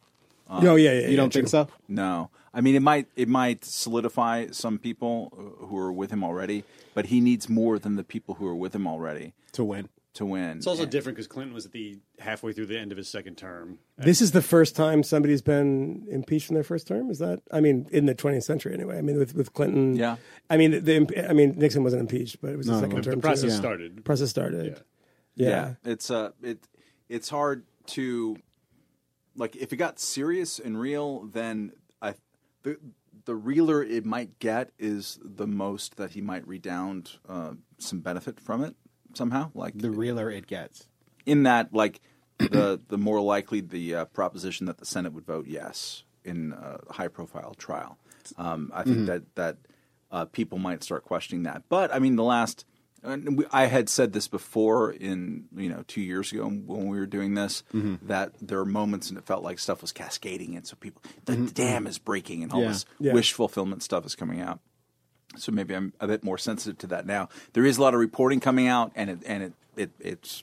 Oh yeah, yeah. You don't think so? No, I mean it might it might solidify some people uh, who are with him already, but he needs more than the people who are with him already To win. to win. It's also And- different because Clinton was at the halfway through the end of his second term. This is the first time somebody's been impeached in their first term. Is that? I mean, in the 20th century, anyway. I mean, with with Clinton. Yeah. I mean, the, I mean, Nixon wasn't impeached, but it was the second The term. The process too. started. Process started. Yeah. yeah. it's uh it it's hard to like if it got serious and real then i the the realer it might get is the most that he might redound uh, some benefit from it somehow like The realer it gets. in that like the the more likely the uh, proposition that the senate would vote yes in a high profile trial. Um, i think that that uh, people might start questioning that. But i mean the last and we, I had said this before in you know two years ago when we were doing this mm-hmm. that there are moments and it felt like stuff was cascading and so people the mm-hmm. dam is breaking and all Yeah. this Yeah. wish fulfillment stuff is coming out so maybe I'm a bit more sensitive to that now. There is a lot of reporting coming out, and it and it it it's,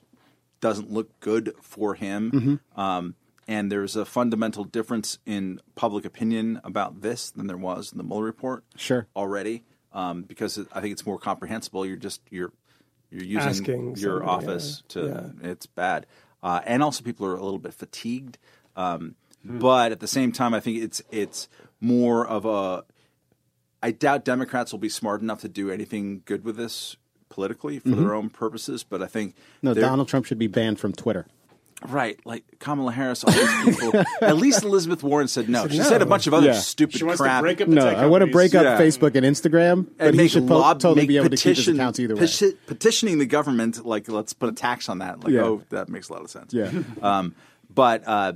doesn't look good for him. Mm-hmm. Um, and there's a fundamental difference in public opinion about this than there was in the Mueller report. Sure. already um, because I think it's more comprehensible. You're just you're you're using Asking your somebody, office yeah. to. It's bad, uh, and also people are a little bit fatigued. Um, But at the same time, I think it's it's more of a. I doubt Democrats will be smart enough to do anything good with this politically for their own purposes. But I think No, Donald Trump should be banned from Twitter. Right, like Kamala Harris, all these people. at least Elizabeth Warren said no. She no. said a bunch of other Yeah. stupid She wants crap. to break up the No, tech I want to break up Yeah. Facebook and Instagram, but and he make should po- lob, totally make be able petition, to keep his accounts either way. peti- petitioning the government, like let's put a tax on that. Like, Yeah. oh, that makes a lot of sense. Yeah. Um, but uh,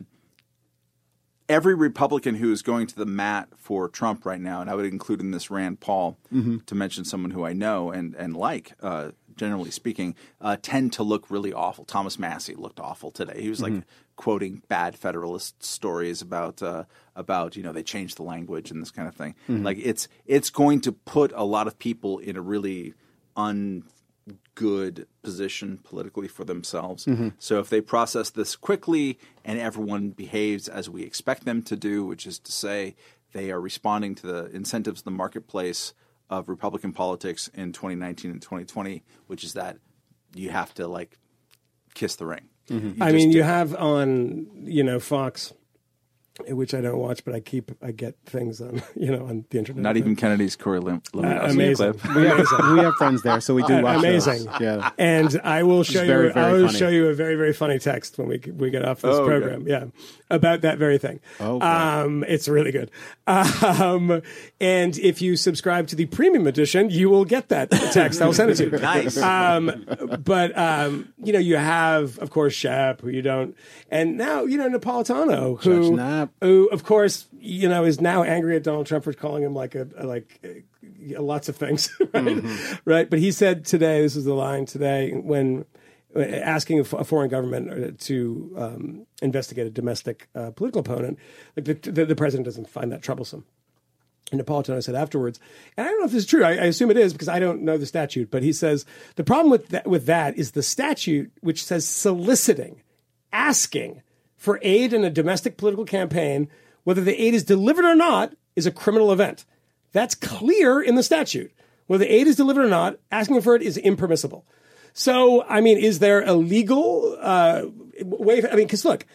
every Republican who is going to the mat for Trump right now, and I would include in this Rand Paul Mm-hmm. to mention someone who I know and and like. Uh, Generally speaking, uh, tend to look really awful. Thomas Massie looked awful today. He was like Mm-hmm. quoting bad Federalist stories about uh, about you know they changed the language and this kind of thing. Mm-hmm. Like it's it's going to put a lot of people in a really un good position politically for themselves. So if they process this quickly and everyone behaves as we expect them to do, which is to say they are responding to the incentives in the marketplace of Republican politics in 2019 and 2020, which is that you have to like kiss the ring. Mm-hmm. You I mean, do. you have on you know Fox, which I don't watch, but I keep I get things on you know on the internet. not even Kennedy's Corey Lim- Lewandowski amazing. we, have, we have friends there, so we do Uh, watch amazing. those. Yeah. And I will show very, you. very I will funny. show you a very very funny text when we we get off this Oh, okay. program. Yeah, about that very thing. Oh, okay. um, it's really good. Um, and if you subscribe to the premium edition, you will get that text. I'll send it to you. Nice. Um, but um, you know, you have of course Shep, who you don't, and now you know Napolitano, who, Judge Knapp. Who of course you know is now angry at Donald Trump for calling him like a, a like. uh, lots of things, right? Right. But he said today, this is the line today, when asking a foreign government uh, to um, investigate a domestic uh, political opponent, like the, the, the president doesn't find that troublesome. And Napolitano said afterwards, and I don't know if this is true. I, I assume it is because I don't know the statute. But he says the problem with that, with that is the statute which says soliciting, asking for aid in a domestic political campaign, whether the aid is delivered or not, is a criminal event. That's clear in the statute. Whether the aid is delivered or not, asking for it is impermissible. So, I mean, is there a legal uh, way? I mean, because look,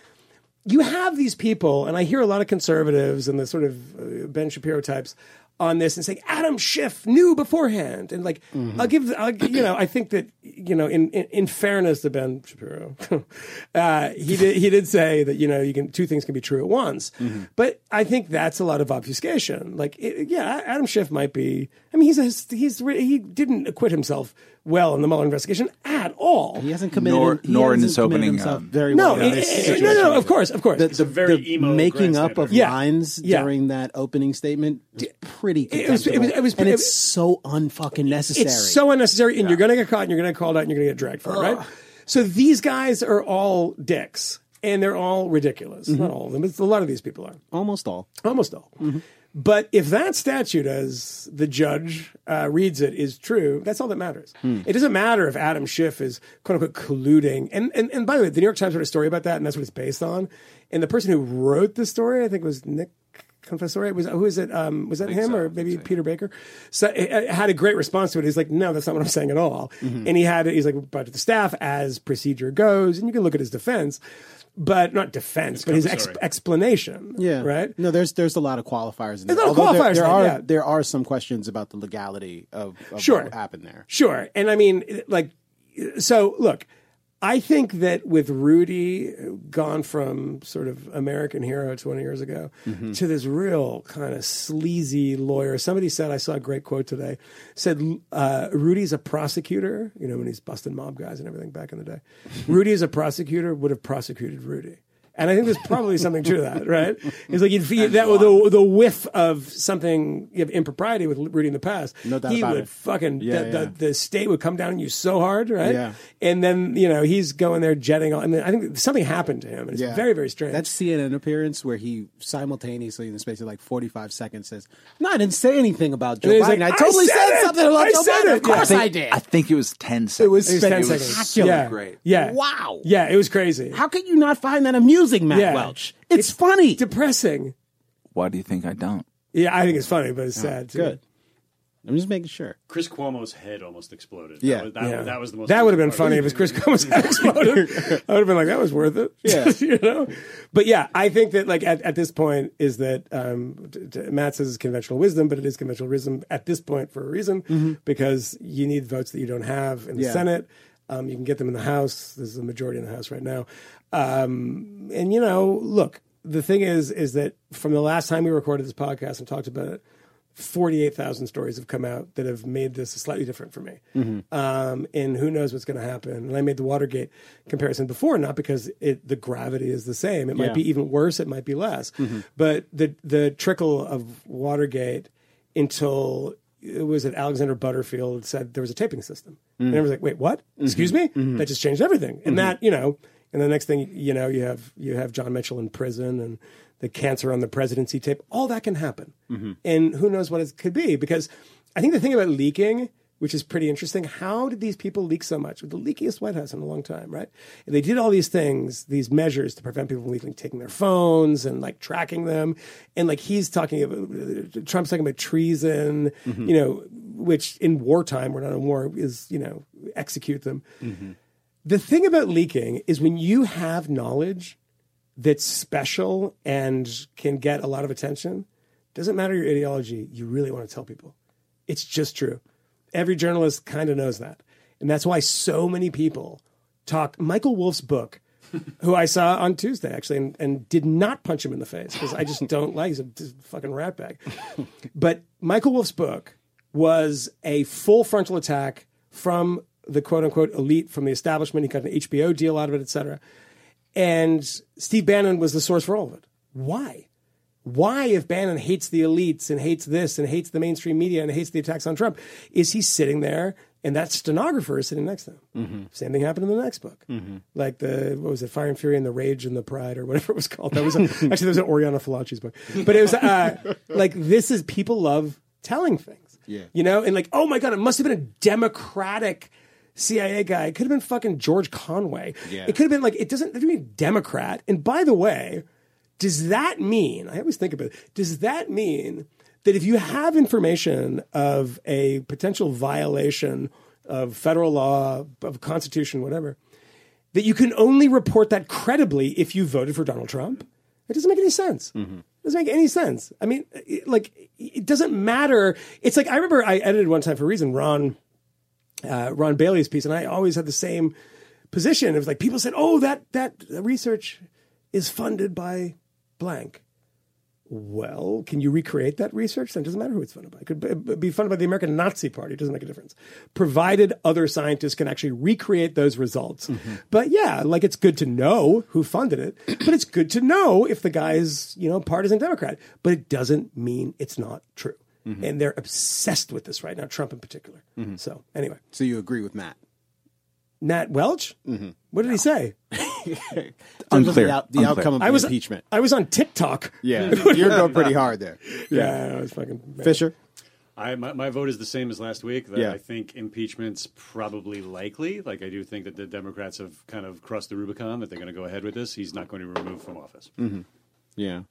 you have these people, and I hear a lot of conservatives and the sort of uh, Ben Shapiro types on this and saying Adam Schiff knew beforehand, and like I'll give, I'll, you know, I think that you know, in in, in fairness to Ben Shapiro, uh, he did he did say that you know you can two things can be true at once, but I think that's a lot of obfuscation. Like, it, yeah, Adam Schiff might be. I mean, he's a, he's he didn't acquit himself well in the Mueller investigation at all. He hasn't committed. Nor- he nor hasn't his opening, himself um, very No, well. in it- it- no, no, of course, of course. The, the, very the emo making up of Yeah. lines Yeah. during that opening statement is pretty It was- it was- it was- and it it's so unfucking necessary. It's so unnecessary, and you're going to get caught, and you're going to get called out, and you're going to get dragged for it, right? So these guys are all dicks, and they're all ridiculous. Not all of them, but a lot of these people are. Almost all. Almost all. But if that statute, as the judge uh, reads it, is true, that's all that matters. It doesn't matter if Adam Schiff is quote unquote colluding. And, and and by the way, the New York Times wrote a story about that, and that's what it's based on. And the person who wrote the story, I think, was Nick. Confessore was who is it? Um, was that him so. or maybe so. Peter Baker? So it, it had a great response to it. He's like, "No, that's not what I'm saying at all." And he had he's like, "But the staff, as procedure goes, and you can look at his defense, but not defense, but his ex- explanation. Yeah. right. No, there's there's a lot of qualifiers. In There's there. a lot of qualifiers There, there there, are yeah. there are some questions about the legality of, of Sure. what happened there. Sure. And I mean, like, so look, I think that with Rudy gone from sort of American hero 20 years ago to this real kind of sleazy lawyer, somebody said, I saw a great quote today, said, uh, Rudy's a prosecutor, you know, when he's busting mob guys and everything back in the day. Rudy is a prosecutor would have prosecuted Rudy. And I think there's probably something to that, right? It's like you'd feel that the, the whiff of something of impropriety with Rudy in the past. No doubt he about would it. fucking Yeah, the, yeah. The, the state would come down on you so hard, right? Yeah. And then you know he's going there jetting. On, I mean, I think something happened to him, and it's Yeah. very very strange. That CNN appearance where he simultaneously, in the space of like 45 seconds, says, No, I didn't say anything about Joe Biden. like, I "I totally said said, something about I Joe said Biden. it!" Of course Yeah. I did. I think it was ten seconds. it was, It was 10 spectacular. seconds. Yeah, Great. Yeah. Wow. Yeah, it was crazy. How can you not find that amusing, Matt Yeah. Welch? It's, funny. Depressing. Why do you think I don't? Yeah, I think it's funny, but it's sad too. Good. I'm just making sure. Chris Cuomo's head almost exploded. Yeah. that was, that, Yeah. that was the most. That would have been funny if it was Chris Cuomo's head exploded. I would have been like, that was worth it. Yeah. you know. But yeah, I think that like at, at this point is that um, t- t- Matt says it's conventional wisdom, but it is conventional wisdom at this point for a reason because you need votes that you don't have in the Mm-hmm. Yeah. Senate. Um, you can get them in the House. There's a majority in the House right now. Um, and you know, look, the thing is, is that from the last time we recorded this podcast and talked about it, 48,000 stories have come out that have made this slightly different for me. Mm-hmm. Um, and who knows what's going to happen. And I made the Watergate comparison before, not because it, the gravity is the same. It might Yeah. be even worse, it might be less. Mm-hmm. But the, the trickle of Watergate until it was that Alexander Butterfield said there was a taping system. And mm. I was like, wait, what? Mm-hmm. Excuse me? That just changed everything. And that, you know, and the next thing you know, you have you have John Mitchell in prison and the cancer on the presidency tape. All that can happen, mm-hmm. and who knows what it could be? Because I think the thing about leaking, which is pretty interesting, how did these people leak so much? With the leakiest White House in a long time, right? And they did all these things, these measures to prevent people from leaking, taking their phones and like tracking them, and like he's talking about Trump's talking about treason, mm-hmm. you know, which in wartime, we're not in war, is you know execute them. Mm-hmm. The thing about leaking is when you have knowledge that's special and can get a lot of attention, doesn't matter your ideology, you really want to tell people. It's just true. Every journalist kind of knows that. And that's why so many people talk. Michael Wolff's book, who I saw on Tuesday actually, and, and did not punch him in the face because I just don't like he's a fucking ratbag. But Michael Wolff's book was a full frontal attack from the quote unquote elite, from the establishment. He got an HBO deal out of it, et cetera. And Steve Bannon was the source for all of it. Why? Why, if Bannon hates the elites and hates this and hates the mainstream media and hates the attacks on Trump, is he sitting there and that stenographer is sitting next to him? Same thing happened in the next book. Like the, what was it, Fire and Fury and the Rage and the Pride or whatever it was called. That was a, actually, there was an Oriana Fallaci's book. But it was uh, like, this is, people love telling things. Yeah. You know, and like, oh my God, it must have been a democratic CIA guy. It could have been fucking George Conway. Yeah. It could have been like, it doesn't, it doesn't mean Democrat. And by the way, does that mean, I always think about it, does that mean that if you have information of a potential violation of federal law, of constitution, whatever, that you can only report that credibly if you voted for Donald Trump? It doesn't make any sense. Mm-hmm. It doesn't make any sense. I mean, it, like, it doesn't matter. It's like, I remember I edited one time for a Reason, Ron, uh, Ron Bailey's piece, and I always had the same position. It was like, people said, oh, that, that research is funded by blank. Well, can you recreate that research? Then it doesn't matter who it's funded by. It could be- funded by the American Nazi Party. It doesn't make a difference, provided other scientists can actually recreate those results. But yeah, like it's good to know who funded it, but it's good to know if the guy is, you know, partisan Democrat. But it doesn't mean it's not true. Mm-hmm. And they're obsessed with this right now, Trump in particular. Mm-hmm. So anyway, So you agree with Matt? Matt Welch. Mm-hmm. What did he say? Unclear. The, out, the Unclear. outcome of I the was impeachment. I was on TikTok. Yeah, you're going pretty hard there. Yeah, I was fucking Fisher. I my, my vote is the same as last week. That Yeah. I think impeachment's probably likely. Like I do think that the Democrats have kind of crossed the Rubicon that they're going to go ahead with this. He's not going to be removed from office. Mm-hmm. Yeah.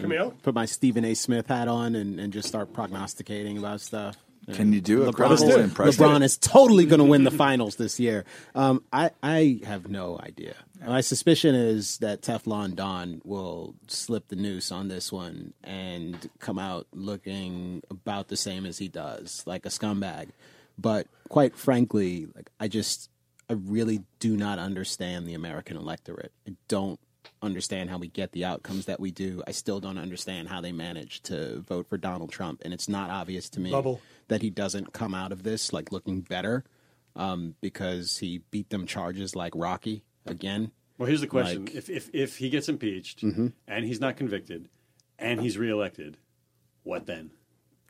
Kmele. Put my Stephen A. Smith hat on and, and just start prognosticating about stuff. Can you do a LeBron, credible is, impression? LeBron is totally going to win the finals this year. Um, I I have no idea. My suspicion is that Teflon Don will slip the noose on this one and come out looking about the same as he does, like a scumbag. But quite frankly, like I just I really do not understand the American electorate. I don't understand how we get the outcomes that we do. I still don't understand how they manage to vote for Donald Trump, and it's not obvious to me Bubble. that he doesn't come out of this like looking better um, because he beat them charges like Rocky again. Well, here's the question: Like- if, if if he gets impeached and he's not convicted and he's reelected, what then?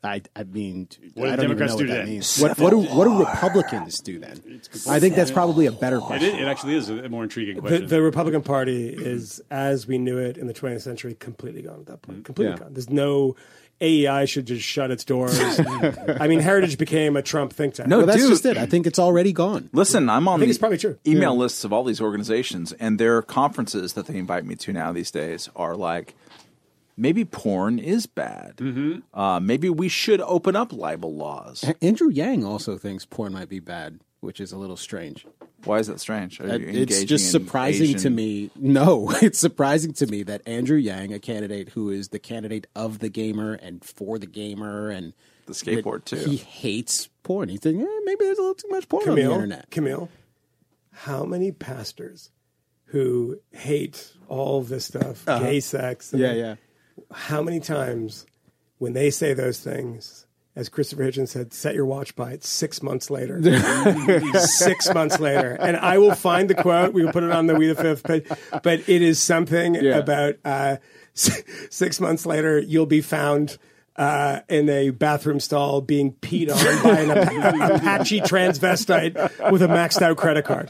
I, I mean, What do I don't even Democrats know do what that means. What, what do what do Republicans do then? I think that's probably a better question. is, it actually is a more intriguing question. the Republican Party is, as we knew it in the 20th century, completely gone at that point. Mm-hmm. Completely Yeah. gone. There's no AEI should just shut its doors. I mean, Heritage became a Trump think tank. No, well, that's dude. just it. I think it's already gone. Listen, I'm on think the it's probably true. email lists of all these organizations, and their conferences that they invite me to now these days are like, maybe porn is bad. Mm-hmm. Uh, maybe we should open up libel laws. Andrew Yang also thinks porn might be bad, which is a little strange. Why is that strange? Are you It's engaging just in surprising to me. No, it's surprising to me that Andrew Yang, a candidate who is the candidate of the gamer and for the gamer and The skateboard, too. he hates porn. He thinks eh, maybe there's a little too much porn on the internet. Kmele, how many pastors who hate all this stuff, gay sex, and Uh-huh. Yeah, yeah. How many times when they say those things, as Christopher Hitchens said, set your watch by it six months later. six months later. And I will find the quote. We will put it on the We the Fifth page. But it is something Yeah. about uh, six months later, you'll be found. Uh, in a bathroom stall, being peed on by an Apa- Apache transvestite with a maxed out credit card,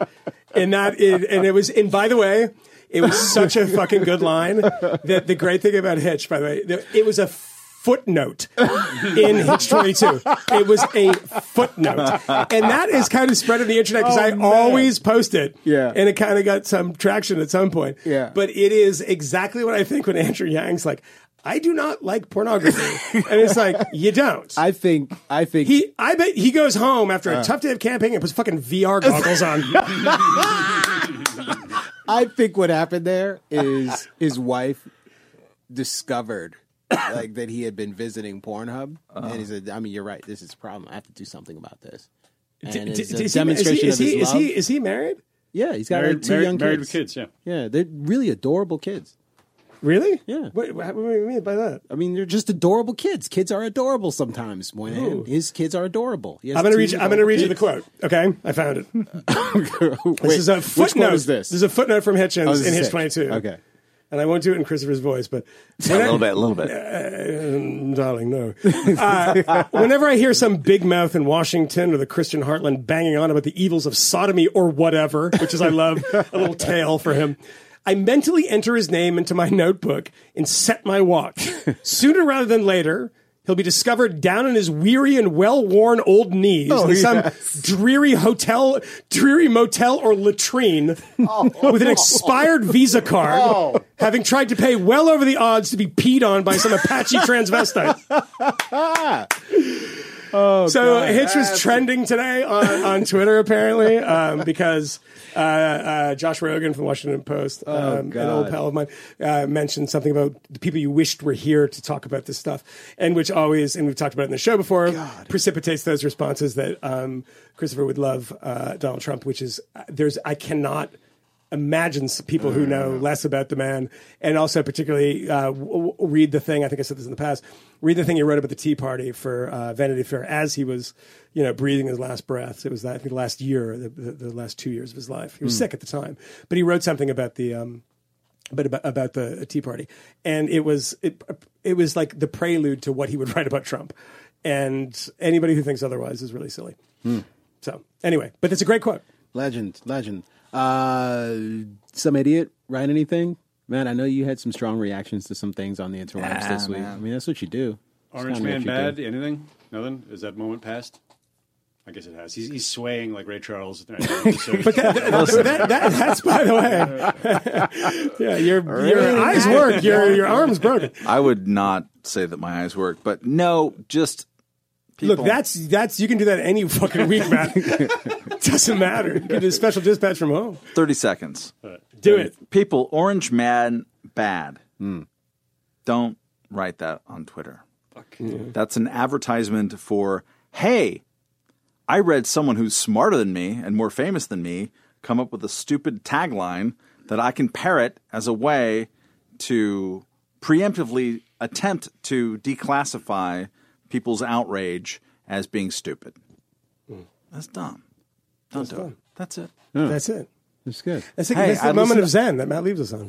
and that is, and it was, and by the way, it was such a fucking good line that the great thing about Hitch, by the way, it was a footnote in Hitch 22. It was a footnote. And that is kind of spread on the internet because Oh, I man. always post it. Yeah. And it kind of got some traction at some point. Yeah. But it is exactly what I think when Andrew Yang's like, I do not like pornography. and it's like, you don't. I think. I think. he, I bet he goes home after a uh. tough day of camping and puts fucking VR goggles on. I think what happened there is his wife discovered like that he had been visiting Pornhub, and he uh-huh. said, "I mean, you're right. This is a problem. I have to do something about this." And D- it's d- a is he- is demonstration he, of his he, is love. he, is he married? yeah, he's got married, two married, young married kids. with kids, yeah. Yeah, they're really adorable kids. Really? Yeah. What, what, what do you mean by that? I mean, they're just adorable kids. Kids are adorable sometimes. Moynihan. His kids are adorable. I'm going to read. You, I'm going to adorable read you the quote. Okay, I found it. Wait, This is a which footnote. quote is this? This is a footnote from Hitchens Oh, in is Hitch Hitch. 22. Okay. And I won't do it in Christopher's voice, but A little bit, a little bit. Uh, darling, no. Uh, whenever I hear some big mouth in Washington or the Christian Heartland banging on about the evils of sodomy or whatever, which is I love a little tale for him. I mentally enter his name into my notebook and set my watch. Sooner rather than later, he'll be discovered down on his weary and well-worn old knees oh, in some dreary hotel, dreary motel or latrine oh. with an expired Visa card, oh. having tried to pay well over the odds to be peed on by some Apache transvestite. so Hitch was trending today on, on Twitter apparently um, because uh, uh, Josh Rogin from the Washington Post, um, an old pal of mine, uh, mentioned something about the people you wished were here to talk about this stuff, and which always, and we've talked about it in the show before, precipitates those responses that um, Christopher would love uh, Donald Trump, which is uh, there's I cannot imagine s- people who know less about the man, and also particularly uh, w- w- read the thing. I think I said this in the past. Read the thing he wrote about the Tea Party for uh, Vanity Fair as he was, you know, breathing his last breaths. It was I think the last year, the, the, the last two years of his life. He was sick at the time, but he wrote something about the. Um, but about, about the Tea Party, and it was it it was like the prelude to what he would write about Trump, and anybody who thinks otherwise is really silly. So anyway, but it's a great quote. legend, legend. Uh, some idiot write anything? Man, I know you had some strong reactions to some things on the interwebs Yeah, this week. man. I mean, that's what you do. It's Orange Man what bad? do. Anything? Nothing? Is that moment past? I guess it has. He's, he's swaying like Ray Charles. but that, that, that, that's by the way. yeah, your your eyes work. Your your arms broken. I would not say that my eyes work, but no, just people. Look, that's that's you can do that any fucking week, man. Doesn't matter. You can do a special dispatch from home. thirty seconds. Do it. People, Orange Man bad. Hmm. Don't write that on Twitter. That's an advertisement for, hey, I read someone who's smarter than me and more famous than me come up with a stupid tagline that I can parrot as a way to preemptively attempt to declassify people's outrage as being stupid. That's dumb. Don't do it. That's it. That's it. It's good. That's, it. Hey, that's the I moment listen- of zen that Matt leaves us on.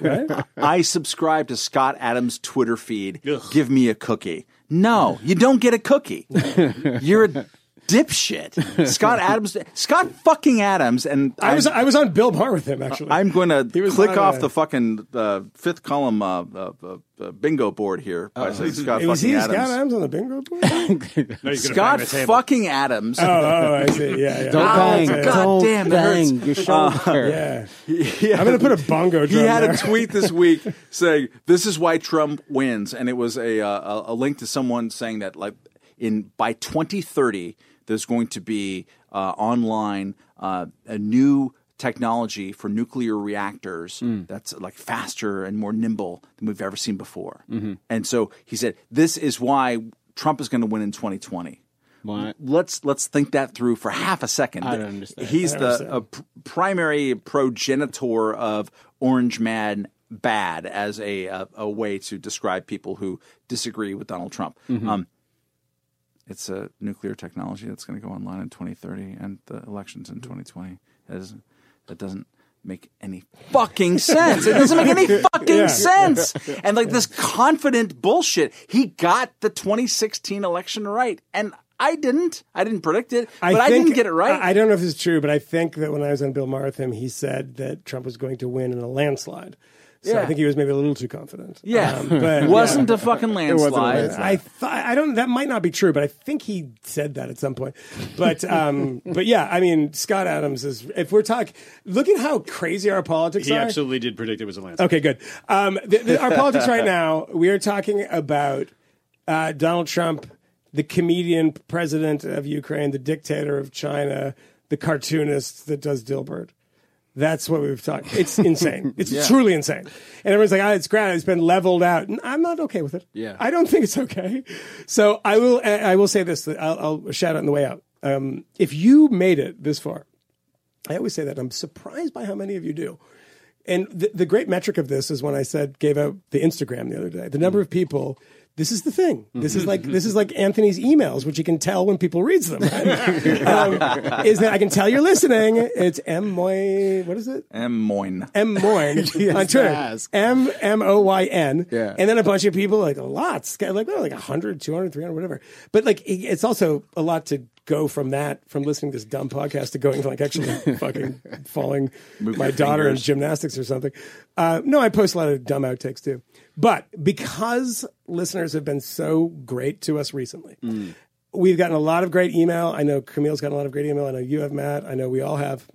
right? I subscribe to Scott Adams' Twitter feed. Give me a cookie. No, you don't get a cookie. You're a dipshit. Scott Adams, Scott fucking Adams, and I was I'm- I was on Bill Maher with him actually. I'm going to click off a- the fucking uh, fifth column uh, uh, uh, uh, bingo board here by saying Scott was fucking he Adams. Scott Adams on the bingo board? no, Scott bang the table. fucking Adams. oh, oh, I see. Yeah, yeah. Don't Oh, bang. okay. God Don't damn, bang hurts. your shoulder. Yeah. He I'm gonna put a bongo He had there. a tweet this week saying, "This is why Trump wins," and it was a, uh, a a link to someone saying that like in by 2030 there's going to be uh, online uh, a new technology for nuclear reactors that's like faster and more nimble than we've ever seen before. And so he said, "This is why Trump is going to win in 2020." What? Let's let's think that through for half a second. I don't understand. He's don't the understand. pr- primary progenitor of Orange Man bad as a a, a way to describe people who disagree with Donald Trump. Mm-hmm. Um, it's a nuclear technology that's going to go online in 2030, and the elections in 2020. That doesn't, that doesn't make any fucking sense. It doesn't make any fucking sense. And like this confident bullshit. He got the 2016 election right, and I didn't. I didn't predict it, but I, think- didn't get it right. I, I don't know if this is true, but I think that when I was on Bill Maher with him, he said that Trump was going to win in a landslide. So I think he was maybe a little too confident. yeah, Um, but wasn't a fucking landslide. landslide. I thought I don't. That might not be true, but I think he said that at some point. But um, but yeah, I mean, Scott Adams is. If we're talking, look at how crazy our politics He are. He absolutely did predict it was a landslide. Okay, good. Um, the, the, our politics right now, we are talking about uh, Donald Trump, the comedian president of Ukraine, the dictator of China, the cartoonist that does Dilbert. That's what we've talked. It's insane. It's truly insane. And everyone's like, "Ah, it's great. It's been leveled out." And I'm not okay with it. Yeah. I don't think it's okay. So I will. I will say this. I'll, I'll shout out on the way out. Um, if you made it this far, I always say that I'm surprised by how many of you do. And the, the great metric of this is when I said gave out the Instagram the other day. The number of people. This is the thing. This is like this is like Anthony's emails, which you can tell when people reads them. Right? um, is that I can tell you're listening? It's M Moy. What is it? M. Moyne. M Moyne on Twitter. M M O Y N. Yeah. And then a bunch of people like lots, like oh, like 100, 200, 300, whatever. But like it's also a lot to go from that, from listening to this dumb podcast to going to like actually fucking falling my your daughter in gymnastics or something. Uh, no, I post a lot of dumb outtakes too. But because listeners have been so great to us recently, we've gotten a lot of great email. I know Kmele's gotten a lot of great email. I know you have, Matt. I know we all have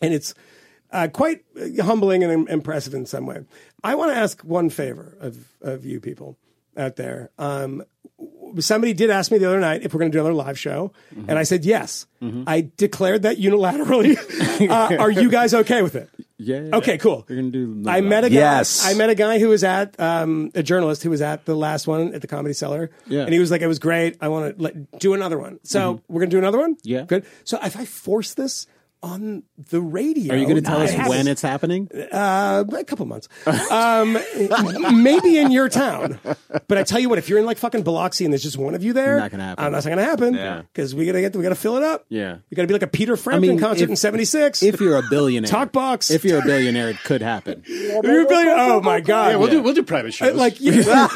and it's uh, quite humbling and impressive in some way. I want to ask one favor of of you people out there. Um, somebody did ask me the other night if we're going to do another live show, and I said yes. I declared that unilaterally. uh, are you guys okay with it? Yeah. Okay, cool. We're gonna do. I met a guy. Yes. I met a guy who was at um, a journalist who was at the last one at the Comedy Cellar. Yeah. and he was like, "It was great. I want to do another one." So we're gonna do another one. Yeah. good. So if I force this on the radio, Are you going to tell I us have- when it's happening? uh, a couple months. Um, maybe in your town. But I tell you what, if you're in like fucking Biloxi and there's just one of you there, Not gonna happen. uh, that's not gonna happen. Yeah. because we gotta get we gotta fill it up. Yeah. we gotta be like a Peter Frampton mean, concert if- in '76. If you're a billionaire, Talk box. If you're a billionaire, it could happen. You're billion- oh my god, Yeah, we'll do we'll do private shows. Uh, like yeah.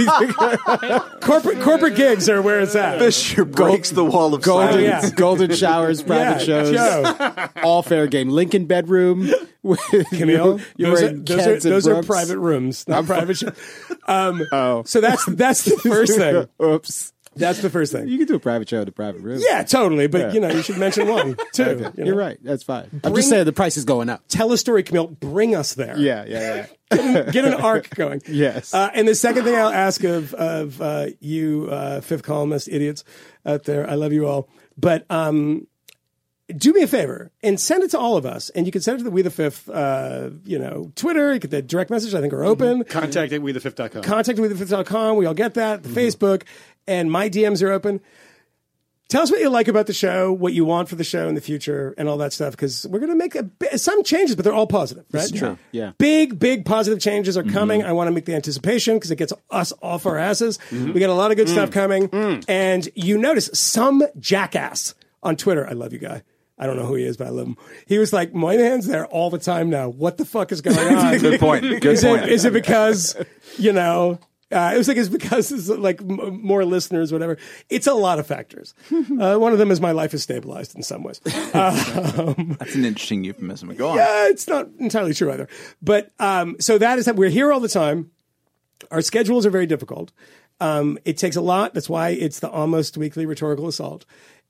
corporate corporate gigs are where it's at. Fisher breaks the wall of Golden, silence. yeah. golden showers, private yeah, shows, show. All fair game. Lincoln bedroom. With, Kmele, you're those, are, those, are, those are private rooms, not private shit. Um, Oh. So that's that's the first thing. Oops. That's the first thing. You can do a private show at a private room. Yeah, totally. But Yeah. you know, you should mention one too. you know. You're right. That's fine. I'm just saying the price is going up. Tell a story, Kmele. Bring us there. Yeah, yeah, yeah. Get an arc going. Yes. Uh, and the second thing I'll ask of of uh, you, uh, fifth columnist idiots out there, I love you all. But um, do me a favor and send it to all of us. And you can send it to the We the Fifth, uh, you know, Twitter. You get the direct message. I think are mm-hmm. open. Contact at wethefifth.com. Contact with the fifth.com. We all get that. The mm-hmm. Facebook and my DMs are open. Tell us what you like about the show, what you want for the show in the future, and all that stuff. Because we're going to make a, some changes, but they're all positive, right? true. Yeah. Big, big positive changes are mm-hmm. coming. I want to make the anticipation because it gets us off our asses. We got a lot of good mm. stuff coming. Mm. And you notice some jackass on Twitter. I love you, guy. I don't know who he is, but I love him. He was like, Moynihan's there all the time now. What the fuck is going on? Good point. Good is point. It, is it because you know? Uh, it was like it's because it's like m- more listeners, whatever. It's a lot of factors. Uh, one of them is my life is stabilized in some ways. That's an interesting euphemism. Go on. Yeah, it's not entirely true either. But um, so that is that we're here all the time. Our schedules are very difficult. Um, it takes a lot. That's why it's the almost weekly rhetorical assault.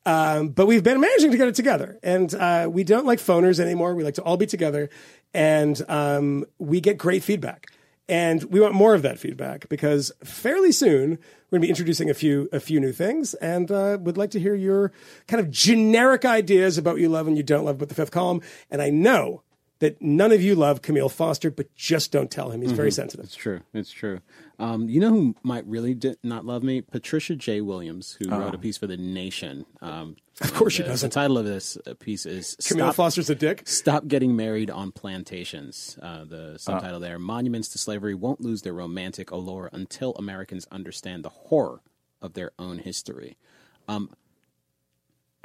Um, but we've been managing to get it together, and uh, we don't like phoners anymore. We like to all be together, and um, we get great feedback. And we want more of that feedback because fairly soon we're going to be introducing a few a few new things, and uh, would like to hear your kind of generic ideas about what you love and you don't love about the fifth column. And I know that none of you love Kmele Foster, but just don't tell him. He's very sensitive. It's true. It's true. Um, you know who might really not love me? Patricia J. Williams, who wrote a piece for The Nation. Um, Of course she the, doesn't. The title of this uh, piece is Kmele Stop, Foster's a dick. Stop Getting Married on Plantations. Uh, the subtitle there Monuments to Slavery won't lose their romantic allure until Americans understand the horror of their own history. Um,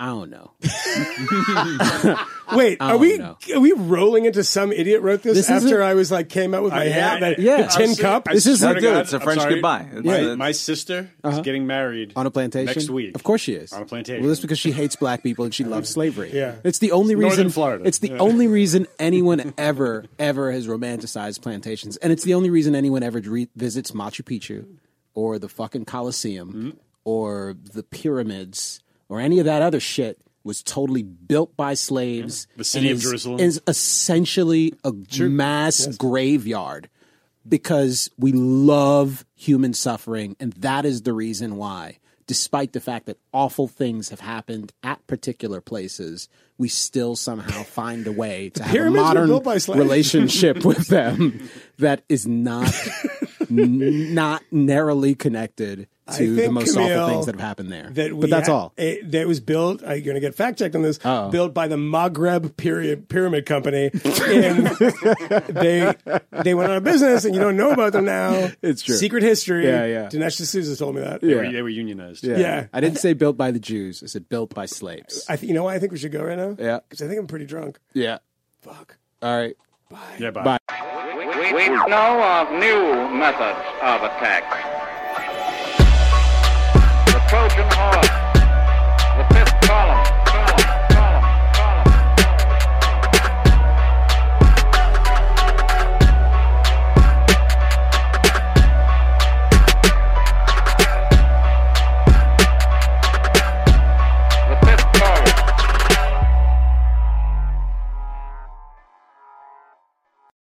I don't know. Wait, are we know. are we rolling into some idiot wrote this, This after isn't- I was like came out with my Uh, hat, yeah, that, yeah. the tin I'll say- cup? I This is swear a to dude. God, It's a I'm French sorry. goodbye. It's My, a- my sister is getting married On a plantation? next week. Of course she is. On a plantation. Well, that's because she hates black people and she loves slavery. Yeah. It's the only Northern reason. Florida. It's the Yeah. only reason anyone ever, ever has romanticized plantations. And it's the only reason anyone ever re- visits Machu Picchu or the fucking Colosseum Mm-hmm. or the pyramids or any of that other shit was totally built by slaves. The city of is- Jerusalem. Is essentially a mass graveyard because we love human suffering, and that is the reason why. Despite the fact that awful things have happened at particular places, we still somehow find a way to have a modern built by slaves. relationship with them that is not n- not narrowly connected to the most Kmele, awful things that have happened there. that but that's ha- all. It, that was built. I'm going to get fact checked on this. Uh-oh. Built by the Maghreb period pyramid company. And they they went out of business, and you don't know about them now. It's true. Secret history. Yeah, yeah. Dinesh D'Souza told me that. They, were, Yeah. they were unionized. Yeah. I didn't say built by the Jews. I said built by slaves. I th- you know why I think we should go right now? Yeah. Because I think I'm pretty drunk. Yeah. Fuck. All right. Bye. Yeah, bye. Bye. We, we know of new methods of attack. Trojan horse, the fifth